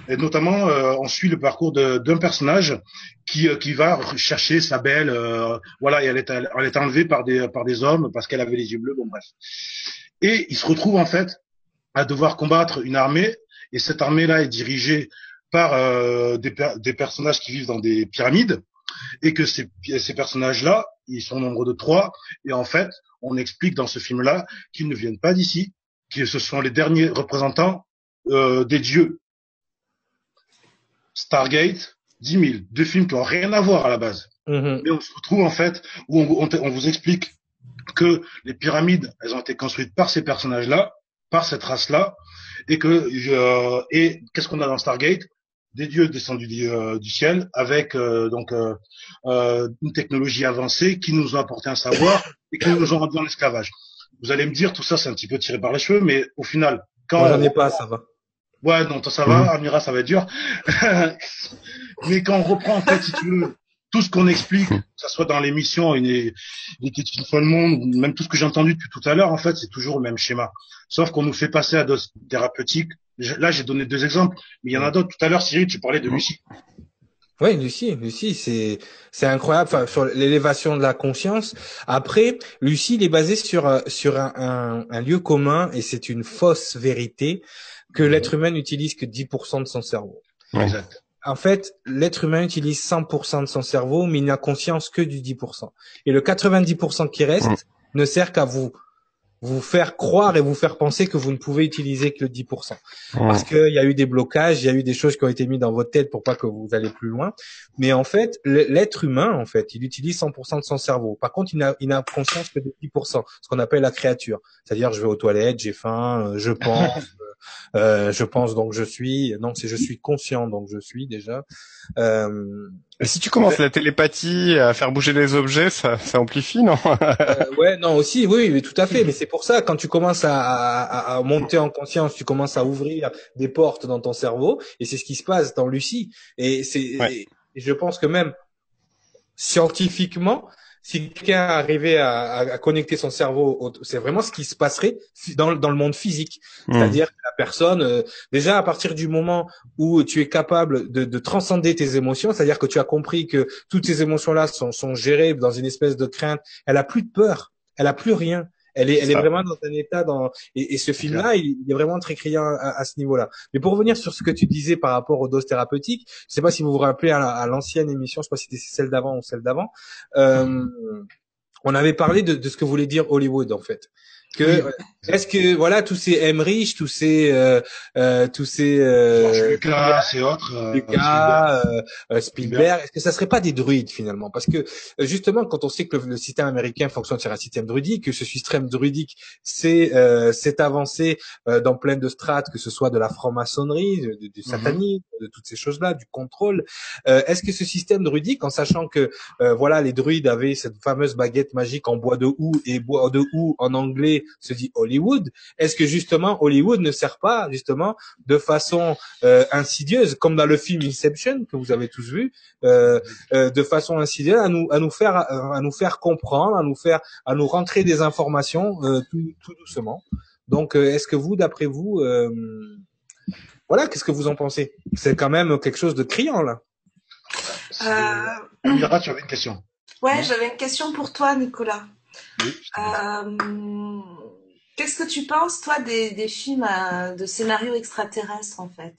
Et notamment, euh, on suit le parcours d'un personnage qui, euh, qui va chercher sa belle. euh, voilà, et elle est, elle est enlevée par des, par des hommes parce qu'elle avait les yeux bleus. Bon, bref. Et il se retrouve en fait à devoir combattre une armée. Et cette armée-là est dirigée par euh, des, des personnages qui vivent dans des pyramides. Et que ces, ces personnages-là, ils sont au nombre de trois. Et en fait, on explique dans ce film-là qu'ils ne viennent pas d'ici, que ce sont les derniers représentants euh, des dieux. Stargate, 10 000, deux films qui ont rien à voir à la base. Mhm. Mais on se retrouve en fait où on, on te- on vous explique que les pyramides, elles ont été construites par ces personnages-là, par cette race-là, et que euh, et qu'est-ce qu'on a dans Stargate? Des dieux descendus du, euh, du ciel avec euh, donc une technologie avancée qui nous ont apporté un savoir et qui nous ont rendu en esclavage. Vous allez me dire tout ça c'est un petit peu tiré par les cheveux, mais au final quand j'en ai pas, ça va. Ouais, non, ça va, Amira, ça va être dur. [LAUGHS] mais quand on reprend en fait, si tu veux, tout ce qu'on explique, que ce soit dans l'émission, il était une fois le monde, même tout ce que j'ai entendu depuis tout à l'heure, en fait, c'est toujours le même schéma. Sauf qu'on nous fait passer à dose thérapeutique. Là, j'ai donné deux exemples, mais il y en a d'autres. Tout à l'heure, Cyril, tu parlais de Lucie. Oui, Lucie, Lucie, c'est c'est incroyable enfin, sur l'élévation de la conscience. Après, Lucie, il est basé sur euh, sur un, un, lieu commun et c'est une fausse vérité que l'être humain n'utilise que 10% de son cerveau. Exact en fait, l'être humain utilise 100% de son cerveau, mais il n'a conscience que du 10%. Et le 90% qui reste ne sert qu'à vous vous faire croire et vous faire penser que vous ne pouvez utiliser que le 10%. Mm. Parce qu'il y a eu des blocages, il y a eu des choses qui ont été mises dans votre tête pour pas que vous allez plus loin. Mais en fait, l'être humain, en fait, il utilise 100% de son cerveau. Par contre, il n'a, il n'a conscience que de 10%, ce qu'on appelle la créature. C'est-à-dire, je vais aux toilettes, j'ai faim, euh, je [LAUGHS] pense, euh, je pense donc je suis. Non, c'est je suis conscient donc je suis déjà. Euh, si tu commences la télépathie à faire bouger les objets, ça, ça amplifie, non euh, Ouais, non aussi, oui, mais tout à fait. Mais c'est pour ça quand tu commences à, à, à, monter en conscience, tu commences à ouvrir des portes dans ton cerveau, et c'est ce qui se passe dans Lucie. Et c'est, et je pense que même scientifiquement, si quelqu'un arrivait à, à, connecter son cerveau, c'est vraiment ce qui se passerait dans, dans le monde physique. Hmm. C'est-à-dire que la personne, euh, déjà à partir du moment où tu es capable de, de transcender tes émotions, c'est-à-dire que tu as compris que toutes ces émotions-là sont, sont gérées dans une espèce de crainte, elle a plus de peur, elle a plus rien. Elle est, elle est vraiment dans un état dans et, et ce film-là, il, est vraiment très criant à, ce niveau-là. Mais pour revenir sur ce que tu disais par rapport aux doses thérapeutiques, je sais pas si vous vous rappelez à l'ancienne émission, je sais pas si c'était celle d'avant ou celle d'avant, euh, on avait parlé de, de, ce que voulait dire Hollywood en fait que est-ce que voilà tous ces Emmerich, tous ces euh, euh, tous ces euh, Lucas et autres euh, Lucas, euh, Spielberg, est-ce que ça serait pas des druides finalement? Parce que justement quand on sait que le, système américain fonctionne sur un système druidique, que ce système druidique c'est c'est avancé dans plein de strates, que ce soit de la franc-maçonnerie, du, du mhm. satanisme, de toutes ces choses-là, du contrôle. est-ce que ce système druidique, en sachant que voilà les druides avaient cette fameuse baguette magique en bois de houx et bois de houx en anglais se dit Hollywood. Est-ce que justement Hollywood ne sert pas justement de façon euh, insidieuse, comme dans le film Inception que vous avez tous vu, euh, euh, de façon insidieuse à nous à nous faire à nous faire comprendre, à nous faire à nous rentrer des informations tout, tout, doucement. Donc, est-ce que vous, d'après vous, voilà, qu'est-ce que vous en pensez? C'est quand même quelque chose de criant là. Euh... tu avais une question. Ouais, j'avais une question pour toi, Nicolas. Euh, qu'est-ce que tu penses, toi, des, des films euh, de scénarios extraterrestres, en fait?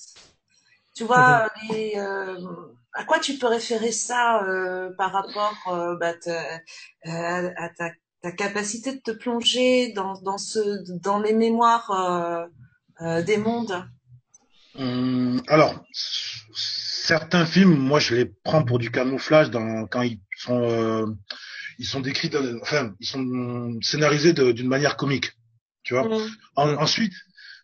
Tu vois, [LAUGHS] euh, à quoi tu peux référer ça par rapport bah, à ta, ta, capacité de te plonger dans, dans, ce, dans les mémoires des mondes? Hum, Alors, certains films, moi, je les prends pour du camouflage dans, quand ils sont ils sont décrits, enfin, ils sont scénarisés d'une manière comique, tu vois. Mm. ensuite,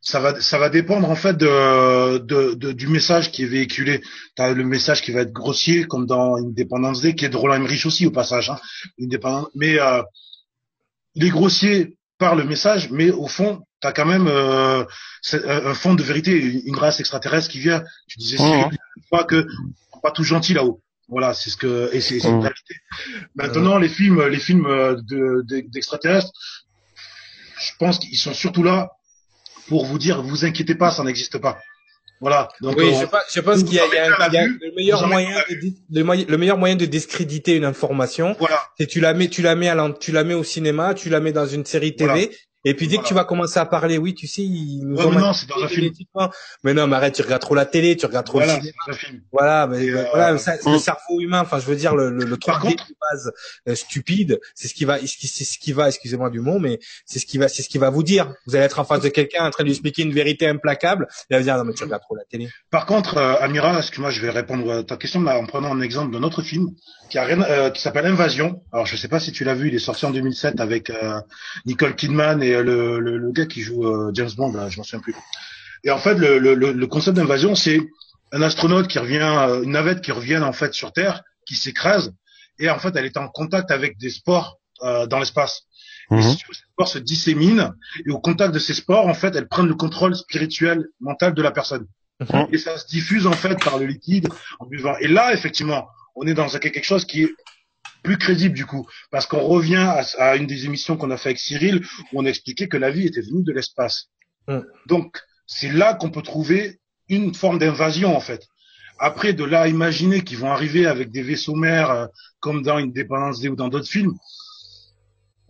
ça va, ça va dépendre en fait de, de, du message qui est véhiculé. T'as le message qui va être grossier, comme dans Independence Day, qui est de Roland Emmerich aussi au passage. Hein, mais euh, il est grossier par le message, mais au fond, tu as quand même euh, un fond de vérité, une, race extraterrestre qui vient. Tu disais, mm. pas que pas tout gentil là-haut. Voilà, c'est ce que et c'est une mmh. réalité. Maintenant, les films, les films euh, d'extraterrestres, je pense qu'ils sont surtout là pour vous dire, vous inquiétez pas, ça n'existe pas. Voilà. Donc, oui, je, pense, je pense qu'il y a, y a, le meilleur moyen, de, le, meilleur moyen de discréditer une information. Voilà. C'est tu la mets, tu la mets à tu la mets au cinéma, tu la mets dans une série TV, Et puis dès Voilà. que tu vas commencer à parler, oui, tu sais, ils nous Ouais, ont mais non, c'est dans un film. Mais non, mais arrête, tu regardes trop la télé, tu regardes trop Voilà, le cinéma. film. Voilà, mais euh, voilà, ça, mm. le cerveau humain. Enfin, je veux dire, le, le, le Par 3D contre- de base euh, stupide, c'est ce qui va, c'est ce qui va, excusez-moi du mot, mais c'est ce qui va, c'est ce qui va vous dire. Vous allez être en face de quelqu'un en train de lui expliquer une vérité implacable, il va vous dire non mais tu regardes trop la télé. Par contre, euh, Amira, excuse-moi, je vais répondre à ta question là, en prenant un exemple d'un autre film qui, a rien, euh, qui s'appelle Invasion. Alors, je sais pas si tu l'as vu, il est sorti en 2007 avec euh, Nicole Kidman et euh, le, le, le gars qui joue euh, James Bond, là, je m'en souviens plus. Et en fait, le, concept d'invasion, c'est un astronaute qui revient, euh, une navette qui revient en fait sur Terre, qui s'écrase, et en fait, elle est en contact avec des spores euh, dans l'espace. Et Mhm. si tu veux, ces spores se disséminent, et au contact de ces spores, en fait, elles prennent le contrôle spirituel, mental de la personne. Mhm. Et ça se diffuse en fait par le liquide en buvant. Et là, effectivement, on est dans quelque chose qui est plus crédible du coup, parce qu'on revient à, à une des émissions qu'on a fait avec Cyril, où on expliquait que la vie était venue de l'espace. Mhm. Donc, c'est là qu'on peut trouver une forme d'invasion en fait. Après, de là à imaginer qu'ils vont arriver avec des vaisseaux mères euh, comme dans Independence Day ou dans d'autres films.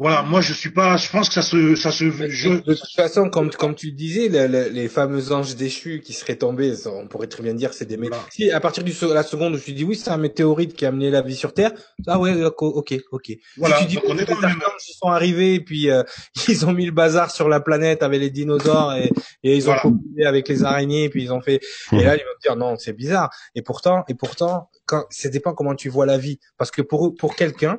Voilà, moi je suis pas, je pense que ça se, ça se, je, de toute façon, comme comme tu disais, le- le- les fameux anges déchus qui seraient tombés, ça, on pourrait très bien dire c'est des mé- Voilà. Si à partir du la seconde où tu dis oui, c'est un météorite qui a amené la vie sur Terre, ah ouais, ok, ok, voilà, si tu dis donc on est que dans le les même. archanges sont arrivés et puis euh, [LAUGHS] ils ont mis le bazar sur la planète avec les dinosaures et, et ils ont Voilà. avec les araignées et puis ils ont fait et là ils vont te dire non c'est bizarre et pourtant et pourtant quand ça dépend comment tu vois la vie parce que pour pour quelqu'un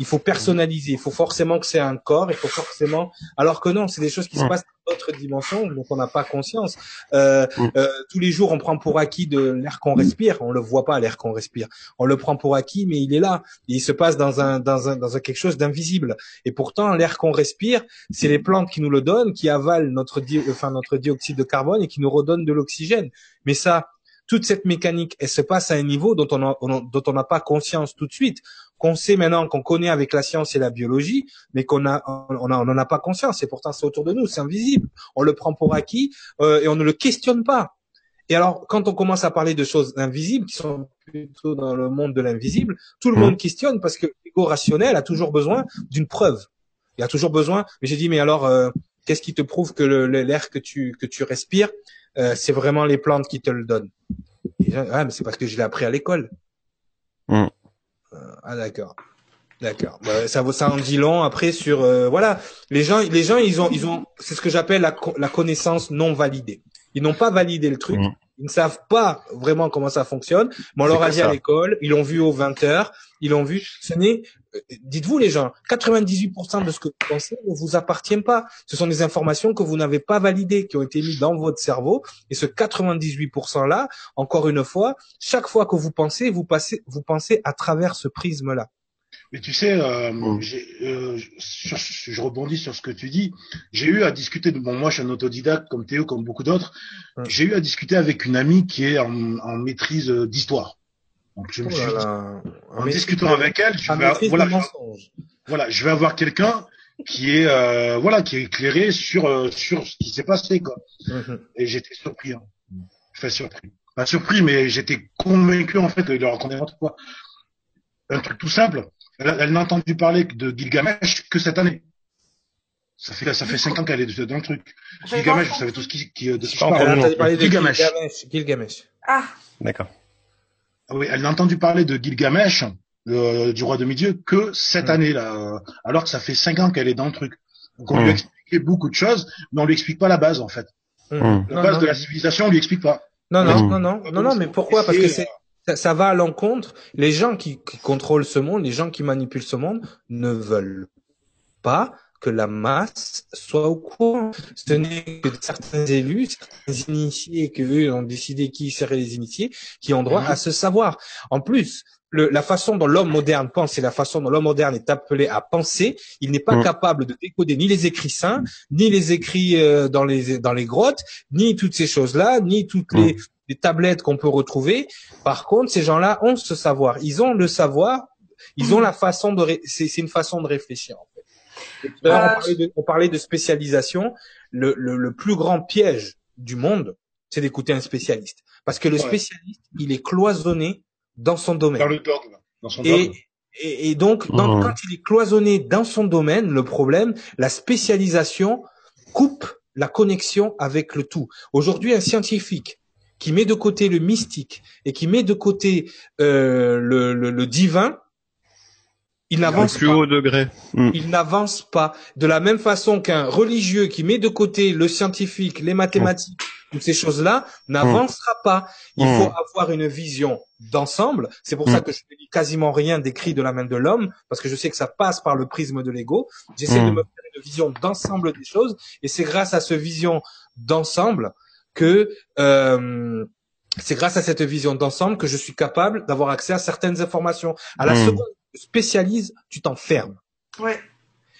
il faut personnaliser. Il faut forcément que c'est un corps. Il faut forcément alors que non c'est des choses qui se passent dans d'autres dimensions dont on n'a pas conscience. Euh, euh, tous les jours on prend pour acquis de l'air qu'on respire. On le voit pas l'air qu'on respire. On le prend pour acquis mais il est là. Il se passe dans un dans un dans un quelque chose d'invisible. Et pourtant l'air qu'on respire c'est les plantes qui nous le donnent qui avalent notre di- enfin notre dioxyde de carbone et qui nous redonnent de l'oxygène. Mais ça toute cette mécanique elle se passe à un niveau dont on- dont on n'a pas conscience tout de suite qu'on sait maintenant qu'on connaît avec la science et la biologie mais qu'on a on a- on n'en a pas conscience et pourtant c'est autour de nous c'est invisible on le prend pour acquis euh, et on ne le questionne pas et alors, quand on commence à parler de choses invisibles, qui sont plutôt dans le monde de l'invisible, tout le Mhm. monde questionne parce que l'ego rationnel a toujours besoin d'une preuve. Il a toujours besoin. Mais j'ai dit, mais alors, euh, qu'est-ce qui te prouve que l'air que tu que tu respires, euh, c'est vraiment les plantes qui te le donnent? Et Ah, mais c'est parce que je l'ai appris à l'école. Mhm. Ah d'accord. D'accord. Bah, ça vaut ça en dit long après sur euh, voilà les gens les gens ils ont ils ont c'est ce que j'appelle la, co- la connaissance non validée. Ils n'ont pas validé le truc. Mhm. Ils ne savent pas vraiment comment ça fonctionne. Mais on leur a dit à l'école, ils l'ont vu aux 20 heures, ils l'ont vu. Ce n'est, euh, dites-vous les gens, 98% de ce que vous pensez ne vous appartient pas. Ce sont des informations que vous n'avez pas validées, qui ont été mises dans votre cerveau. Et ce 98% là, encore une fois, chaque fois que vous pensez, vous passez, vous pensez à travers ce prisme-là. Mais tu sais, euh, j'ai, euh, sur- je rebondis sur ce que tu dis. J'ai eu à discuter. De, bon, moi, je suis un autodidacte comme Théo, comme beaucoup d'autres. J'ai eu à discuter avec une amie qui est en, en maîtrise euh, d'histoire. Donc, je me Oh suis là dit, là. en discutant avec elle, je vais, maîtrise voilà, voilà, je vais avoir quelqu'un qui est, euh, voilà, qui est éclairé sur euh, sur ce qui s'est passé, quoi. Mhm. Et j'étais surpris. Hein. Enfin, surpris. Pas surpris, mais j'étais convaincu en fait qu'il racontait n'importe quoi. Un truc tout simple. Elle, elle n'a entendu parler de Gilgamesh que cette année. Ça fait ça fait cinq ans qu'elle est dans le truc. Gilgamesh, vous savez tout ce qui, qui de qui je parle. de. Gilgamesh. Gilgamesh. Ah, D'accord. Ah Oui, elle n'a entendu parler de Gilgamesh, du roi demi-dieu, que cette Mm. année là, euh, alors que ça fait cinq ans qu'elle est dans le truc. Donc on Mm. lui a expliqué beaucoup de choses, mais on lui explique pas la base en fait. Mhm. La Non, base non. de la civilisation, on lui explique pas. Non, non, Mm. non, non, non, non, mais pourquoi? Parce que c'est ça, ça va à l'encontre. Les gens qui, qui contrôlent ce monde, les gens qui manipulent ce monde, ne veulent pas que la masse soit au courant. Ce n'est que certains élus, certains initiés, que eux ont décidé qui seraient les initiés, qui ont droit Mhm. à ce savoir. En plus, le, la façon dont l'homme moderne pense et la façon dont l'homme moderne est appelé à penser, il n'est pas Mhm. capable de décoder ni les écrits saints, ni les écrits euh, dans les dans les grottes, ni toutes ces choses-là, ni toutes les, les tablettes qu'on peut retrouver. Par contre, ces gens-là ont ce savoir. Ils ont le savoir. Ils ont la façon de. ré- C'est c'est une façon de réfléchir. En on, parlait de, on parlait de spécialisation. Le, le, le plus grand piège du monde, c'est d'écouter un spécialiste, parce que le Ouais. spécialiste, il est cloisonné dans son domaine. Dans le dogme, dans son Et, dogme. Et, et donc, dans, Mhm. quand il est cloisonné dans son domaine, le problème, la spécialisation coupe la connexion avec le tout. Aujourd'hui, un scientifique qui met de côté le mystique et qui met de côté euh, le, le, le divin, il n'avance plus pas. haut degré. Mm. Il n'avance pas. De la même façon qu'un religieux qui met de côté le scientifique, les mathématiques, toutes ces choses-là, n'avancera pas. Il Mm. faut avoir une vision d'ensemble. C'est pour ça Mm. que je ne lis quasiment rien d'écrit de la main de l'homme, parce que je sais que ça passe par le prisme de l'ego. J'essaie Mm. de me faire une vision d'ensemble des choses, et c'est grâce à ce vision d'ensemble que euh, c'est grâce à cette vision d'ensemble que je suis capable d'avoir accès à certaines informations. À la Mm. seconde spécialises, tu t'enfermes. Ouais.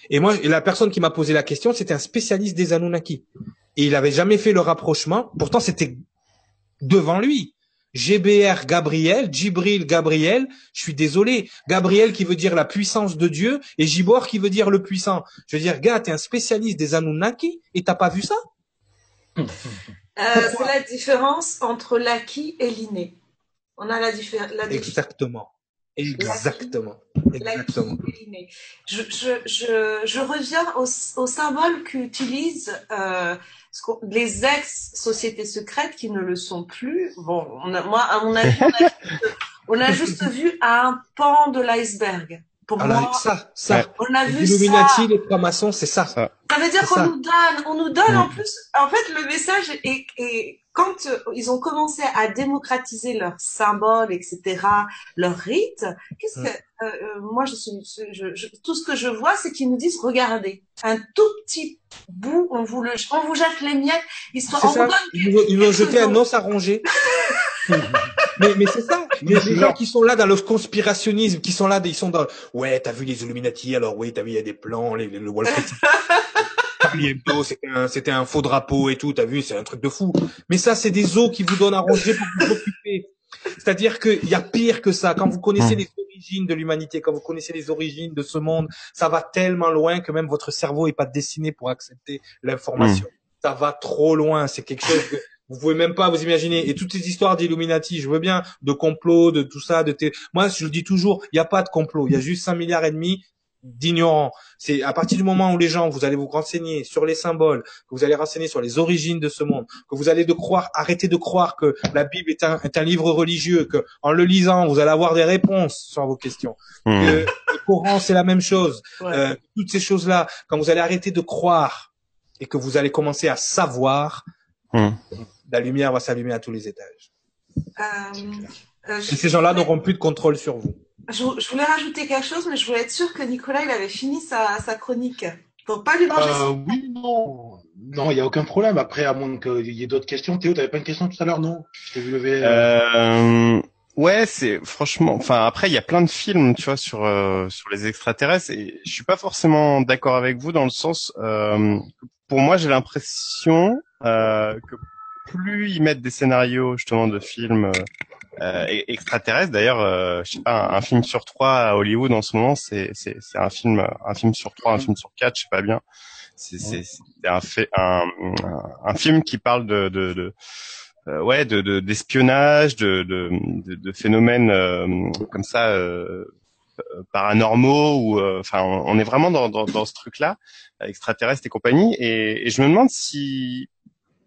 Et moi, la personne qui m'a posé la question, c'était un spécialiste des Anunnaki. Et il avait jamais fait le rapprochement. Pourtant, c'était devant lui. GBR Gabriel, Jibril Gabriel, je suis désolé. Gabriel qui veut dire la puissance de Dieu et Gibor qui veut dire le puissant. Je veux dire, gars, t'es un spécialiste des Anunnaki et t'as pas vu ça? Euh, c'est la différence entre l'acquis et l'inné. On a la, diffé- la différence. Exactement. Exactement. Exactement. Je, je, je, je reviens au, au symbole qu'utilisent euh, les ex-sociétés secrètes qui ne le sont plus. Bon, on a, moi, à mon avis, on a, juste, on a juste vu un pan de l'iceberg. Pour Alors, moi, ça, ça. On a Les vu ça. Illuminati, les francs-maçons, c'est ça. Ça. Ça veut dire qu'on nous donne, on nous donne Mm. en plus. En fait, le message est, est quand euh, ils ont commencé à démocratiser leurs symboles, etc., leurs rites. Qu'est-ce Mm. que euh, euh, moi, je suis, je, je- tout ce que je vois, c'est qu'ils nous disent regardez, un tout petit bout, on vous le, on vous jette les miettes, histoire, C'est on ça. vous donne. Ils ils nous ont jeté un os. à ronger. [LAUGHS] mais mais c'est ça. Mais c'est les gens qui sont là dans le conspirationnisme, qui sont là, ils sont dans. Ouais, t'as vu les Illuminati Alors oui, t'as vu il y a des plans, les, les- le Wall Street. [LAUGHS] C'était un, un faux drapeau et tout. T'as vu, c'est un truc de fou. Mais ça, c'est des os qui vous donnent à ronger pour vous occuper. C'est-à-dire qu'il y a pire que ça. Quand vous connaissez Mm. les origines de l'humanité, quand vous connaissez les origines de ce monde, ça va tellement loin que même votre cerveau est pas dessiné pour accepter l'information. Ça va trop loin. C'est quelque chose que vous pouvez même pas vous imaginer. Et toutes ces histoires d'Illuminati, je veux bien, de complot, de tout ça, de moi, je le dis toujours, il n'y a pas de complot. Il y a juste 5 milliards et demi d'ignorants. C'est à partir du moment où les gens, vous allez vous renseigner sur les symboles, que vous allez renseigner sur les origines de ce monde, que vous allez de croire, arrêter de croire que la Bible est un, est un livre religieux, que en le lisant, vous allez avoir des réponses sur vos questions. Mm. Que le Coran, c'est la même chose. Ouais. Euh, toutes ces choses-là, quand vous allez arrêter de croire et que vous allez commencer à savoir, Mm. la lumière va s'allumer à tous les étages. Euh, euh, Et ces gens-là n'auront plus de contrôle sur vous. Je, je voulais rajouter quelque chose, mais je voulais être sûre que Nicolas, il avait fini sa, sa chronique. Pour pas lui manger Euh, oui, non. Non, il n'y a aucun problème. Après, à moins qu'il y ait d'autres questions. Théo, t'avais pas une question tout à l'heure, non? Je t'ai vu lever. euh, Euh, ouais, c'est franchement. Enfin, après, il y a plein de films, tu vois, sur euh, sur les extraterrestres, et je suis pas forcément d'accord avec vous dans le sens. euh, pour moi, j'ai l'impression euh, que plus ils mettent des scénarios justement de films euh, euh, e- extraterrestres. D'ailleurs, euh, je sais pas, un, un film sur trois à Hollywood en ce moment, c'est c'est c'est un film, un film sur trois, un film sur quatre, je sais pas bien. C'est c'est c'est un fait un, un film qui parle de de, de euh, ouais, de de- d'espionnage, de, de, de, de phénomènes euh, comme ça euh, euh, paranormaux ou euh, enfin on, on est vraiment dans, dans, dans ce truc-là, euh, extraterrestre et compagnie, et, et je me demande si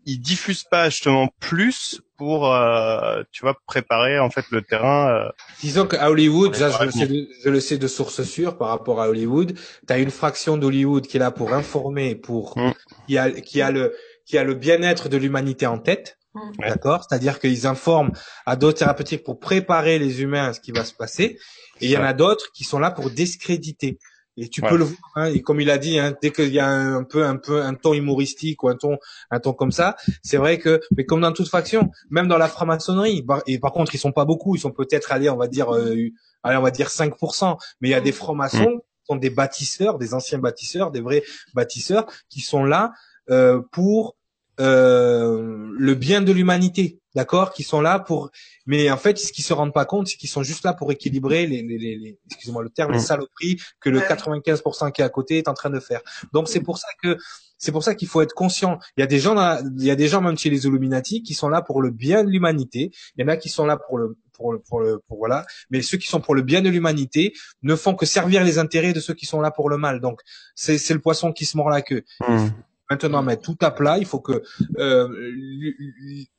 ils diffusent pas justement plus pour euh, tu vois préparer en fait le terrain. euh, Disons qu'à Hollywood, ça, je, le sais de, je le sais de source sûre par rapport à Hollywood, tu as une fraction d'Hollywood qui est là pour informer, pour Mm. qui a qui a le qui a le bien-être de l'humanité en tête. Mm. D'accord? C'est-à-dire qu'ils informent à d'autres thérapeutiques pour préparer les humains à ce qui va se passer. Et il y en a d'autres qui sont là pour discréditer. Et tu Ouais. peux le voir, hein, et comme il a dit, hein, dès qu'il y a un peu, un peu, un ton humoristique ou un ton, un ton comme ça, c'est vrai que, mais comme dans toute faction, même dans la franc-maçonnerie, et par contre, ils sont pas beaucoup, ils sont peut-être allés, on va dire, euh, allez, on va dire 5%, mais il y a des francs-maçons, qui sont des bâtisseurs, des anciens bâtisseurs, des vrais bâtisseurs, qui sont là euh, pour euh, le bien de l'humanité, d'accord, qui sont là pour, mais en fait, ce qu'ils se rendent pas compte, c'est qu'ils sont juste là pour équilibrer les, les, les, les- excusez-moi le terme, les Mm. saloperies que le Ouais. 95% qui est à côté est en train de faire. Donc c'est pour ça que c'est pour ça qu'il faut être conscient. Il y a des gens, il y a des gens même chez les Illuminati qui sont là pour le bien de l'humanité. Il y en a qui sont là pour le pour, pour le, pour voilà. Mais ceux qui sont pour le bien de l'humanité ne font que servir les intérêts de ceux qui sont là pour le mal. Donc, c'est, c'est le poisson qui se mord la queue. Hmm. Maintenant, mettre tout à plat. Il faut que euh,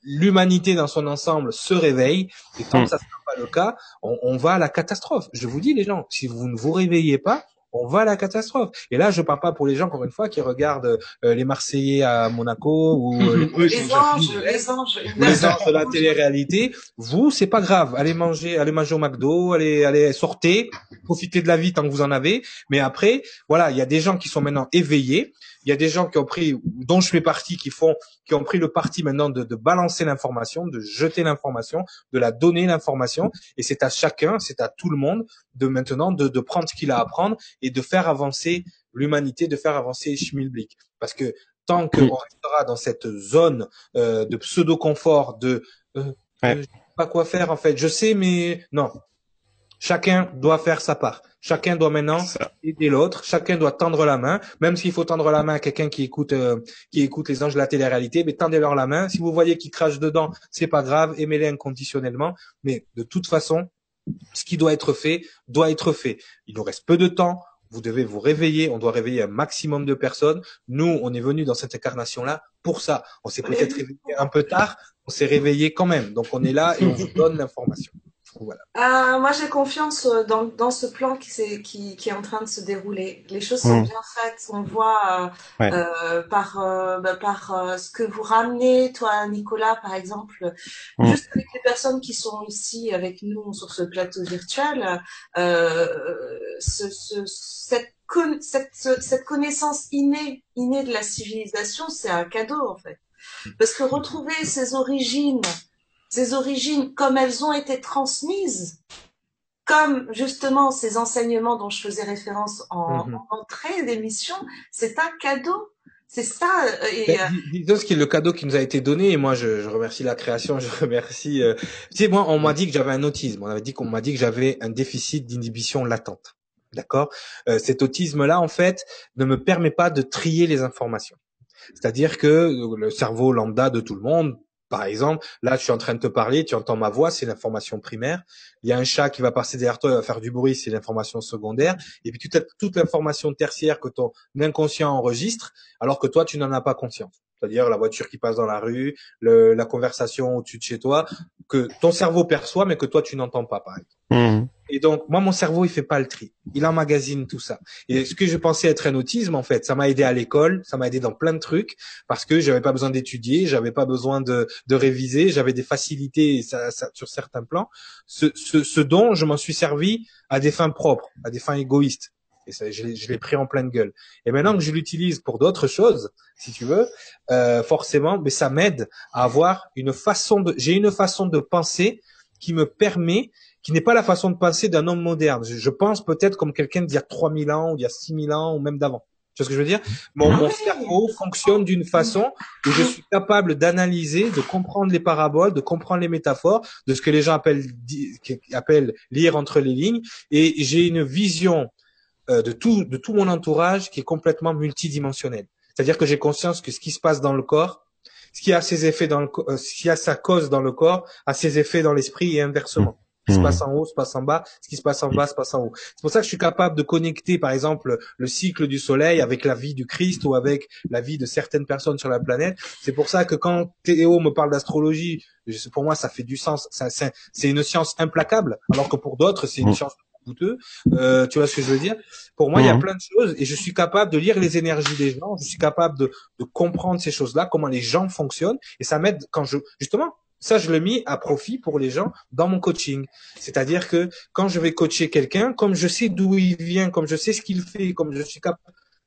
l'humanité dans son ensemble se réveille. Et tant que ça ne sera pas le cas, on, on va à la catastrophe. Je vous dis, les gens, si vous ne vous réveillez pas, on va à la catastrophe. Et là, je parle pas pour les gens, encore une fois, qui regardent euh, les Marseillais à Monaco ou euh, [LAUGHS] les, les, anges, les, anges, [LAUGHS] les anges de la télé-réalité. Vous, c'est pas grave. Allez manger, allez manger au McDo, allez, allez sortez, profitez de la vie tant que vous en avez. Mais après, voilà, il y a des gens qui sont maintenant éveillés il y a des gens qui ont pris, dont je fais partie, qui font, qui ont pris le parti maintenant de, de balancer l'information, de jeter l'information, de la donner l'information. Et c'est à chacun, c'est à tout le monde de maintenant de, de prendre ce qu'il a à prendre et de faire avancer l'humanité, de faire avancer Schmilblick. Parce que tant qu'on restera dans cette zone euh, de pseudo confort, de euh, ouais. pas quoi faire en fait, je sais, mais non. Chacun doit faire sa part. Chacun doit maintenant aider l'autre. Chacun doit tendre la main, même s'il faut tendre la main à quelqu'un qui écoute euh, qui écoute les anges de la télé-réalité. Mais tendez-leur la main. Si vous voyez qu'ils crachent dedans, c'est pas grave. Aimez-les inconditionnellement. Mais de toute façon, ce qui doit être fait doit être fait. Il nous reste peu de temps. Vous devez vous réveiller. On doit réveiller un maximum de personnes. Nous, on est venu dans cette incarnation-là pour ça. On s'est peut-être réveillé un peu tard. On s'est réveillé quand même. Donc on est là et on vous donne l'information. Voilà. Euh, moi, j'ai confiance dans, dans ce plan qui, est, qui, qui est en train de se dérouler. Les choses sont mmh. bien faites. On voit euh, ouais. euh, par, bah, par ce que vous ramenez, toi, Nicolas, par exemple, mmh. juste avec les personnes qui sont ici avec nous sur ce plateau virtuel, ce, ce, cette, con, cette, cette connaissance innée, innée de la civilisation, c'est un cadeau, en fait. Parce que retrouver ses origines, ces origines comme elles ont été transmises, comme justement ces enseignements dont je faisais référence en, Mhm. en entrée d'émission, c'est un cadeau. C'est ça. euh, Et, Ben, euh, dis- disons ce qui est le cadeau qui nous a été donné et moi je, je remercie la création, [LAUGHS] je remercie. euh, Tu sais moi on m'a dit que j'avais un autisme, on avait dit qu'on m'a dit que j'avais un déficit d'inhibition latente, d'accord? Euh, cet autisme là en fait ne me permet pas de trier les informations. C'est-à-dire que le cerveau lambda de tout le monde, par exemple, là je suis en train de te parler, tu entends ma voix, c'est l'information primaire. Il y a un chat qui va passer derrière toi, il va faire du bruit, c'est l'information secondaire. Et puis toute, toute l'information tertiaire que ton inconscient enregistre, alors que toi tu n'en as pas conscience. C'est-à-dire la voiture qui passe dans la rue, le- la conversation au-dessus de chez toi, que ton cerveau perçoit mais que toi tu n'entends pas, par exemple. Mhm. Et donc, moi, mon cerveau, il fait pas le tri. Il emmagasine tout ça. Et ce que je pensais être un autisme, en fait, ça m'a aidé à l'école, ça m'a aidé dans plein de trucs, parce que j'avais pas besoin d'étudier, j'avais pas besoin de, de réviser, j'avais des facilités ça- ça- sur certains plans. Ce, ce, ce dont je m'en suis servi à des fins propres, à des fins égoïstes. Et ça, je je l'ai pris en pleine gueule. Et maintenant que je l'utilise pour d'autres choses, si tu veux, euh, forcément, mais ça m'aide à avoir une façon de, j'ai une façon de penser qui me permet qui n'est pas la façon de penser d'un homme moderne. Je, je pense peut-être comme quelqu'un d'il y a 3000 ans, ou d'il y a 6000 ans, ou même d'avant. Tu vois ce que je veux dire? Mon, mon cerveau fonctionne d'une façon où je suis capable d'analyser, de comprendre les paraboles, de comprendre les métaphores, de ce que les gens appellent, appellent lire entre les lignes, et j'ai une vision euh, de tout de tout mon entourage qui est complètement multidimensionnelle. C'est-à-dire que j'ai conscience que ce qui se passe dans le corps, ce qui a ses effets dans le euh, ce qui a sa cause dans le corps, a ses effets dans l'esprit et inversement. Ce qui se Mhm. passe en haut se passe en bas, ce qui se passe en bas se passe en haut. C'est pour ça que je suis capable de connecter, par exemple, le cycle du soleil avec la vie du Christ ou avec la vie de certaines personnes sur la planète. C'est pour ça que quand Théo me parle d'astrologie, je- pour moi, ça fait du sens. C'est une science implacable, alors que pour d'autres, c'est une Mhm. science coûteux. Euh, tu vois ce que je veux dire? Pour moi, il y a Mhm. plein de choses et je suis capable de lire les énergies des gens. Je suis capable de, de comprendre ces choses-là, comment les gens fonctionnent, et ça m'aide quand je justement. Ça, je le mis à profit pour les gens dans mon coaching. C'est-à-dire que quand je vais coacher quelqu'un, comme je sais d'où il vient, comme je sais ce qu'il fait, comme je suis capable,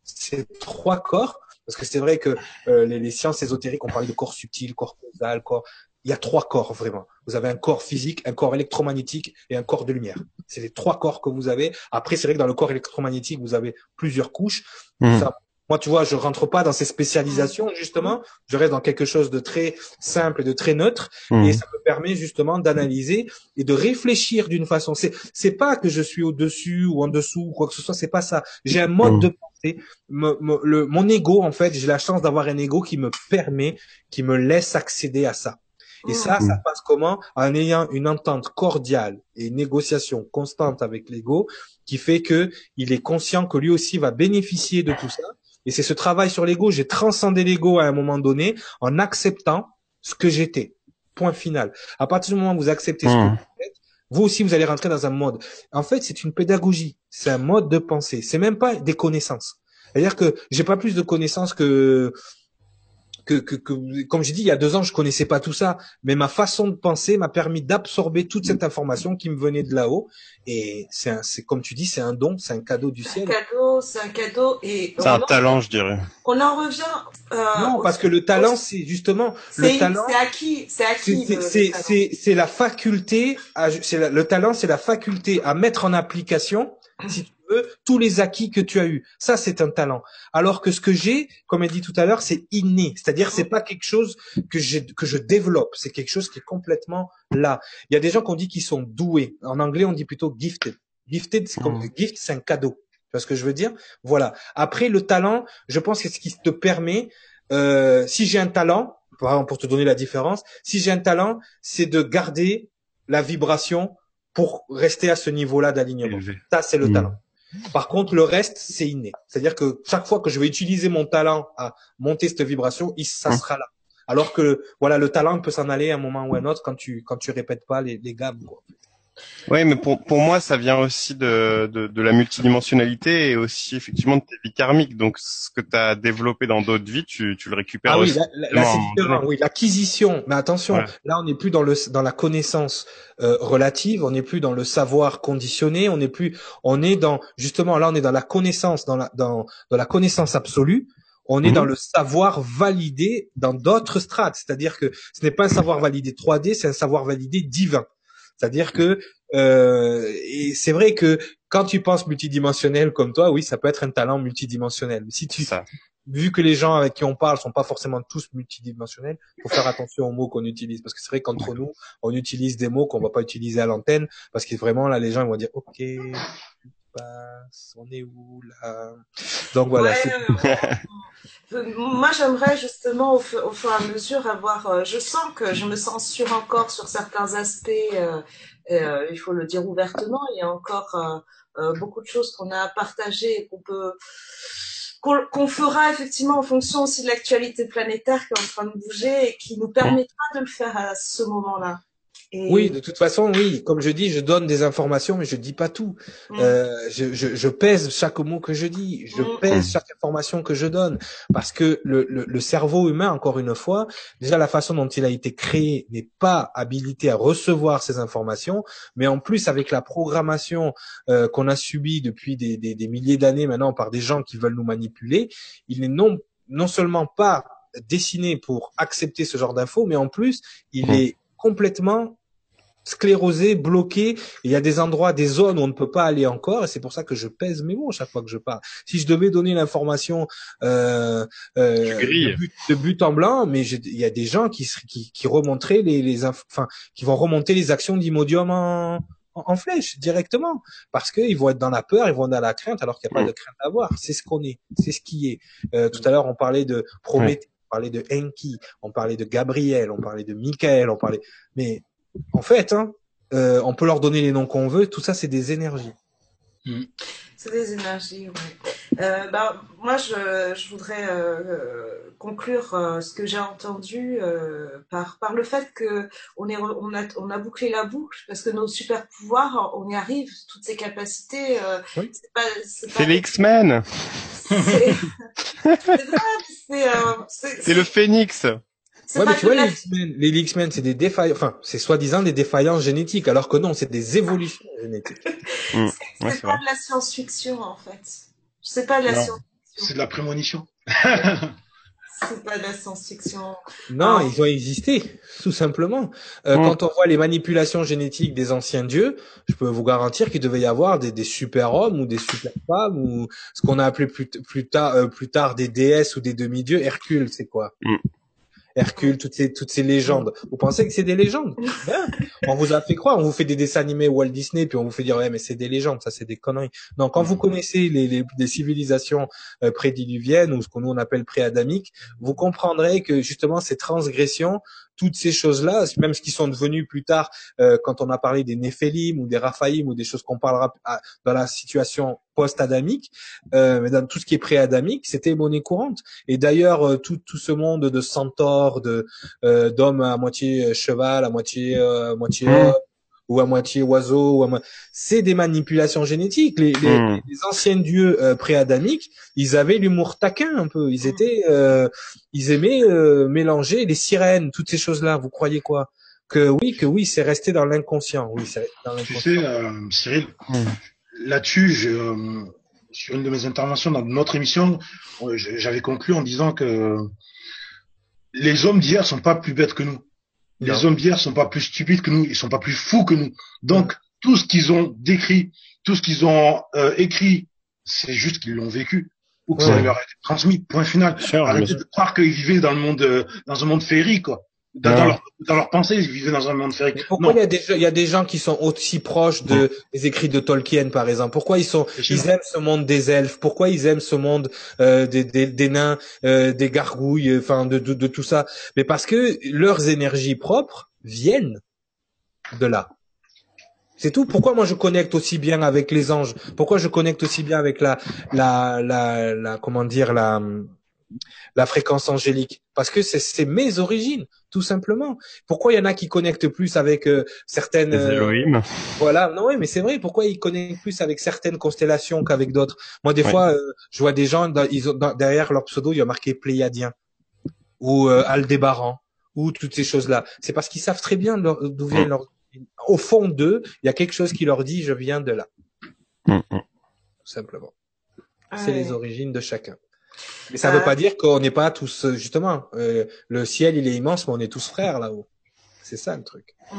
ces trois corps, parce que c'est vrai que euh, les, les sciences ésotériques, on parle de corps subtil, corps causal, corps. Il y a trois corps vraiment. Vous avez un corps physique, un corps électromagnétique et un corps de lumière. C'est les trois corps que vous avez. Après, c'est vrai que dans le corps électromagnétique, vous avez plusieurs couches. Mhm. Ça, moi, tu vois, je rentre pas dans ces spécialisations justement. Je reste dans quelque chose de très simple et de très neutre Mhm. et ça me permet justement d'analyser et de réfléchir d'une façon. C'est c'est pas que je suis au dessus ou en dessous ou quoi que ce soit. C'est pas ça. J'ai un mode Mm. de pensée. Me- me- le, mon ego, en fait, j'ai la chance d'avoir un ego qui me permet, qui me laisse accéder à ça. Et Mm. ça, ça passe comment? En ayant une entente cordiale et une négociation constante avec l'ego, qui fait que il est conscient que lui aussi va bénéficier de tout ça. Et c'est ce travail sur l'ego. J'ai transcendé l'ego à un moment donné en acceptant ce que j'étais. Point final. À partir du moment où vous acceptez ce que Mm. vous êtes, vous aussi vous allez rentrer dans un mode. En fait, c'est une pédagogie. C'est un mode de pensée. C'est même pas des connaissances. C'est-à-dire que j'ai pas plus de connaissances que que, que, que- comme j'ai dit, il y a deux ans, je connaissais pas tout ça, mais ma façon de penser m'a permis d'absorber toute cette information qui me venait de là-haut. Et c'est, un- c'est comme tu dis, c'est un don, c'est un cadeau du Un ciel. cadeau, c'est un cadeau et C'est un talent, je dirais. On en revient. euh, Non, parce que le talent, c'est justement c'est le talent. c'est acquis, c'est C'est, acquis. c'est, c'est, le talent. c'est, c'est la faculté, à, c'est la- le talent, c'est la faculté à mettre en application, si tu tous les acquis que tu as eus. Ça, c'est un talent. Alors que ce que j'ai, comme elle dit tout à l'heure, c'est inné. C'est-à-dire, c'est pas quelque chose que j'ai, que je développe. C'est quelque chose qui est complètement là. Il y a des gens qu'on dit qu'ils sont doués. En anglais, on dit plutôt gifted. Gifted, c'est comme, Mhm. gift, c'est un cadeau. Tu vois ce que je veux dire? Voilà. Après, le talent, je pense que ce qui te permet, euh, si j'ai un talent, par exemple, pour te donner la différence, si j'ai un talent, c'est de garder la vibration pour rester à ce niveau-là d'alignement. Ça, c'est le Mm. talent. Par contre, le reste, c'est inné. C'est-à-dire que chaque fois que je vais utiliser mon talent à monter cette vibration, ça sera là. Alors que, voilà, le talent peut s'en aller à un moment ou à un autre quand tu, quand tu répètes pas les, les gammes, quoi. Oui, mais pour, pour moi, ça vient aussi de, de, de la multidimensionnalité et aussi effectivement de tes vies karmiques. Donc, ce que tu as développé dans d'autres vies, tu, tu le récupères Ah oui, aussi. là, c'est différent. Oui, l'acquisition. Mais attention, là, on n'est plus dans le dans la connaissance euh, relative, on n'est plus dans le savoir conditionné, on n'est plus, on est dans justement là, on est dans la connaissance, dans la dans dans la connaissance absolue. On est Mhm. dans le savoir validé dans d'autres strates. C'est-à-dire que ce n'est pas un savoir validé 3D, c'est un savoir validé divin. C'est-à-dire que euh, et c'est vrai que quand tu penses multidimensionnel comme toi, oui, ça peut être un talent multidimensionnel. Mais si tu ça. vu que les gens avec qui on parle sont pas forcément tous multidimensionnels, faut faire attention aux mots qu'on utilise parce que c'est vrai qu'entre nous, on utilise des mots qu'on va pas utiliser à l'antenne parce que vraiment là les gens ils vont dire OK, passe, on est où là Donc voilà, Ouais, euh, [LAUGHS] moi, j'aimerais justement au, fu- au fur et à mesure avoir. euh, je sens que je me censure encore sur certains aspects. euh, et, euh, il faut le dire ouvertement. Il y a encore euh, euh, beaucoup de choses qu'on a à partager et qu'on peut qu'on fera effectivement en fonction aussi de l'actualité planétaire qui est en train de bouger et qui nous permettra de le faire à ce moment-là. Et, oui, de toute façon, oui, comme je dis, je donne des informations mais je dis pas tout. Mm. Euh, je, je, je pèse chaque mot que je dis, je Mm. pèse chaque information que je donne, parce que le, le, le cerveau humain, encore une fois, déjà la façon dont il a été créé n'est pas habilité à recevoir ces informations, mais en plus avec la programmation euh, qu'on a subie depuis des, des, des milliers d'années maintenant par des gens qui veulent nous manipuler, il n'est non non seulement pas dessiné pour accepter ce genre d'infos, mais en plus il Mm. est complètement sclérosé, bloqué. Il y a des endroits, des zones où on ne peut pas aller encore, et c'est pour ça que je pèse mes mots chaque fois que je parle. Si je devais donner l'information euh, euh, de, but, de but en blanc, mais il y a des gens qui qui, qui remonteraient les, les enfin qui vont remonter les actions d'Imodium en, en, en flèche directement, parce qu'ils vont être dans la peur, ils vont être dans la crainte, alors qu'il n'y a pas de crainte à avoir. C'est ce qu'on est, c'est ce qui est. Euh, tout à l'heure, on parlait de Prométhée, on parlait de Enki, on parlait de Gabriel, on parlait de Michael, on parlait, mais en fait, hein, euh, on peut leur donner les noms qu'on veut. Tout ça, c'est des énergies. C'est des énergies, oui. Euh, bah, moi, je, je voudrais euh, conclure euh, ce que j'ai entendu euh, par, par le fait que on, est, re- on, a, on a bouclé la boucle, parce que nos super pouvoirs, on y arrive, toutes ces capacités. Euh, Oui. c'est les X-Men. [LAUGHS] Euh, C'est le Phénix. C'est Ouais, pas mais tu vois, la- les X-Men, les X-Men, c'est des défaillances, enfin, c'est soi-disant des défaillances génétiques, alors que non, c'est des évolutions [LAUGHS] génétiques. Ouais, c'est pas vrai. de la science-fiction en fait. C'est pas de la science-fiction. C'est de la prémonition. [LAUGHS] C'est pas de la science-fiction. Non, Ah. ils ont existé, tout simplement. Euh, Mm. Quand on voit les manipulations génétiques des anciens dieux, je peux vous garantir qu'il devait y avoir des, des super-hommes ou des super-femmes ou ce qu'on a appelé plus, plus tard, euh, plus tard des déesses ou des demi-dieux. Hercule, c'est quoi? Mm. Hercule, toutes ces, toutes ces légendes. Vous pensez que c'est des légendes? Bien. On vous a fait croire, on vous fait des dessins animés Walt Disney, puis on vous fait dire ouais mais c'est des légendes, ça c'est des conneries. Non, quand vous connaissez les, les, les civilisations euh, prédiluviennes ou ce que nous on appelle préadamiques, vous comprendrez que justement ces transgressions toutes ces choses-là, même ce qui sont devenus plus tard, euh, quand on a parlé des Néphélim ou des Raphaïm ou des choses qu'on parlera dans la situation post-adamique, euh, mais dans tout ce qui est pré-adamique, c'était monnaie courante. Et d'ailleurs, euh, tout, tout ce monde de centaures, de euh, d'hommes à moitié cheval, à moitié à moitié ou à moitié oiseau, ou à c'est des manipulations génétiques. Les, les, hmm. les anciens dieux euh, pré-adamiques, ils avaient l'humour taquin un peu. Ils étaient, euh, ils aimaient euh, mélanger les sirènes, toutes ces choses-là. Vous croyez quoi? Que oui, que oui, c'est resté dans l'inconscient. Oui, c'est dans Tu sais, euh, Cyril, hmm. là-dessus, je, sur une de mes interventions dans notre émission, j'avais conclu en disant que les hommes d'hier sont pas plus bêtes que nous. Les hommes d'hier sont pas plus stupides que nous, ils sont pas plus fous que nous. Donc tout ce qu'ils ont décrit, tout ce qu'ils ont euh, écrit, c'est juste qu'ils l'ont vécu ou que ça leur a été transmis. Point final. Arrêtez de croire qu'ils vivaient dans le monde, euh, dans un monde féerique, quoi dans, leur, dans leur pensée, ils vivaient dans un monde féerique. pourquoi il y a des il y a des gens qui sont aussi proches de des écrits de Tolkien par exemple? Pourquoi ils sont ils aiment ce monde des elfes? Pourquoi ils aiment ce monde euh, des, des, des nains, euh, des gargouilles, enfin de, de, de tout ça? Mais parce que leurs énergies propres viennent de là. C'est tout. Pourquoi moi je connecte aussi bien avec les anges? Pourquoi je connecte aussi bien avec la la la, la comment dire la la fréquence angélique. Parce que c'est mes origines tout simplement. Pourquoi il y en a qui connectent plus avec euh, certaines euh, voilà. Non oui mais c'est vrai pourquoi ils connectent plus avec certaines constellations qu'avec d'autres? Moi des fois euh, je vois des gens ils ont, derrière leur pseudo il y a marqué Pléiadien ou Aldébaran ou toutes ces choses là c'est parce qu'ils savent très bien d'où viennent leurs au fond d'eux il y a quelque chose qui leur dit je viens de là. Mm, mm. tout simplement. C'est les origines de chacun mais ça ne veut pas dire qu'on n'est pas tous justement. Euh, le ciel, il est immense, mais on est tous frères là-haut. C'est ça le truc. Mmh.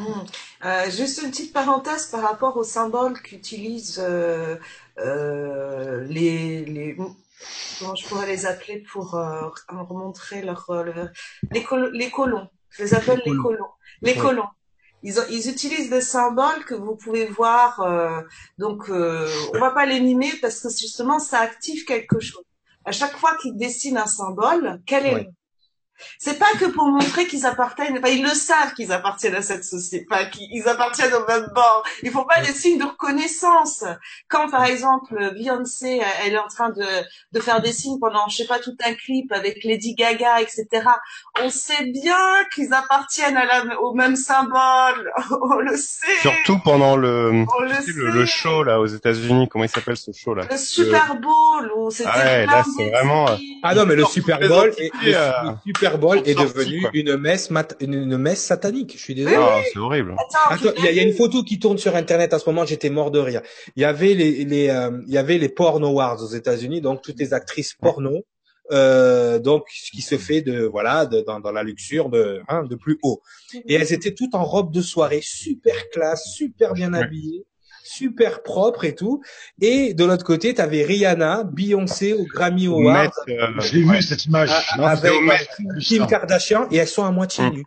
Euh, juste une petite parenthèse par rapport aux symboles qu'utilisent euh, euh les, les comment je pourrais les appeler pour euh, remontrer leur, les, les colons. Je les appelle les, colons. Les colons. Ils, ont, ils, utilisent des symboles que vous pouvez voir. Euh, donc, euh, on va pas les mimer parce que justement, ça active quelque chose à chaque fois qu'ils dessinent un symbole, quel est c'est pas que pour montrer qu'ils appartiennent, enfin, ils le savent qu'ils appartiennent à cette société, enfin, qu'ils appartiennent au même bord. Ils font pas des signes de reconnaissance. Quand, par exemple, Beyoncé, elle est en train de, de faire des signes pendant, je sais pas, tout un clip avec Lady Gaga, etc. On sait bien qu'ils appartiennent à la, au même symbole. [LAUGHS] On le sait. Surtout pendant le, le, le, show, là, aux États-Unis. Comment il s'appelle ce show, là? Le Super Bowl, où c'était ah ouais, là, c'est vraiment, ah non, mais le Super Bowl est, le Super Bowl est devenu une messe une, messe satanique. Je suis désolé. Ah, c'est horrible. il y, a une photo qui tourne sur internet en ce moment. J'étais mort de rire. Il y avait les, les euh, il y avait les porno awards aux États-Unis, donc toutes les actrices porno. Euh, donc ce qui se fait de voilà de, dans, dans la luxure de hein, de plus haut et elles étaient toutes en robe de soirée super classe super bien habillées super propre et tout. Et de l'autre côté, tu avais Rihanna, Beyoncé au Grammy Awards. Euh, J'ai vu cette image. avec Kim Kardashian et elles sont à moitié mm. nues.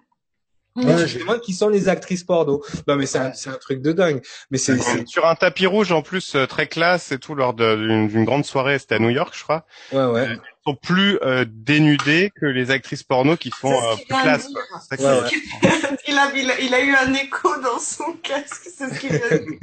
Ouais, je demande qui sont les actrices porno. Non mais c'est un, un, truc de dingue. Mais c'est sur un tapis rouge en plus euh, très classe et tout lors d'une grande soirée. C'était à New York, je crois. Ouais ouais. Sont plus euh, dénudées que les actrices porno qui font euh, plus classe. Ouais, ouais. [LAUGHS] il, a, il, a, il a eu un écho dans son casque. C'est ce qu'il a dit.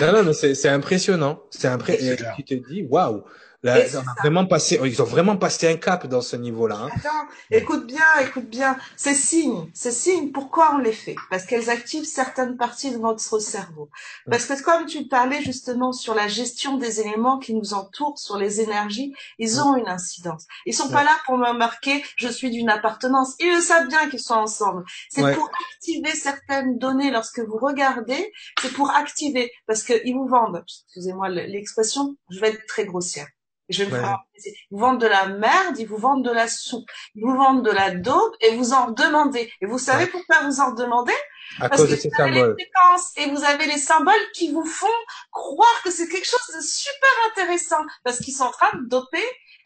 non non mais c'est impressionnant. C'est impressionnant. Tu te dis waouh ils ont vraiment passé, ils ont vraiment passé un cap dans ce niveau-là. Hein. Attends, écoute bien, écoute bien. Ces signes, ces signes, pourquoi on les fait Parce qu'elles activent certaines parties de notre cerveau. Parce que comme tu parlais justement sur la gestion des éléments qui nous entourent, sur les énergies, ils ont une incidence. Ils sont pas là pour me marquer je suis d'une appartenance. Ils savent bien qu'ils sont ensemble. C'est pour activer certaines données lorsque vous regardez. C'est pour activer parce que ils vous vendent. Excusez-moi l'expression. Je vais être très grossière je vais Ils vous vendent de la merde, ils vous vendent de la soupe, ils vous vendent de la daube et vous en demandez. Et vous savez pourquoi vous en demandez à Parce que vous avez les fréquences et vous avez les symboles qui vous font croire que c'est quelque chose de super intéressant parce qu'ils sont en train de doper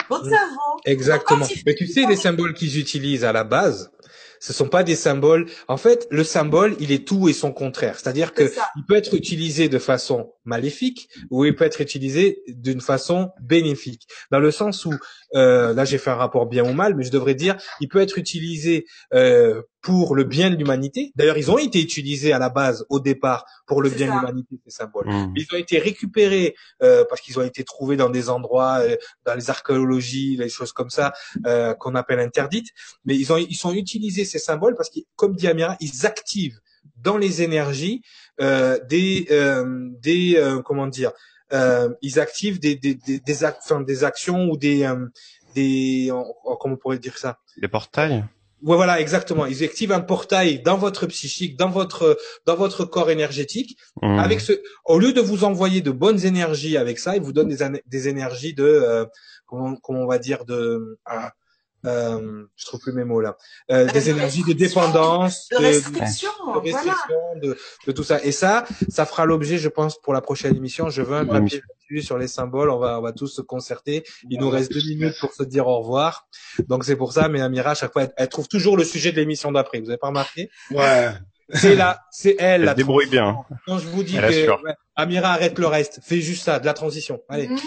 votre mm. cerveau. Exactement. Mais tu sais les symboles qu'ils utilisent à la base, ce sont pas des symboles. En fait, le symbole, il est tout et son contraire. C'est-à-dire que il peut être utilisé de façon maléfique ou il peut être utilisé d'une façon bénéfique. Dans le sens où, euh, là, j'ai fait un rapport bien ou mal, mais je devrais dire, il peut être utilisé euh, pour le bien de l'humanité. D'ailleurs, ils ont été utilisés à la base, au départ, pour le bien de l'humanité, ces symboles. Mm. Ils ont été récupérés euh, parce qu'ils ont été trouvés dans des endroits, euh, dans les archéologies, les choses comme ça, euh, qu'on appelle interdites. Mais ils ont, ils sont utilisés ces symboles parce que, comme dit Amira, ils activent dans les énergies euh, des, euh, des, euh, comment dire, euh, ils activent des, des, des, des, enfin, des actions ou des, euh, des, en- en- comment on pourrait dire ça? Les portails? Ouais, voilà, exactement. Ils activent un portail dans votre psychique, dans votre, dans votre corps énergétique Mm. avec ce, au lieu de vous envoyer de bonnes énergies avec ça, il vous donne des, ané- des énergies de, euh, comment, comment on va dire de, ah, euh, je trouve plus mes mots là, Euh, De des énergies de dépendance, De de, restriction, de voilà. restriction, de, de tout ça. Et ça, ça fera l'objet, je pense, pour la prochaine émission. Je veux un papier là-dessus sur les symboles. On va, on va tous se concerter. Il nous reste deux minutes pour se dire au revoir. Donc c'est pour ça. Mais Amira, à chaque fois, elle, elle trouve toujours le sujet de l'émission d'après. Vous avez pas remarqué? Ouais. C'est là, c'est elle. Elle la débrouille transition. bien. Quand je vous dis Elle que ouais, Amira arrête le reste, fais juste ça, de la transition. Allez. [LAUGHS]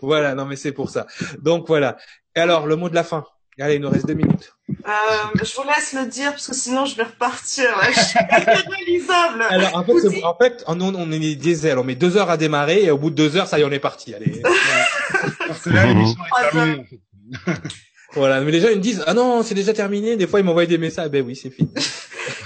Voilà, non mais c'est pour ça. Donc voilà. Et alors le mot de la fin. Allez, il nous reste deux minutes. Euh, je vous laisse le dire parce que sinon je vais repartir. Là. Je suis irréalisable. Alors en fait, en fait, on, on est des diesel. On met deux heures à démarrer et au bout de deux heures, ça y est, on est parti. Allez. [LAUGHS] Là, est [LAUGHS] voilà. Mais les gens ils me disent ah non, c'est déjà terminé. Des fois ils m'envoient des messages. Ben oui, c'est fini.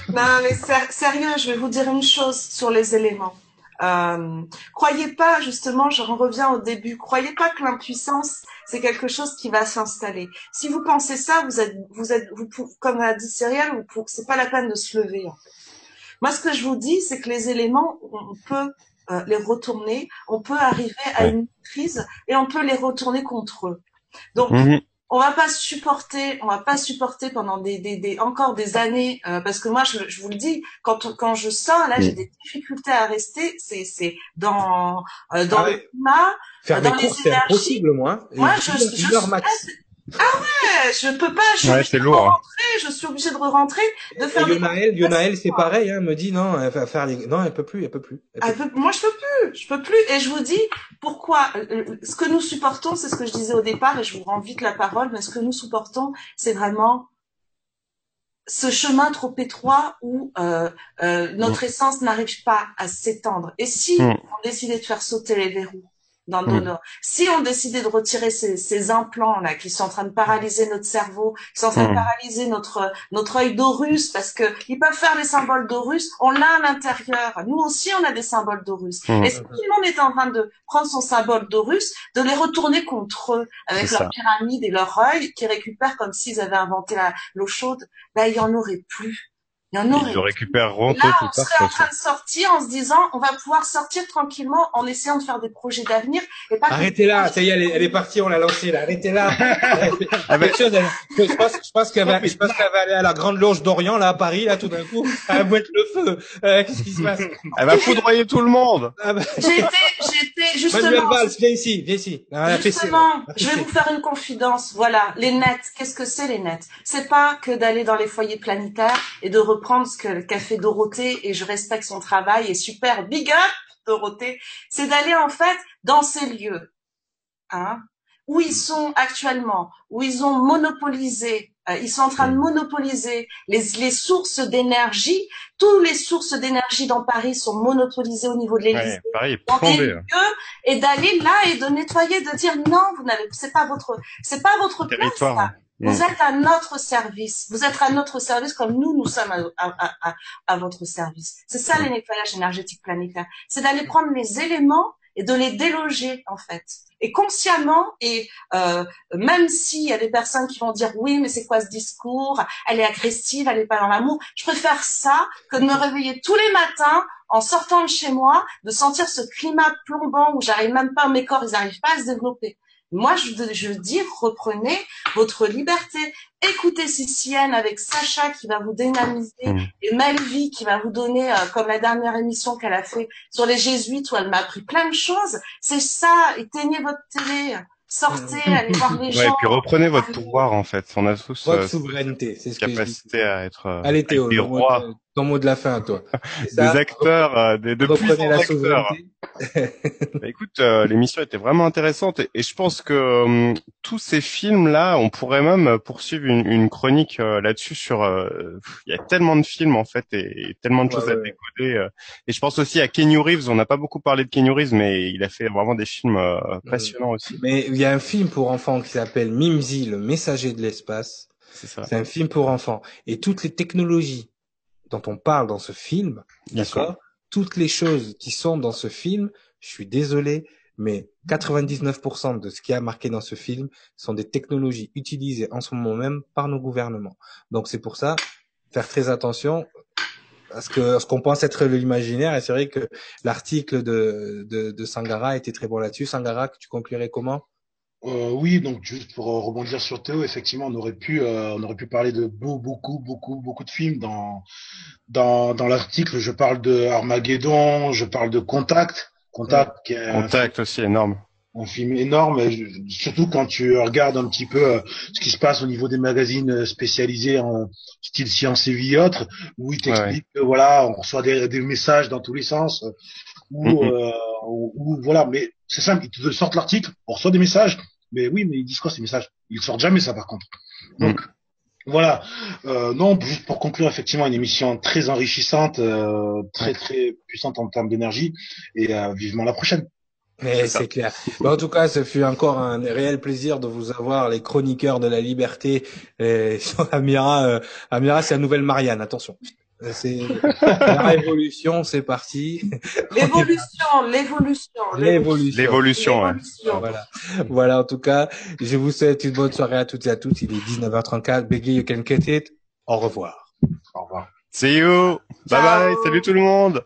Non, mais sérieux, je vais vous dire une chose sur les éléments. Euh, croyez pas, justement, je reviens au début, croyez pas que l'impuissance, c'est quelque chose qui va s'installer. Si vous pensez ça, vous êtes, vous êtes, vous, pou- comme a dit pou- c'est pas la peine de se lever, en fait. Moi, ce que je vous dis, c'est que les éléments, on peut euh, les retourner, on peut arriver à une maîtrise et on peut les retourner contre eux. Donc, Mhm. On va pas supporter, on va pas supporter pendant des, des, des encore des années, euh, parce que moi, je, je vous le dis, quand on- quand je sors, là, j'ai des difficultés à rester. C'est c'est dans euh, dans Ah le climat. Faire Dans des les courses, c'est énergies. impossible, moi. Moi, je, je, suis- max. Ah ouais, je peux pas. Je suis Ouais, de lourd, hein. rentrer. Je suis obligée de rentrer, de faire des Yonaël, Yonaël, c'est pareil, hein, me dit non, elle va faire les, non, elle peut plus, elle peut plus. Elle peut Ah, peu- moi, je peux plus, je peux plus. Et je vous dis pourquoi. euh, euh, Ce que nous supportons, c'est ce que je disais au départ, et je vous rends vite la parole, mais ce que nous supportons, c'est vraiment ce chemin trop étroit où euh, euh, notre essence n'arrive pas à s'étendre. Et si Mm. on décidait de faire sauter les verrous dans Mm. nos si on décidait de retirer ces, ces implants là qui sont en train de paralyser notre cerveau, qui sont en train de Mm. paralyser notre notre œil d'Horus parce que ils peuvent faire les symboles d'Horus, on l'a à l'intérieur. Nous aussi on a des symboles d'Horus. Mm. Et si tout le monde est en train de prendre son symbole d'Horus, de les retourner contre eux avec leur ça. pyramide et leur œil qui récupèrent comme s'ils avaient inventé l'eau chaude, ben il y en aurait plus. Il y en aurait Ils le récupéreront tôt on serait en train de sortir en se disant, on va pouvoir sortir tranquillement en essayant de faire des projets d'avenir et pas. que- Arrêtez là, ça y est, elle est, elle est partie, on l'a lancée là. Arrêtez là. [LAUGHS] Quelque chose, elle- je pense, je pense qu'elle va, je pense qu'elle va aller à la Grande Loge d'Orient là à Paris là tout d'un coup. Elle va mettre le feu. Euh, Qu'est-ce qui se passe? [LAUGHS] Elle va foudroyer tout le monde. ah bah, J'ai été, j'ai été Manuel justement. Valls, viens ici, viens ici. Ah, Justement, je vais vous faire une confidence. Voilà, les nets. Qu'est-ce que c'est les nets? C'est pas que d'aller dans les foyers planétaires et de reprendre ce que qu'a fait Dorothée et je respecte son travail et super big up Dorothée. C'est d'aller en fait dans ces lieux, hein, où ils sont actuellement, où ils ont monopolisé. euh, ils sont en train de monopoliser les, les sources d'énergie. Toutes les sources d'énergie dans Paris sont monopolisées au niveau de l'Élysée Ouais, lieux et d'aller là et de nettoyer, de dire non, vous n'avez, c'est pas votre, c'est pas votre place. Territoire. hein. Vous êtes à notre service. Vous êtes à notre service comme nous, nous sommes à, à, à, à votre service. C'est ça les nettoyages énergétiques planétaires. C'est d'aller prendre les éléments et de les déloger en fait. Et consciemment et euh, même s'il y a des personnes qui vont dire oui mais c'est quoi ce discours? Elle est agressive, elle est pas dans l'amour. Je préfère ça que de me réveiller tous les matins en sortant de chez moi, de sentir ce climat plombant où j'arrive même pas, mes corps ils arrivent pas à se développer. Moi, je, je dis, reprenez votre liberté. Écoutez Sicienne avec Sacha qui va vous dynamiser Mm. et Melvie qui va vous donner, euh, comme la dernière émission qu'elle a fait sur les jésuites où elle m'a appris plein de choses. C'est ça. Éteignez votre télé. Sortez, allez voir les [LAUGHS] Ouais, gens. et puis reprenez votre pouvoir en fait. On a tous Votre euh, souveraineté, c'est ce que je dis. capacité à être, euh, Allez à des rois. Ton mot de la fin, toi. [LAUGHS] des acteurs, euh, des, de plus la acteurs. bah, écoute, euh, l'émission était vraiment intéressante et, je pense que euh, tous ces films-là, on pourrait même poursuivre une, une chronique là-dessus. Sur, il y a tellement de films en fait et, tellement de choses à décoder. et je pense aussi à Kenny Reeves. On n'a pas beaucoup parlé de Kenny Reeves, mais il a fait vraiment des films passionnants aussi. Mais il y a un film pour enfants qui s'appelle Mimsy, le messager de l'espace. C'est un film pour enfants et toutes les technologies dont on parle dans ce film, d'accord Toutes les choses qui sont dans ce film, je suis désolé, mais 99% de ce qui a marqué dans ce film sont des technologies utilisées en ce moment même par nos gouvernements. Donc c'est pour ça, faire très attention à ce que ce qu'on pense être l'imaginaire. Et c'est vrai que l'article de, de, de Sangara était très bon là-dessus. Sangara, tu conclurais comment? Euh, oui, donc juste pour euh, rebondir sur Théo, effectivement, on aurait pu, euh, on aurait pu parler de beaucoup, beaucoup, beaucoup, beaucoup de films dans dans, dans l'article. Je parle de Armageddon, je parle de Contact, Contact, qui est Contact aussi énorme. Un film énorme, surtout quand tu regardes un petit peu ce qui se passe au niveau des magazines spécialisés en style science et vie et autres, où ils t'expliquent que voilà, on reçoit des, des, messages dans tous les sens, ou, mm-hmm. ou voilà, mais c'est simple, ils te sortent l'article, on reçoit des messages, mais oui, mais ils disent quoi ces messages? Ils sortent jamais ça par contre. Donc mm. voilà. Euh, non, juste pour conclure effectivement une émission très enrichissante, euh, très très puissante en termes d'énergie, et euh, vivement la prochaine. Mais c'est clair. en tout cas, ce fut encore un réel plaisir de vous avoir, les chroniqueurs de la liberté. Et [LAUGHS] Amira, euh, Amira, c'est la nouvelle Marianne. Attention. C'est [LAUGHS] la révolution, c'est parti. [LAUGHS] L'évolution, l'évolution, l'évolution, l'évolution. Voilà, voilà. En tout cas, je vous souhaite une bonne soirée à toutes et à tous. Il est 19h34. Beggy, you can cut it. Au revoir. Au revoir. See you. Bye bye. Salut tout le monde.